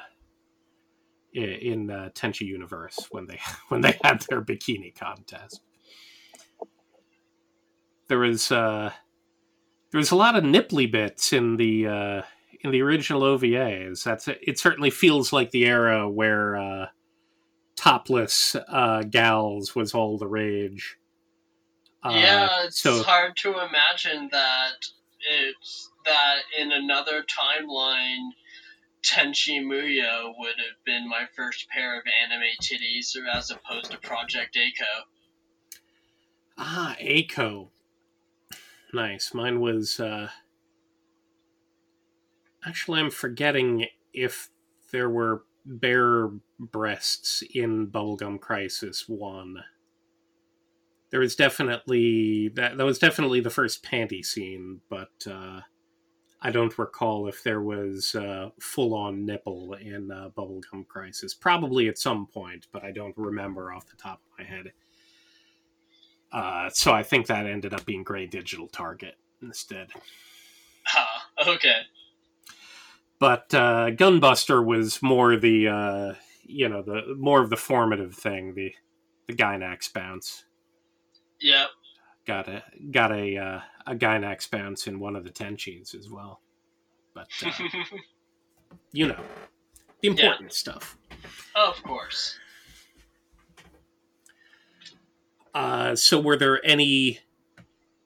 in, uh, Tenchi Universe when they [laughs] when they had their bikini contest. There was uh there was a lot of nipply bits in the uh in the original OVAs. That's it certainly feels like the era where uh topless uh gals was all the rage. Uh, yeah, it's so hard to imagine that it's that in another timeline, Tenchi Muyo would have been my first pair of anime titties, as opposed to Project A-ko. Ah, A-ko. Nice. Mine was uh actually I'm forgetting if there were bare breasts in Bubblegum Crisis 1. There was definitely that that was definitely the first panty scene, but uh I don't recall if there was uh, full on nipple in uh, Bubblegum Crisis. Probably at some point, but I don't remember off the top of my head. Uh, so I think that ended up being Gray Digital Target instead. Ah, okay. But uh, Gunbuster was more the uh, you know the more of the formative thing, the the Gainax bounce. Yep. Got a got a uh, a Gainax bounce in one of the Tenchis as well. But uh, [laughs] you know the important stuff. of course. Uh, so, were there any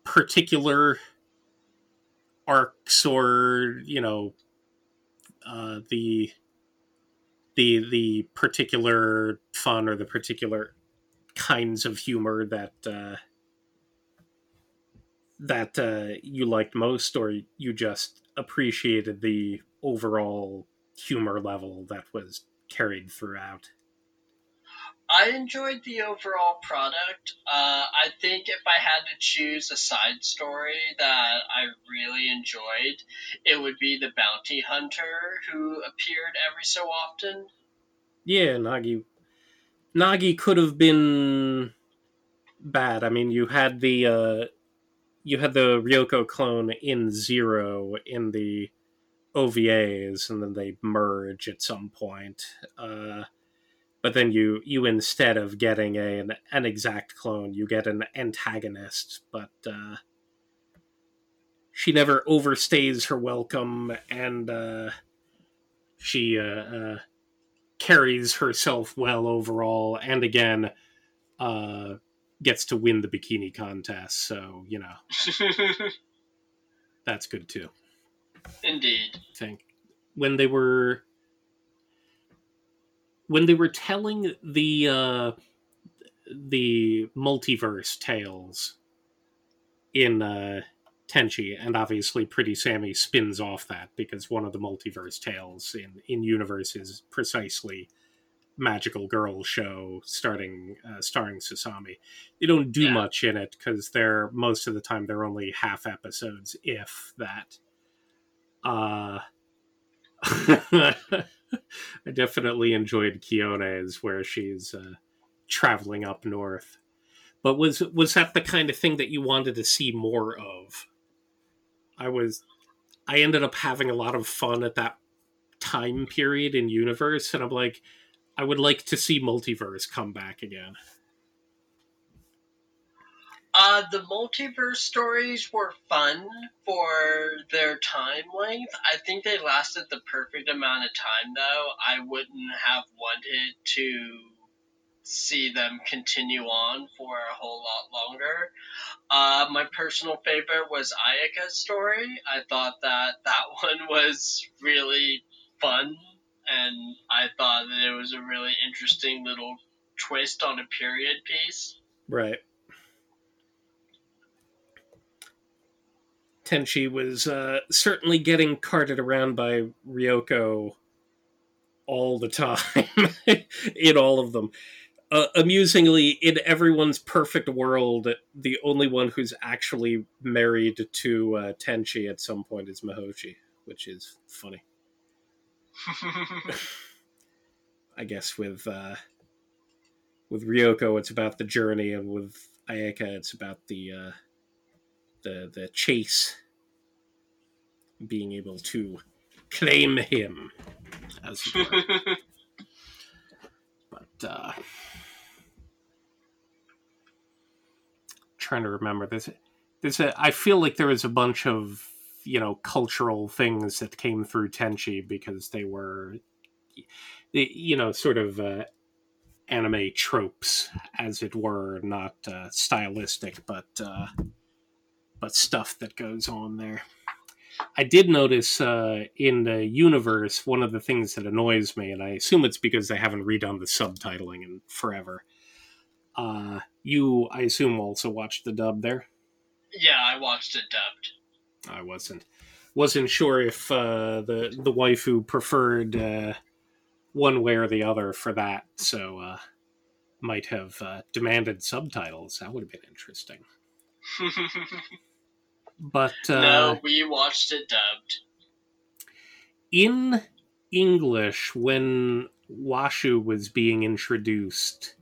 particular arcs, or you know, uh, the the the particular fun or the particular kinds of humor that uh, that uh, you liked most, or you just appreciated the overall humor level that was carried throughout? I enjoyed the overall product. Uh, I think if I had to choose a side story that I really enjoyed, it would be the bounty hunter who appeared every so often. Yeah, Nagi. Nagi could have been bad. I mean, you had the uh, you had the Ryoko clone in Zero in the OVAs, and then they merge at some point. Uh, but then you you instead of getting a, an, an exact clone, you get an antagonist. But uh, she never overstays her welcome, and uh, she uh, uh, carries herself well overall. And again, uh, gets to win the bikini contest. So you know [laughs] that's good too. Indeed. I think when they were when they were telling the uh, the multiverse tales in uh, Tenchi, and obviously Pretty Sammy spins off that because one of the multiverse tales in in universe is precisely magical girl show starting uh, starring Sasami. They don't do Yeah. much in it because they're most of the time they're only half episodes, if that. Uh [laughs] I definitely enjoyed Kiyone's where she's uh, traveling up north. But was was that the kind of thing that you wanted to see more of? I was I ended up having a lot of fun at that time period in universe and I'm like I would like to see multiverse come back again. Uh, the multiverse stories were fun for their time length. I think they lasted the perfect amount of time, though. I wouldn't have wanted to see them continue on for a whole lot longer. Uh, my personal favorite was Ayeka's story. I thought that that [laughs] one was really fun, and I thought that it was a really interesting little twist on a period piece. Right. Tenchi was uh, certainly getting carted around by Ryoko all the time [laughs] in all of them. Uh, amusingly, in everyone's perfect world, the only one who's actually married to uh, Tenchi at some point is Mihoshi, which is funny. [laughs] I guess with uh, with Ryoko, it's about the journey, and with Ayeka, it's about the uh, the the chase, being able to claim him, as it were. [laughs] but uh, trying to remember this. There's a. I feel like there was a bunch of you know cultural things that came through Tenchi because they were, you know, sort of uh, anime tropes, as it were, not uh, stylistic, but uh, but stuff that goes on there. I did notice uh, in the universe one of the things that annoys me, and I assume it's because they haven't redone the subtitling in forever. Uh, you, I assume, also watched the dub there. Yeah, I watched it dubbed. I wasn't wasn't sure if uh, the the waifu preferred uh, one way or the other for that, so uh, might have uh, demanded subtitles. That would have been interesting. [laughs] but uh, no, we watched it dubbed. In English, when Washu was being introduced,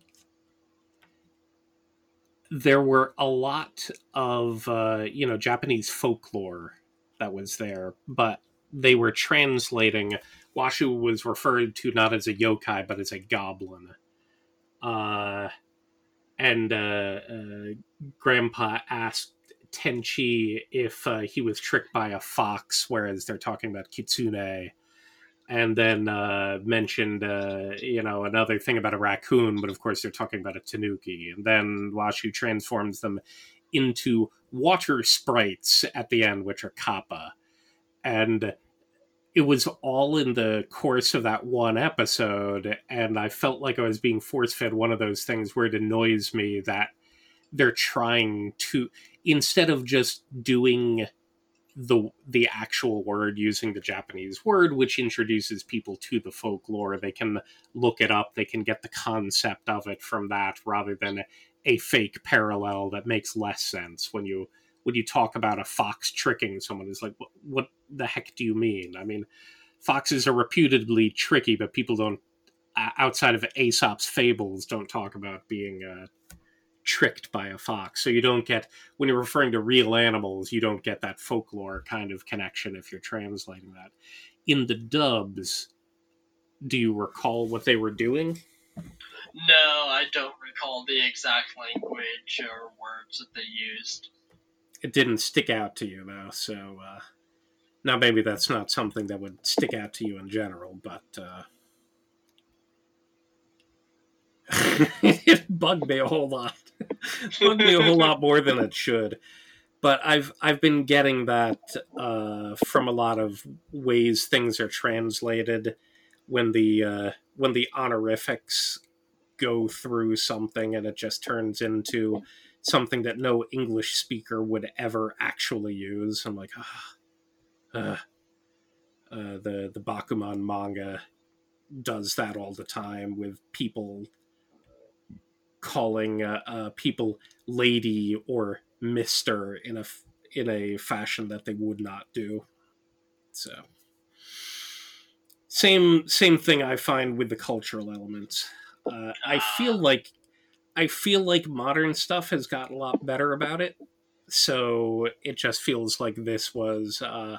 there were a lot of uh, you know Japanese folklore that was there, but they were translating. Washu was referred to not as a yokai but as a goblin. Uh, and uh, uh, Grandpa asked Tenchi if uh, he was tricked by a fox, whereas they're talking about kitsune and then uh, mentioned uh, you know another thing about a raccoon, but of course they're talking about a tanuki. And then Washu transforms them into water sprites at the end, which are kappa, and it was all in the course of that one episode, and I felt like I was being force fed one of those things where it annoys me that they're trying to instead of just doing the the actual word using the Japanese word, which introduces people to the folklore. They can look it up. They can get the concept of it from that, rather than a fake parallel that makes less sense when you when you talk about a fox tricking someone. It's like, what, what the heck do you mean? I mean, foxes are reputedly tricky, but people don't outside of Aesop's fables don't talk about being uh, tricked by a fox. So you don't get when you're referring to real animals, you don't get that folklore kind of connection if you're translating that. In the dubs, do you recall what they were doing? No, I don't recall the exact language or words that they used. It didn't stick out to you though, so uh, now maybe that's not something that would stick out to you in general, but uh, [laughs] it bugged me a whole lot. bugged me a whole lot more than it should. But I've I've been getting that uh, from a lot of ways things are translated when the uh, when the honorifics go through something and it just turns into something that no English speaker would ever actually use. I'm like, ah, uh, uh, the the Bakuman manga does that all the time with people calling uh, uh, people lady or mister in a in a fashion that they would not do. So same same thing I find with the cultural elements. Uh, I feel like I feel like modern stuff has got a lot better about it. So it just feels like this was, uh,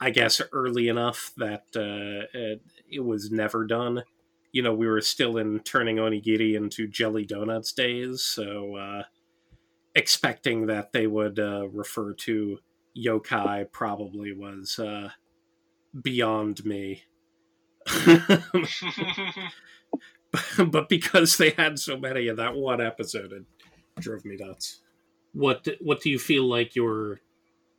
I guess, early enough that uh, it, it was never done you know, we were still in turning onigiri into jelly donuts days, so uh, expecting that they would uh, refer to yokai probably was uh, beyond me. [laughs] but because they had so many of that one episode, it drove me nuts. What What do you feel like your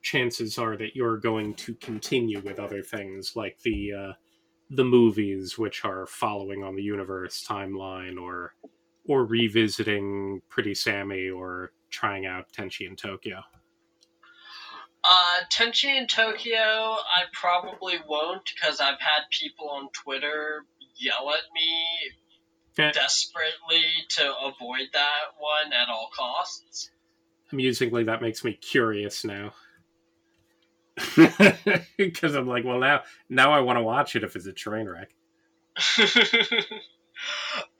chances are that you're going to continue with other things like the uh, the movies, which are following on the universe timeline, or or revisiting Pretty Sammy, or trying out Tenchi in Tokyo? Uh, Tenchi in Tokyo, I probably won't because I've had people on Twitter yell at me Okay. desperately to avoid that one at all costs. Amusingly, that makes me curious now. [laughs] Because I'm like, well, now now I want to watch it if it's a train wreck. [laughs] uh,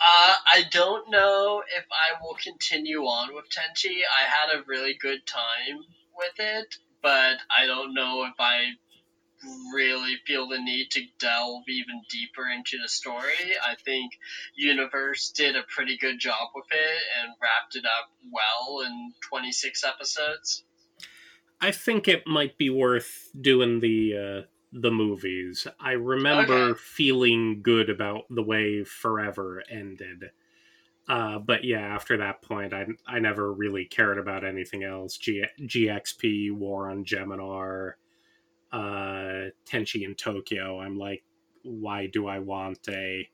I don't know if I will continue on with Tenchi. I had a really good time with it, but I don't know if I really feel the need to delve even deeper into the story. I think Universe did a pretty good job with it and wrapped it up well in 26 episodes. I think it might be worth doing the uh, the movies. I remember Okay. feeling good about the way Forever ended. Uh, but yeah, after that point, I I never really cared about anything else. G- GXP, War on Geminar, uh, Tenchi in Tokyo. I'm like, why do I want a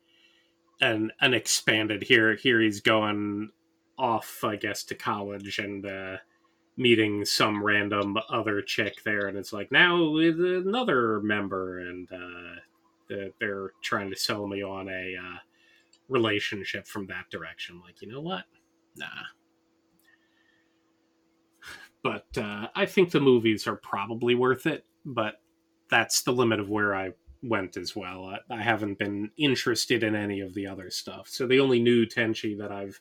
an an expanded here? Here he's going off, I guess, to college and uh, meeting some random other chick there, and it's like now with another member, and uh, they're trying to sell me on a uh, relationship from that direction. Like, you know what? Nah. But uh, I think the movies are probably worth it, but that's the limit of where I went as well. I, I haven't been interested in any of the other stuff. So the only new Tenchi that I've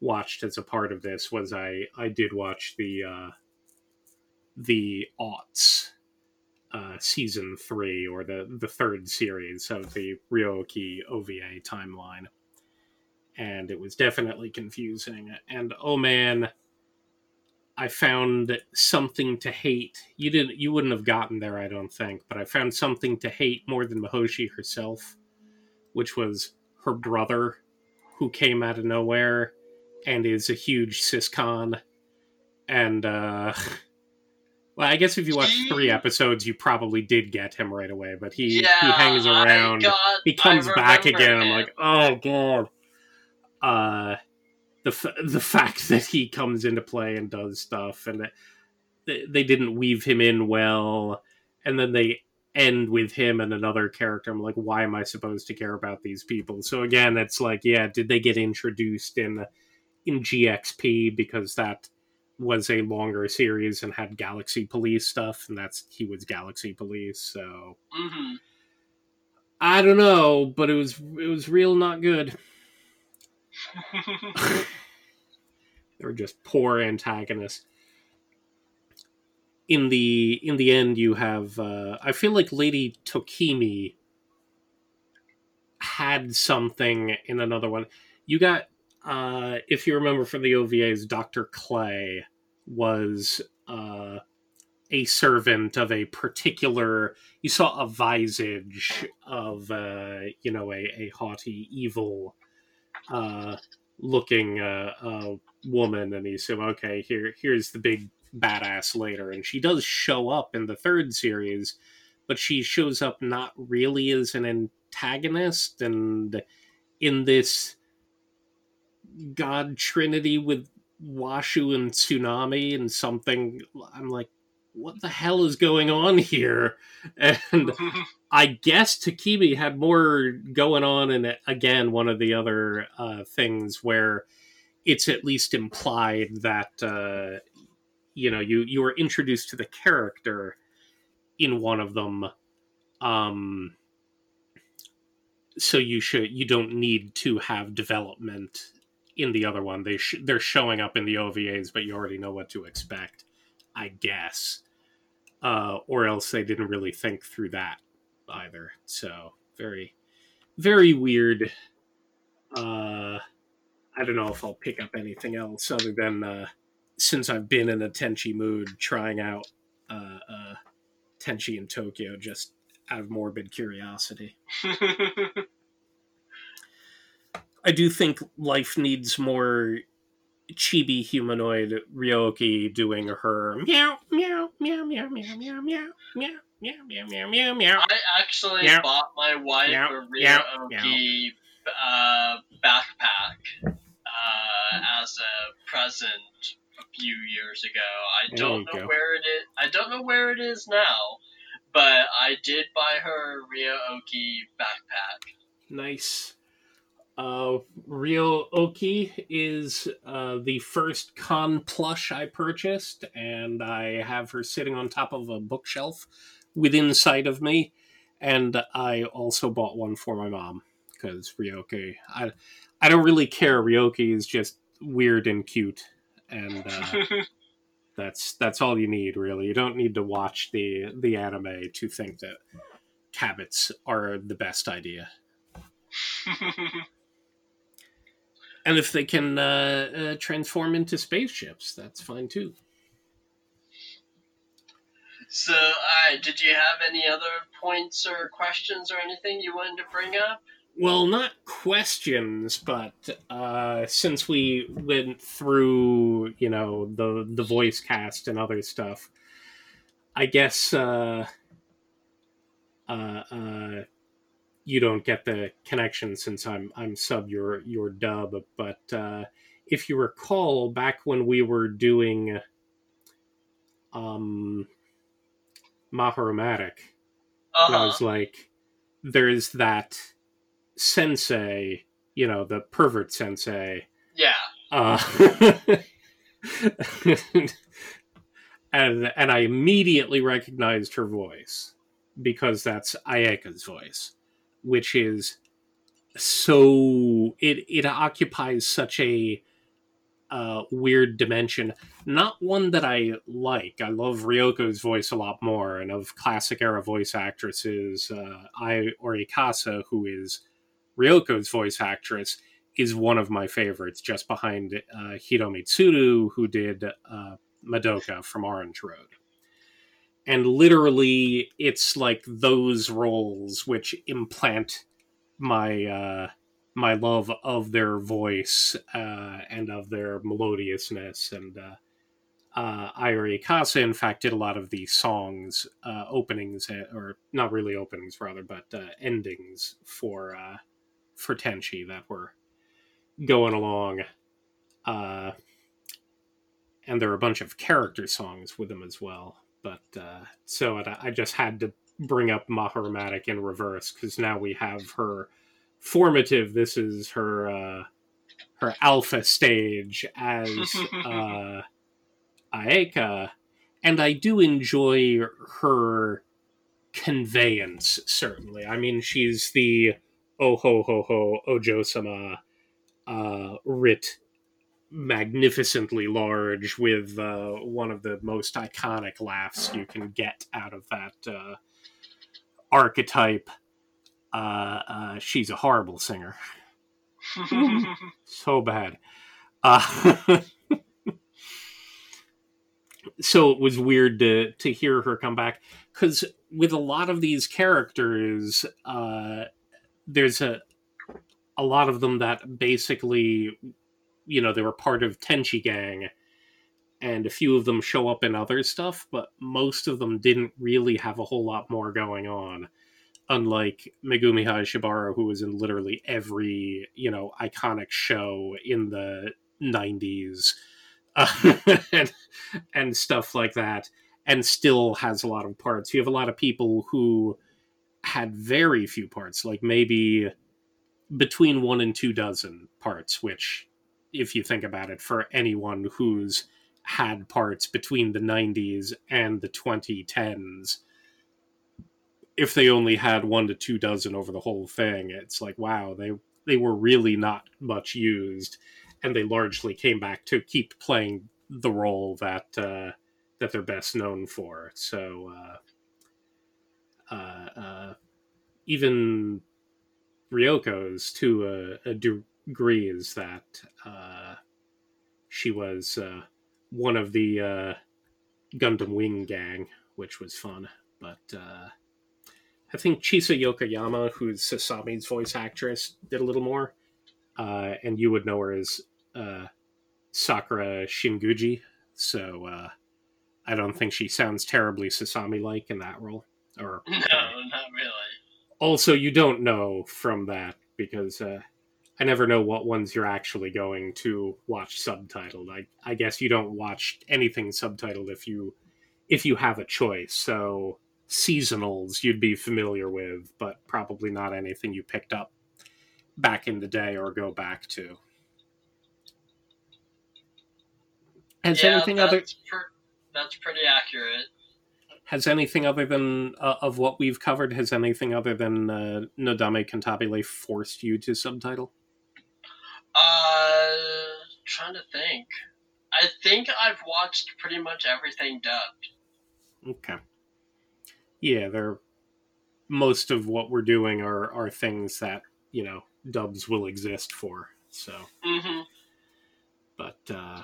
watched as a part of this was I I did watch the uh, the aughts uh, season three or the the third series of the Ryo-Ohki OVA timeline, and it was definitely confusing. And oh man, I found something to hate. You didn't you wouldn't have gotten there, I don't think, but I found something to hate more than Mihoshi herself, which was her brother, who came out of nowhere and is a huge siscon. And uh well, I guess if you watched three episodes, you probably did get him right away. But he yeah, he hangs around. Got, he comes back again. I'm like, oh god. Uh, the f- the fact [laughs] that he comes into play and does stuff, and that they, they didn't weave him in well, and then they end with him and another character. I'm like, why am I supposed to care about these people? So again, it's like, yeah, did they get introduced in in GXP because that was a longer series and had Galaxy Police stuff, and that's he was Galaxy Police, so hmm I don't know, but it was it was real not good. [laughs] they were just poor antagonists. In the in the end, you have uh, I feel like Lady Tokimi had something in another one. You got uh, if you remember from the OVAs, Doctor Clay was uh, a servant of a particular. You saw a visage of uh, you know a, a haughty, evil uh, looking uh, woman, and he said, "Okay, here here's the big badass later." And she does show up in the third series, but she shows up not really as an antagonist, and in this god trinity with Washu and Tsunami and something. I'm like, what the hell is going on here? [laughs] And I guess Tokimi had more going on in. Again, one of the other uh, things where it's at least implied that uh, you know you you were introduced to the character in one of them. Um, so you should you don't need to have development in the other one. They sh- they're showing up in the OVAs, but you already know what to expect, I guess. Uh, or else they didn't really think through that either. So very, very weird. Uh, I don't know if I'll pick up anything else other than uh, since I've been in a Tenchi mood, trying out uh, uh, Tenchi in Tokyo just out of morbid curiosity. [laughs] I do think life needs more chibi humanoid Ryo-Ohki doing her meow meow meow meow meow meow meow meow meow meow meow meow meow. I actually Meow. bought my wife Meow. a. Ryo-Ohki uh, backpack uh, as a present a few years ago. I don't know go. where it is. I don't know where it is now, but I did buy her a Ryo-Ohki backpack. Nice. Uh, Ryo-Ohki is uh, the first con plush I purchased, and I have her sitting on top of a bookshelf within sight of me. And I also bought one for my mom because Ryo-Ohki. I I don't really care. Ryo-Ohki is just weird and cute, and uh, [laughs] that's that's all you need really. You don't need to watch the the anime to think that cabbits are the best idea. [laughs] And if they can uh, uh, transform into spaceships, that's fine too. so, alright, did you have any other points or questions or anything you wanted to bring up? Well, not questions, but uh, since we went through, you know, the the voice cast and other stuff, I guess uh, uh, uh, you don't get the connection since I'm I'm sub your your dub. But uh, if you recall, back when we were doing um, Mahoromatic, Uh huh. was like there's that sensei you know the pervert sensei Yeah. uh [laughs] and and i immediately recognized her voice because that's Ayeka's voice which is so it it occupies such a uh, weird dimension. Not one that I like. I love Ryoko's voice a lot more, and of classic era voice actresses, uh, Ai Orikasa, who is Ryoko's voice actress, is one of my favorites, just behind uh, Hiro who did uh, Madoka from Orange Road. And literally, it's like those roles which implant my uh, my love of their voice uh, and of their melodiousness. And uh, uh, Ai Orikasa, in fact, did a lot of the songs, uh, openings, uh, or not really openings, rather, but uh, endings for uh, for Tenchi that were going along. Uh, and there are a bunch of character songs with them as well. But uh, so I, I just had to bring up Mahoromatic in reverse because now we have her formative. This is her uh, her alpha stage as [laughs] uh, Ayeka, and I do enjoy her conveyance. Certainly, I mean she's the oh ho ho ho Ojo sama uh, writ magnificently large with uh, one of the most iconic laughs you can get out of that uh, archetype. Uh, uh, she's a horrible singer. [laughs] So bad. Uh, [laughs] so it was weird to, to hear her come back because with a lot of these characters, uh, there's a a lot of them that basically you know they were part of Tenchi Gang, and a few of them show up in other stuff, but most of them didn't really have a whole lot more going on. Unlike Megumi Hayashibara, who was in literally every you know iconic show in the '90s, uh, [laughs] and, and stuff like that, and still has a lot of parts. You have a lot of people who had very few parts, like maybe between one and two dozen parts, which if you think about it, for anyone who's had parts between the 90s and the 2010s, if they only had one to two dozen over the whole thing, it's like, wow, they, they were really not much used. And they largely came back to keep playing the role that uh, that they're best known for. So uh, uh, uh, even Ryoko's to a, a is that uh, she was uh, one of the uh, Gundam Wing gang, which was fun. But uh, I think Chisa Yokoyama, who's Sasami's voice actress, did a little more. Uh, and you would know her as uh, Sakura Shinguji. So uh, I don't think she sounds terribly Sasami like in that role. Or [laughs] No, not really. also, you don't know from that because uh, I never know what ones you're actually going to watch subtitled. I, I guess you don't watch anything subtitled if you if you have a choice. So seasonals you'd be familiar with, but probably not anything you picked up back in the day or go back to. Has yeah, anything that's other per- that's pretty accurate. has anything other than uh, of what we've covered has anything other than uh, Nodame Cantabile forced you to subtitle? Uh, trying to think. I think I've watched pretty much everything dubbed. Okay. Yeah, they're most of what we're doing are are things that you know dubs will exist for. So, Mm-hmm. but uh,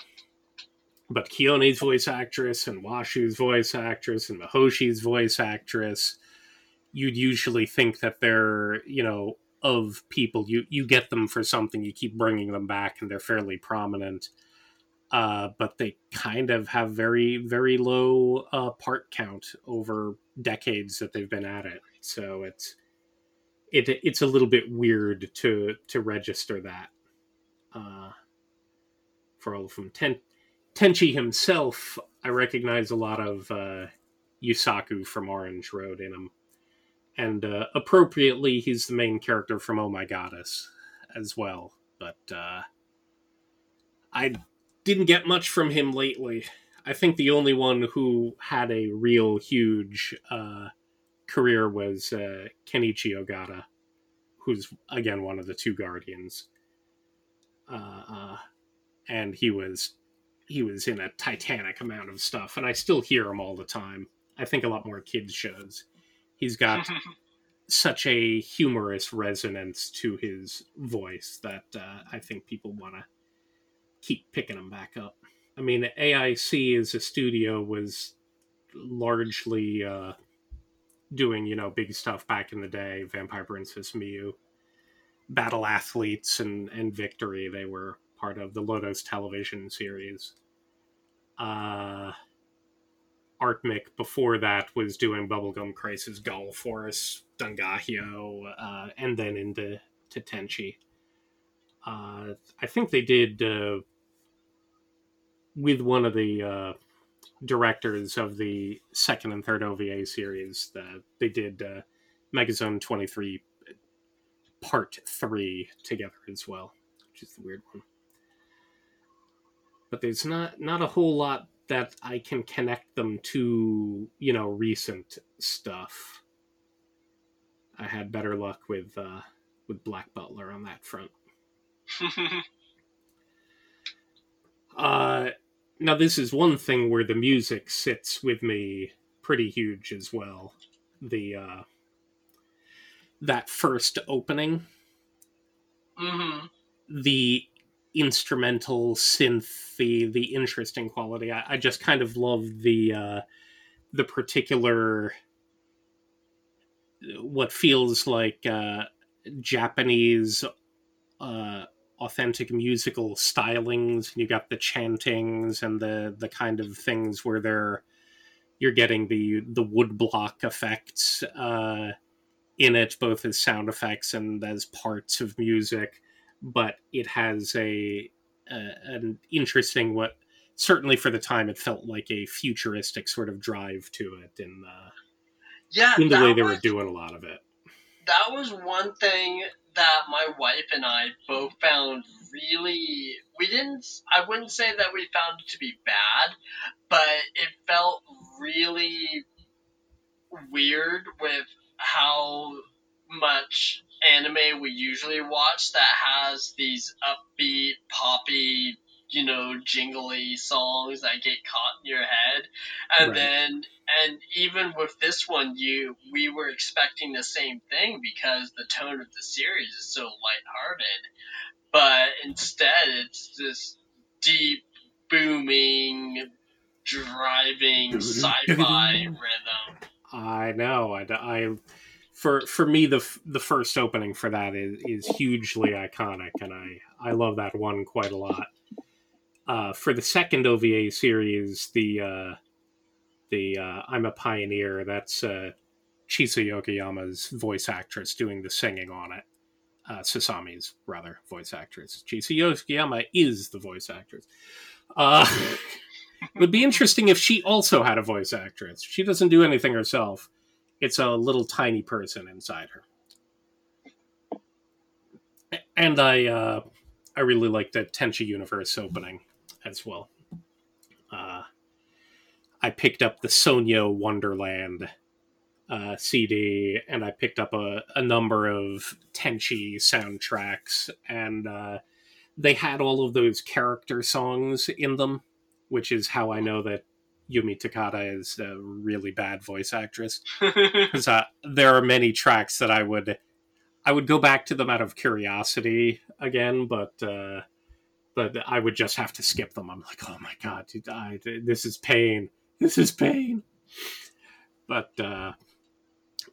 but Kiyone's voice actress and Washu's voice actress and Mihoshi's voice actress, you'd usually think that they're you know of people. You you get them for something you keep bringing them back and they're fairly prominent. Uh, but they kind of have very very low uh, part count over decades that they've been at it. So it's it it's a little bit weird to to register that. Uh, for all of them Ten, tenchi himself i recognize a lot of uh, yusaku from orange road in him and uh, appropriately he's the main character from oh my goddess as well but uh, i didn't get much from him lately. I think the only one who had a real huge uh, career was uh, kenichi ogata who's again one of the two guardians. Uh, uh, and he was he was in a titanic amount of stuff and i still hear him all the time. I think a lot more kids shows he's got [laughs] such a humorous resonance to his voice that uh, I think people want to keep picking him back up. I mean, AIC as a studio was largely uh, doing, you know, big stuff back in the day. Vampire Princess Miu, Battle Athletes, and and Victory. They were part of the Lotus television series. Uh, Artmic before that was doing Bubblegum Crisis, Gall Force, Dangaioh, uh, and then into to Tenchi. Uh, I think they did uh, with one of the uh, directors of the second and third OVA series. The, they did uh, Megazone 23 Part 3 together as well, which is the weird one. But there's not not a whole lot that I can connect them to, you know, recent stuff. I had better luck with uh, with Black Butler on that front. [laughs] Uh, now this is one thing where the music sits with me pretty huge as well. The uh, that first opening, hmm the instrumental synth, the the interesting quality. I, I just kind of love the uh, the particular what feels like uh, Japanese uh, authentic musical stylings. You got the chantings and the the kind of things where they're you're getting the the woodblock effects uh, in it, both as sound effects and as parts of music. But it has a, a an interesting what certainly for the time it felt like a futuristic sort of drive to it in uh, Yeah, in the way they was, were doing a lot of it. that was one thing that my wife and I both found really we didn't I wouldn't say that we found it to be bad, but it felt really weird with how much anime we usually watch that has these upbeat poppy you know jingly songs that get caught in your head and Right. then and even with this one you we were expecting the same thing because the tone of the series is so lighthearted but instead it's this deep booming, driving [laughs] sci-fi [laughs] rhythm. I know. I, I for for me the the first opening for that is is hugely iconic, and I I love that one quite a lot. Uh, for the second OVA series, the uh, the uh, I'm a Pioneer. That's uh, Chisa Yokoyama's voice actress doing the singing on it. Uh, Sasami's rather voice actress. Chisa Yokoyama is the voice actress. Uh, [laughs] it would be interesting if she also had a voice actress. She doesn't do anything herself. It's a little tiny person inside her. And I uh, I really like the Tenchi Universe opening as well. Uh, I picked up the Sonyo Wonderland uh, CD, and I picked up a, a number of Tenchi soundtracks, and uh, they had all of those character songs in them, which is how I know that Yumi Takada is a really bad voice actress. [laughs] Because uh, there are many tracks that I would I would go back to them out of curiosity again, but uh, but I would just have to skip them. I'm like, oh my god, dude, I, this is pain. This is pain. But uh,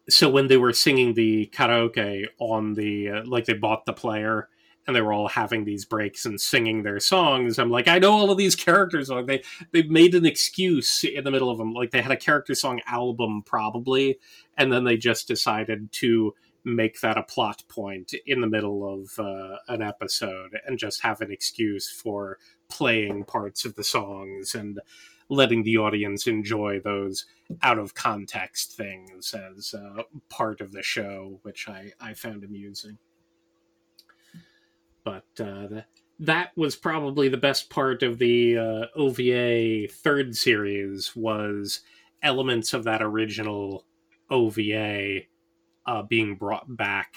so when they were singing the karaoke on the uh, like they bought the player and they were all having these breaks and singing their songs i'm like i know all of these characters like they they made an excuse in the middle of them like they had a character song album probably and then they just decided to make that a plot point in the middle of uh, an episode and just have an excuse for playing parts of the songs and letting the audience enjoy those out of context things as uh, part of the show, which I, I found amusing. But uh, that was probably the best part of the uh, OVA third series was elements of that original OVA uh, being brought back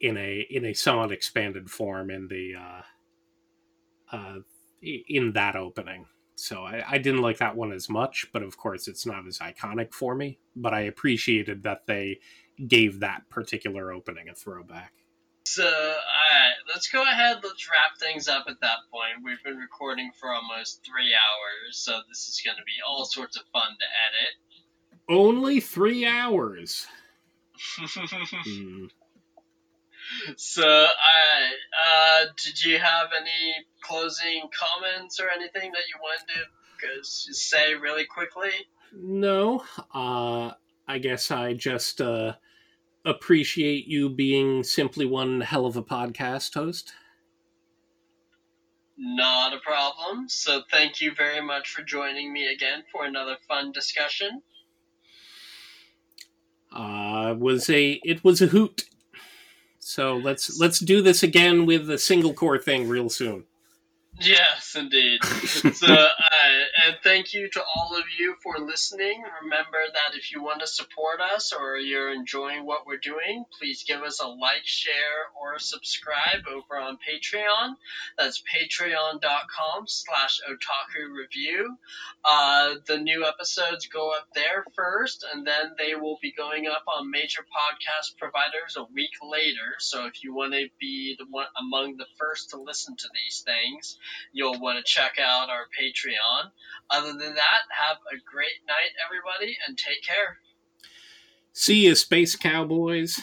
in a in a somewhat expanded form in the uh, uh, in that opening. So I, I didn't like that one as much, but of course it's not as iconic for me. But I appreciated that they gave that particular opening a throwback. So, alright, let's go ahead. Let's wrap things up at that point. We've been recording for almost three hours, so this is going to be all sorts of fun to edit. Only three hours. [laughs] mm. So, alright, uh, did you have any closing comments or anything that you wanted to say really quickly? No. Uh, I guess I just uh, appreciate you being simply one hell of a podcast host. Not a problem. So thank you very much for joining me again for another fun discussion. Uh, was a it was a hoot. So let's let's do this again with the single cour thing real soon. Yes, indeed. [laughs] so, uh, and thank you to all of you for listening. Remember that if you want to support us or you're enjoying what we're doing, please give us a like, share, or subscribe over on Patreon. That's patreon.com slash otaku review. Uh, the new episodes go up there first, and then they will be going up on major podcast providers a week later. So if you want to be the one among the first to listen to these things, you'll want to check out our Patreon. Other than that, have a great night, everybody, and take care. See you, Space Cowboys.